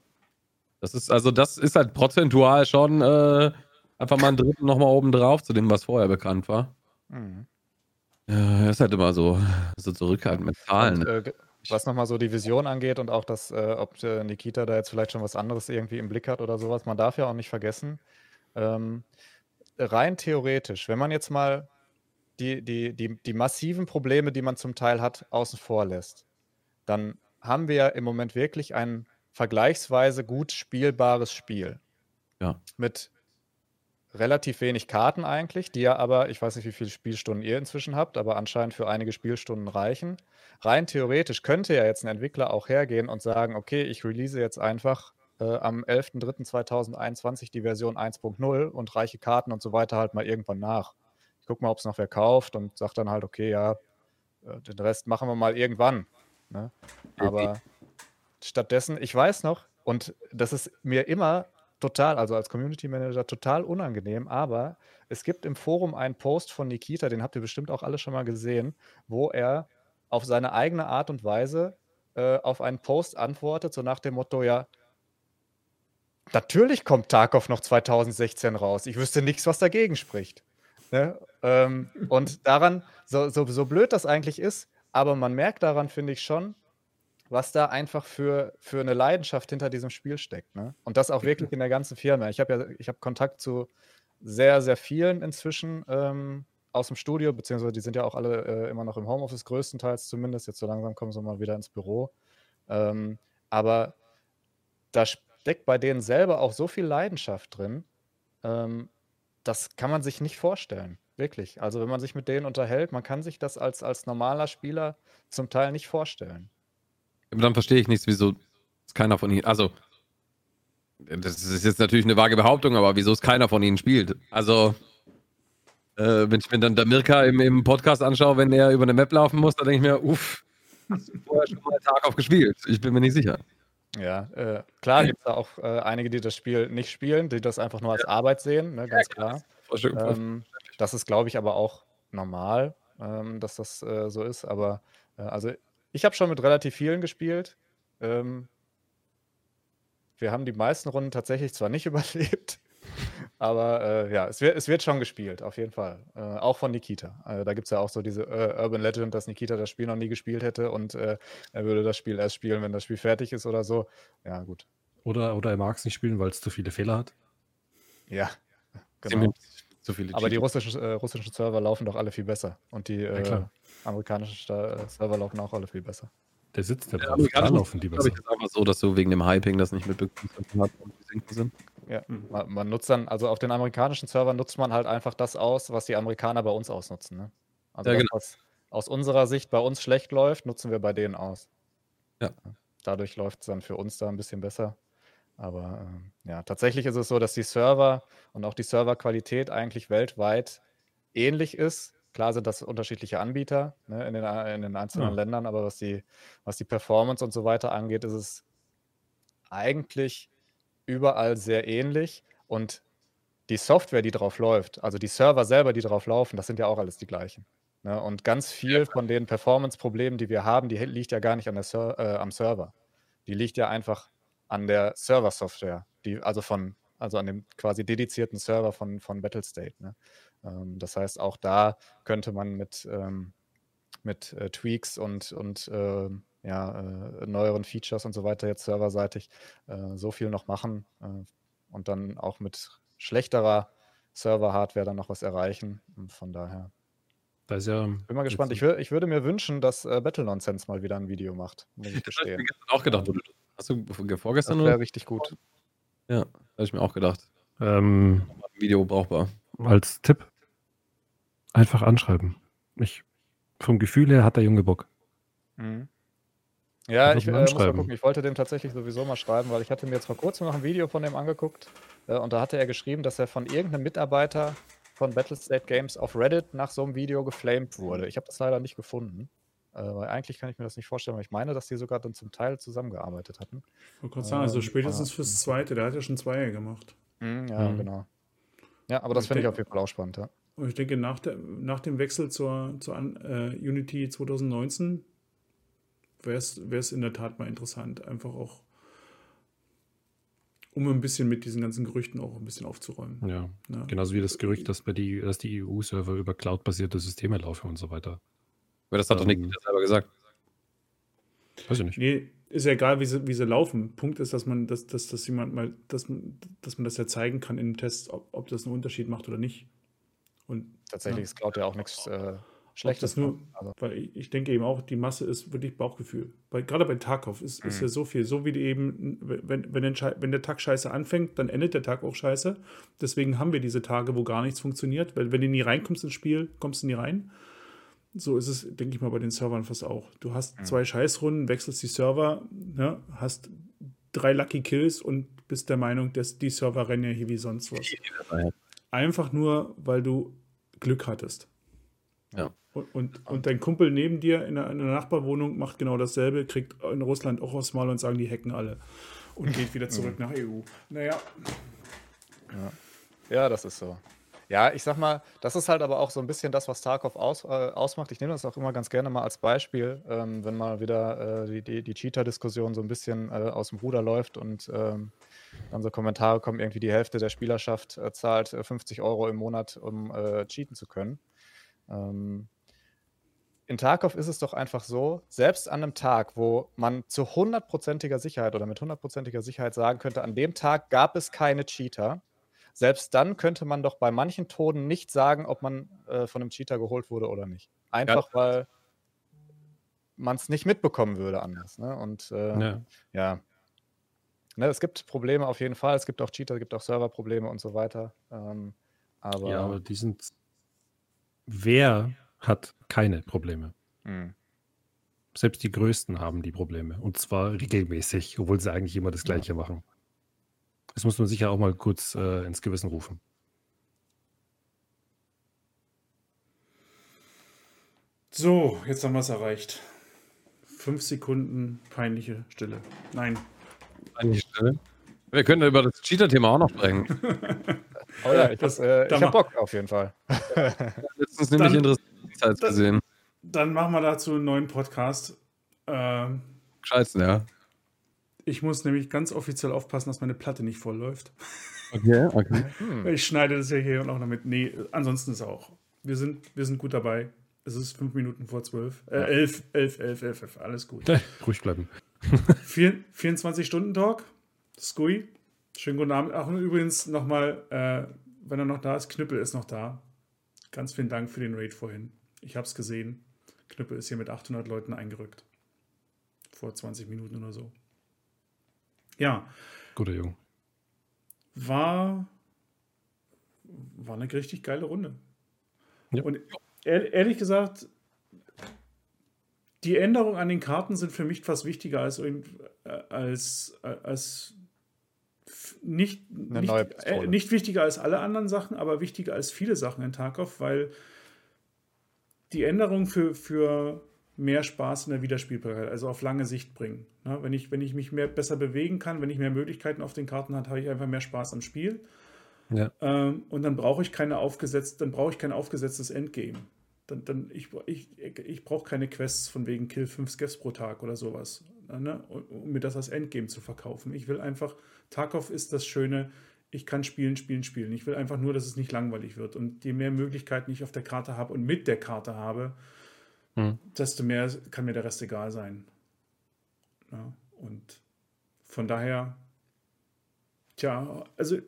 S3: Das ist, also das ist halt prozentual schon äh, einfach mal ein Drittel nochmal oben drauf zu dem, was vorher bekannt war. Mhm. Ja, ist halt immer so, so zurückhaltend mit Zahlen. Und,
S2: äh, was nochmal so die Vision angeht und auch das, äh, ob äh, Nikita da jetzt vielleicht schon was anderes irgendwie im Blick hat oder sowas, man darf ja auch nicht vergessen, ähm, rein theoretisch, wenn man jetzt mal die, die, die, die massiven Probleme, die man zum Teil hat, außen vor lässt, dann haben wir ja im Moment wirklich ein vergleichsweise gut spielbares Spiel.
S3: Ja.
S2: Mit relativ wenig Karten eigentlich, die ja aber, ich weiß nicht, wie viele Spielstunden ihr inzwischen habt, aber anscheinend für einige Spielstunden reichen. Rein theoretisch könnte ja jetzt ein Entwickler auch hergehen und sagen, okay, ich release jetzt einfach äh, am 11.03.2021 die Version 1.0 und reiche Karten und so weiter halt mal irgendwann nach. Ich gucke mal, ob es noch wer kauft und sage dann halt, okay, ja, äh, den Rest machen wir mal irgendwann. Ne? Aber stattdessen, ich weiß noch, und das ist mir immer total, also als Community Manager total unangenehm, aber es gibt im Forum einen Post von Nikita, den habt ihr bestimmt auch alle schon mal gesehen, wo er auf seine eigene Art und Weise äh, auf einen Post antwortet, so nach dem Motto, ja, natürlich kommt Tarkov noch 2016 raus. Ich wüsste nichts, was dagegen spricht. Ne? Ähm, und daran, so, so, so blöd das eigentlich ist, aber man merkt daran, finde ich schon, was da einfach für, für eine Leidenschaft hinter diesem Spiel steckt. Ne? Und das auch wirklich in der ganzen Firma. Ich habe ja, ich habe Kontakt zu sehr, sehr vielen inzwischen ähm, aus dem Studio, beziehungsweise die sind ja auch alle äh, immer noch im Homeoffice, größtenteils zumindest. Jetzt so langsam kommen sie mal wieder ins Büro. Ähm, aber da steckt bei denen selber auch so viel Leidenschaft drin, ähm, das kann man sich nicht vorstellen. Wirklich. Also wenn man sich mit denen unterhält, man kann sich das als, als normaler Spieler zum Teil nicht vorstellen.
S3: Aber dann verstehe ich nichts, wieso ist keiner von ihnen. Also, das ist jetzt natürlich eine vage Behauptung, aber wieso es keiner von ihnen spielt? Also, äh, wenn ich mir dann der Mirka im, im Podcast anschaue, wenn er über eine Map laufen muss, dann denke ich mir, uff, hast du vorher schon mal Tag auf gespielt? Ich bin mir nicht sicher.
S2: Ja, äh, klar gibt es da auch äh, einige, die das Spiel nicht spielen, die das einfach nur als ja. Arbeit sehen, ne, ganz ja, klar. klar. Ähm, das ist, glaube ich, aber auch normal, ähm, dass das äh, so ist. Aber äh, also ich habe schon mit relativ vielen gespielt. Ähm, wir haben die meisten Runden tatsächlich zwar nicht überlebt, aber äh, ja, es wird, es wird schon gespielt, auf jeden Fall. Äh, auch von Nikita. Äh, da gibt es ja auch so diese äh, Urban Legend, dass Nikita das Spiel noch nie gespielt hätte und äh, er würde das Spiel erst spielen, wenn das Spiel fertig ist oder so. Ja, gut.
S4: Oder, oder er mag es nicht spielen, weil es zu viele Fehler hat.
S2: Ja, genau. Aber die russischen, äh, russischen Server laufen doch alle viel besser. Und die ja, amerikanischen Server laufen auch alle viel besser.
S4: Der sitzt
S3: der ja, da laufen die besser. Ich ist einfach so, dass du wegen dem Hyping das nicht mitbekommst, und die
S2: sinken sind. Ja, mhm. man, man, nutzt dann, also auf den amerikanischen Servern nutzt man halt einfach das aus, was die Amerikaner bei uns ausnutzen. Ne? Also ja, das, genau. was aus unserer Sicht bei uns schlecht läuft, nutzen wir bei denen aus.
S3: Ja.
S2: Dadurch läuft es dann für uns da ein bisschen besser. Aber ähm, ja, tatsächlich ist es so, dass die Server und auch die Serverqualität eigentlich weltweit ähnlich ist. Klar sind das unterschiedliche Anbieter ne, in, den, in, den, einzelnen ja. Ländern, aber was die, was die Performance und so weiter angeht, ist es eigentlich überall sehr ähnlich. Und die Software, die drauf läuft, also die Server selber, die drauf laufen, das sind ja auch alles die gleichen. Ne? Und ganz viel von den Performance-Problemen, die wir haben, die liegt ja gar nicht an der Ser äh, am Server. Die liegt ja einfach an der Server-Software, also von, also an dem quasi dedizierten Server von, von Battlestate. Ne? Ähm, das heißt, auch da könnte man mit, ähm, mit äh, Tweaks und, und äh, ja, äh, neueren Features und so weiter jetzt serverseitig äh, so viel noch machen äh, und dann auch mit schlechterer Server-Hardware dann noch was erreichen. Und von daher.
S4: Da ist ja
S2: bin mal gespannt. Ich, ich würde mir wünschen, dass äh, Battle Nonsense mal wieder ein Video macht.
S3: Muss ich gestehen. Ich gestern auch gedacht. Hast du vorgestern?
S2: Das wäre richtig gut.
S3: Ja, habe ich mir auch gedacht. Ähm, Video brauchbar.
S4: Als Tipp einfach anschreiben. Ich, vom Gefühl her hat der Junge Bock.
S2: Mhm. Ja, ich äh, muss mal gucken. Ich wollte dem tatsächlich sowieso mal schreiben, weil ich hatte mir jetzt vor kurzem noch ein Video von dem angeguckt äh, und da hatte er geschrieben, dass er von irgendeinem Mitarbeiter von Battlestate Games auf Reddit nach so einem Video geflamed wurde. Ich habe das leider nicht gefunden. Äh, weil eigentlich kann ich mir das nicht vorstellen, aber ich meine, dass die sogar dann zum Teil zusammengearbeitet hatten.
S1: Ich wollte gerade sagen, also
S2: Ähm,
S1: spätestens
S2: ah,
S1: fürs zweite, der hat ja schon Zweier gemacht.
S2: Mhm, ja,
S4: Mhm.
S2: genau. Ja, aber das finde ich auf jeden Fall auch spannend, ja.
S1: Und ich denke, nach, der, nach dem Wechsel zur, zur äh, Unity 2019 wäre es in der Tat mal interessant, einfach auch, um ein bisschen mit diesen ganzen Gerüchten auch ein bisschen aufzuräumen.
S4: Ja,
S1: Ja.
S4: genauso wie das Gerücht, dass, bei die, dass die EU-Server über Cloud-basierte Systeme laufen und so weiter.
S3: Aber das hat doch
S4: Ähm,
S3: Nick selber gesagt.
S4: Weiß ich nicht.
S1: Nee, ist ja egal, wie sie, wie sie laufen. Punkt ist, dass man, dass, dass, dass jemand mal, dass, man- dass man das ja zeigen kann in den Tests, ob, ob das einen Unterschied macht oder nicht. Und
S2: Tatsächlich
S1: Ja.
S2: ist Cloud ja auch nichts äh, Schlechtes.
S1: nur?
S2: Also,
S1: weil ich, ich denke eben auch, die Masse ist wirklich Bauchgefühl. Weil gerade bei Tarkov ist, ist
S2: Mhm.
S1: ja so viel, so wie die eben, wenn, wenn, der, wenn der Tag scheiße anfängt, dann endet der Tag auch scheiße. Deswegen haben wir diese Tage, wo gar nichts funktioniert, weil wenn du nie reinkommst ins Spiel, kommst du nie rein. So ist es, denke ich mal, bei den Servern fast auch. Du hast
S2: Mhm.
S1: zwei Scheißrunden, wechselst die Server, ne, hast drei Lucky Kills und bist der Meinung, dass die Server rennen ja hier wie sonst was. Einfach nur, weil du Glück hattest.
S3: Ja.
S1: Und, und, und dein Kumpel neben dir in einer, in einer Nachbarwohnung macht genau dasselbe, kriegt in Russland auch aufs Maul und sagen, die hacken alle. Und geht wieder zurück nach EU. Naja,
S2: ja, das ist so. Ja, ich sag mal, das ist halt aber auch so ein bisschen das, was Tarkov aus, äh, ausmacht. Ich nehme das auch immer ganz gerne mal als Beispiel, ähm, wenn mal wieder äh, die, die, die Cheater-Diskussion so ein bisschen äh, aus dem Ruder läuft und ähm, dann so Kommentare kommen, irgendwie die Hälfte der Spielerschaft äh, zahlt äh, 50 Euro im Monat, um äh, cheaten zu können. Ähm, in Tarkov ist es doch einfach so, selbst an einem Tag, wo man zu hundertprozentiger Sicherheit oder mit hundertprozentiger Sicherheit sagen könnte, an dem Tag gab es keine Cheater, selbst dann könnte man doch bei manchen Toten nicht sagen, ob man äh, von einem Cheater geholt wurde oder nicht. Einfach weil man es nicht mitbekommen würde anders. Ne? Und äh, ja.
S4: Ja.
S2: Ne, es gibt Probleme auf jeden Fall. Es gibt auch Cheater, es gibt auch Serverprobleme und so weiter. Ähm, aber,
S4: ja, aber die sind. Wer hat keine Probleme?
S2: mh,
S4: Selbst die Größten haben die Probleme. Und zwar regelmäßig, obwohl sie eigentlich immer das Gleiche machen. Das muss man sicher auch mal kurz äh, ins Gewissen rufen.
S1: so, jetzt haben wir es erreicht. Fünf Sekunden peinliche Stille. Nein.
S3: An die Stelle. Wir können über das Cheater-Thema auch noch sprechen.
S2: Oh ja, ich,
S1: Das-
S2: hab, äh, ich hab
S1: mach-
S2: Bock auf jeden Fall.
S3: Letztens nämlich
S1: Dann-
S3: interessant Insights
S1: dann-
S3: gesehen.
S1: Dann machen wir dazu einen neuen Podcast. Ähm,
S3: Scheiße, ja.
S1: Ich muss nämlich ganz offiziell aufpassen, dass meine Platte nicht vollläuft.
S3: Okay, okay.
S2: Hm.
S1: Ich schneide das ja hier und auch noch mit. Nee, ansonsten ist auch. Wir sind, wir sind gut dabei. Es ist fünf Minuten vor zwölf. Äh, elf, elf, elf, elf, elf. Alles gut.
S4: Ruhig bleiben.
S1: Vier, 24-Stunden-Talk. Skui. Schönen guten Abend. Ach, und übrigens nochmal, äh, wenn er noch da ist, Knüppel ist noch da. Ganz vielen Dank für den Raid vorhin. Ich habe es gesehen. Knüppel ist hier mit 800 Leuten eingerückt. Vor 20 Minuten oder so. Ja,
S4: Guter Junge.
S1: war, war eine richtig geile Runde.
S4: Ja.
S1: Und ehr- ehrlich gesagt, die Änderungen an den Karten sind für mich fast wichtiger als, äh, als, äh, als nicht, nicht, äh, nicht wichtiger als alle anderen Sachen, aber wichtiger als viele Sachen in Tarkov, weil die Änderungen für, für mehr Spaß in der Wiederspielbarkeit, also auf lange Sicht bringen. Ne? Wenn, ich, wenn ich mich mehr, besser bewegen kann, wenn ich mehr Möglichkeiten auf den Karten habe, habe ich einfach mehr Spaß am Spiel.
S4: Ja.
S1: Ähm, und dann brauche ich keine aufgesetzt, dann brauche ich kein aufgesetztes Endgame. Dann, dann, ich ich, ich brauche keine Quests von wegen Kill 5 Skeffs pro Tag oder sowas, ne? um, um mir das als Endgame zu verkaufen. Ich will einfach, Tarkov ist das Schöne, ich kann spielen, spielen, spielen. Ich will einfach nur, dass es nicht langweilig wird. Und je mehr Möglichkeiten ich auf der Karte habe und mit der Karte habe,
S4: Hm.
S1: desto mehr kann mir der Rest egal sein. Ja, und von daher, tja, also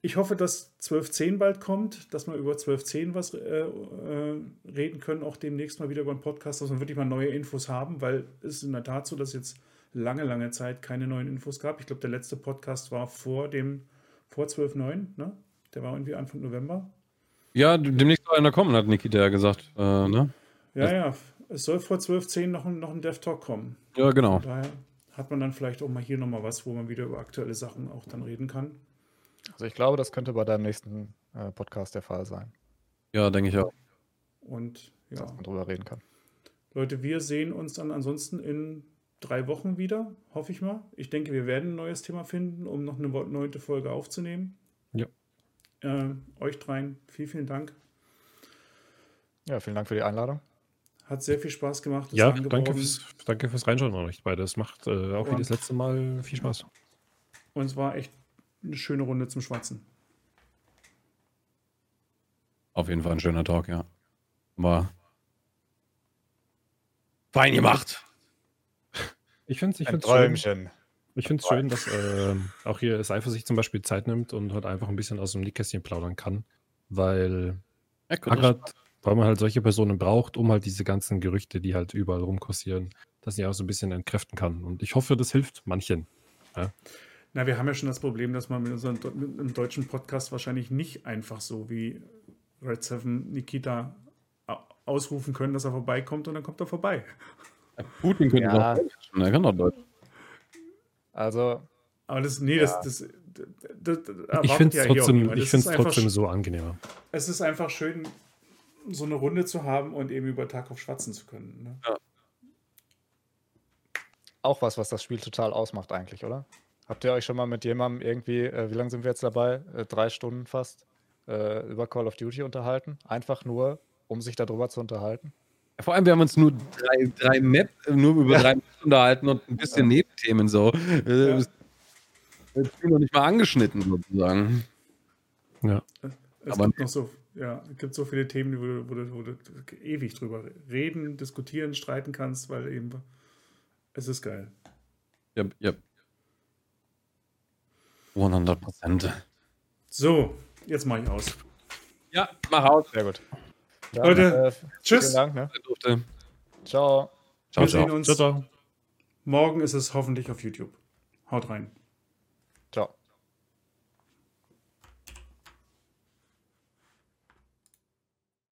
S1: ich hoffe, dass 12.10 bald kommt, dass wir über 12.10 was äh, äh, reden können, auch demnächst mal wieder über einen Podcast, dass wir wirklich mal neue Infos haben, weil es ist in der Tat so, dass jetzt lange, lange Zeit keine neuen Infos gab. Ich glaube, der letzte Podcast war vor dem, vor 12.9, ne? Der war irgendwie Anfang November.
S3: Ja, demnächst soll einer kommen, hat Nikita ja gesagt. Äh, ne?
S1: Ja, ja, es soll vor 12.10 noch ein, noch ein Dev Talk kommen.
S3: Ja, genau.
S1: Daher hat man dann vielleicht auch mal hier nochmal was, wo man wieder über aktuelle Sachen auch dann reden kann.
S2: Also ich glaube, das könnte bei deinem nächsten äh, Podcast der Fall sein,
S3: Ja, denke ich auch.
S1: Und ja,
S2: dass man drüber reden kann.
S1: Leute, wir sehen uns dann ansonsten in drei Wochen wieder, hoffe ich mal. Ich denke, wir werden ein neues Thema finden, um noch eine neunte Folge aufzunehmen.
S4: Ja.
S1: Äh, euch dreien, vielen, vielen Dank.
S2: Ja, vielen Dank für die Einladung.
S1: Hat sehr viel Spaß gemacht.
S4: Ja, danke fürs, danke fürs Reinschauen an euch beide. Es macht äh, auch wie
S1: Und-
S4: das letzte Mal viel Spaß.
S1: Und es war echt eine schöne Runde zum Schwatzen.
S3: Auf jeden Fall ein schöner Talk, ja. War fein gemacht.
S4: Ich finde es ich
S2: Ein
S4: find's schön, Ich find's schön, dass ähm, auch hier Seifer sich zum Beispiel Zeit nimmt und halt einfach ein bisschen aus dem Nähkästchen plaudern kann. Weil
S3: Ja,
S4: gerade, weil man halt solche Personen braucht, um halt diese ganzen Gerüchte, die halt überall rumkursieren, dass sie auch so ein bisschen entkräften kann. Und ich hoffe, das hilft manchen.
S1: Na, wir haben ja schon das Problem, dass man mit unserem mit einem deutschen Podcast wahrscheinlich nicht einfach so wie Red Seven Nikita au- ausrufen können, dass er vorbeikommt und dann kommt er vorbei.
S3: Putin könnte
S2: Ja.
S3: doch Deutsch. Er kann doch Deutsch.
S2: Also,
S1: Aber das, nee, das, das, das, das, das
S4: Ich
S1: erwartet
S4: finde es
S1: ja
S4: trotzdem, ich
S1: Es
S4: find's trotzdem so angenehmer.
S1: Es ist einfach schön, so eine Runde zu haben und eben über Tag auf schwatzen zu können. Ne?
S2: auch was, was das Spiel total ausmacht eigentlich, oder? Habt ihr euch schon mal mit jemandem irgendwie, äh, wie lange sind wir jetzt dabei? Äh, drei Stunden fast, äh, über Call of Duty unterhalten? Einfach nur, um sich darüber zu unterhalten?
S3: Vor allem, wir haben uns nur drei, drei Map, nur über drei Maps unterhalten und ein bisschen Nebenthemen so. Äh,
S1: Ja.
S3: Das Spiel noch nicht mal angeschnitten sozusagen.
S4: Ja.
S1: Es
S3: Aber-
S1: gibt noch so, ja, es gibt so viele Themen, wo du, wo, du, wo du ewig drüber reden, diskutieren, streiten kannst, weil eben es ist geil.
S3: Ja, ja. 100 Prozent.
S1: So, jetzt mache ich aus.
S3: Ja, mach aus.
S2: Sehr gut. Dann,
S1: Leute,
S2: äh,
S1: tschüss.
S2: Vielen Dank, ne? Ciao.
S3: Ciao,
S1: Wir sehen
S3: ciao.
S1: uns.
S4: Ciao, ciao.
S1: Morgen ist es hoffentlich auf YouTube. Haut rein.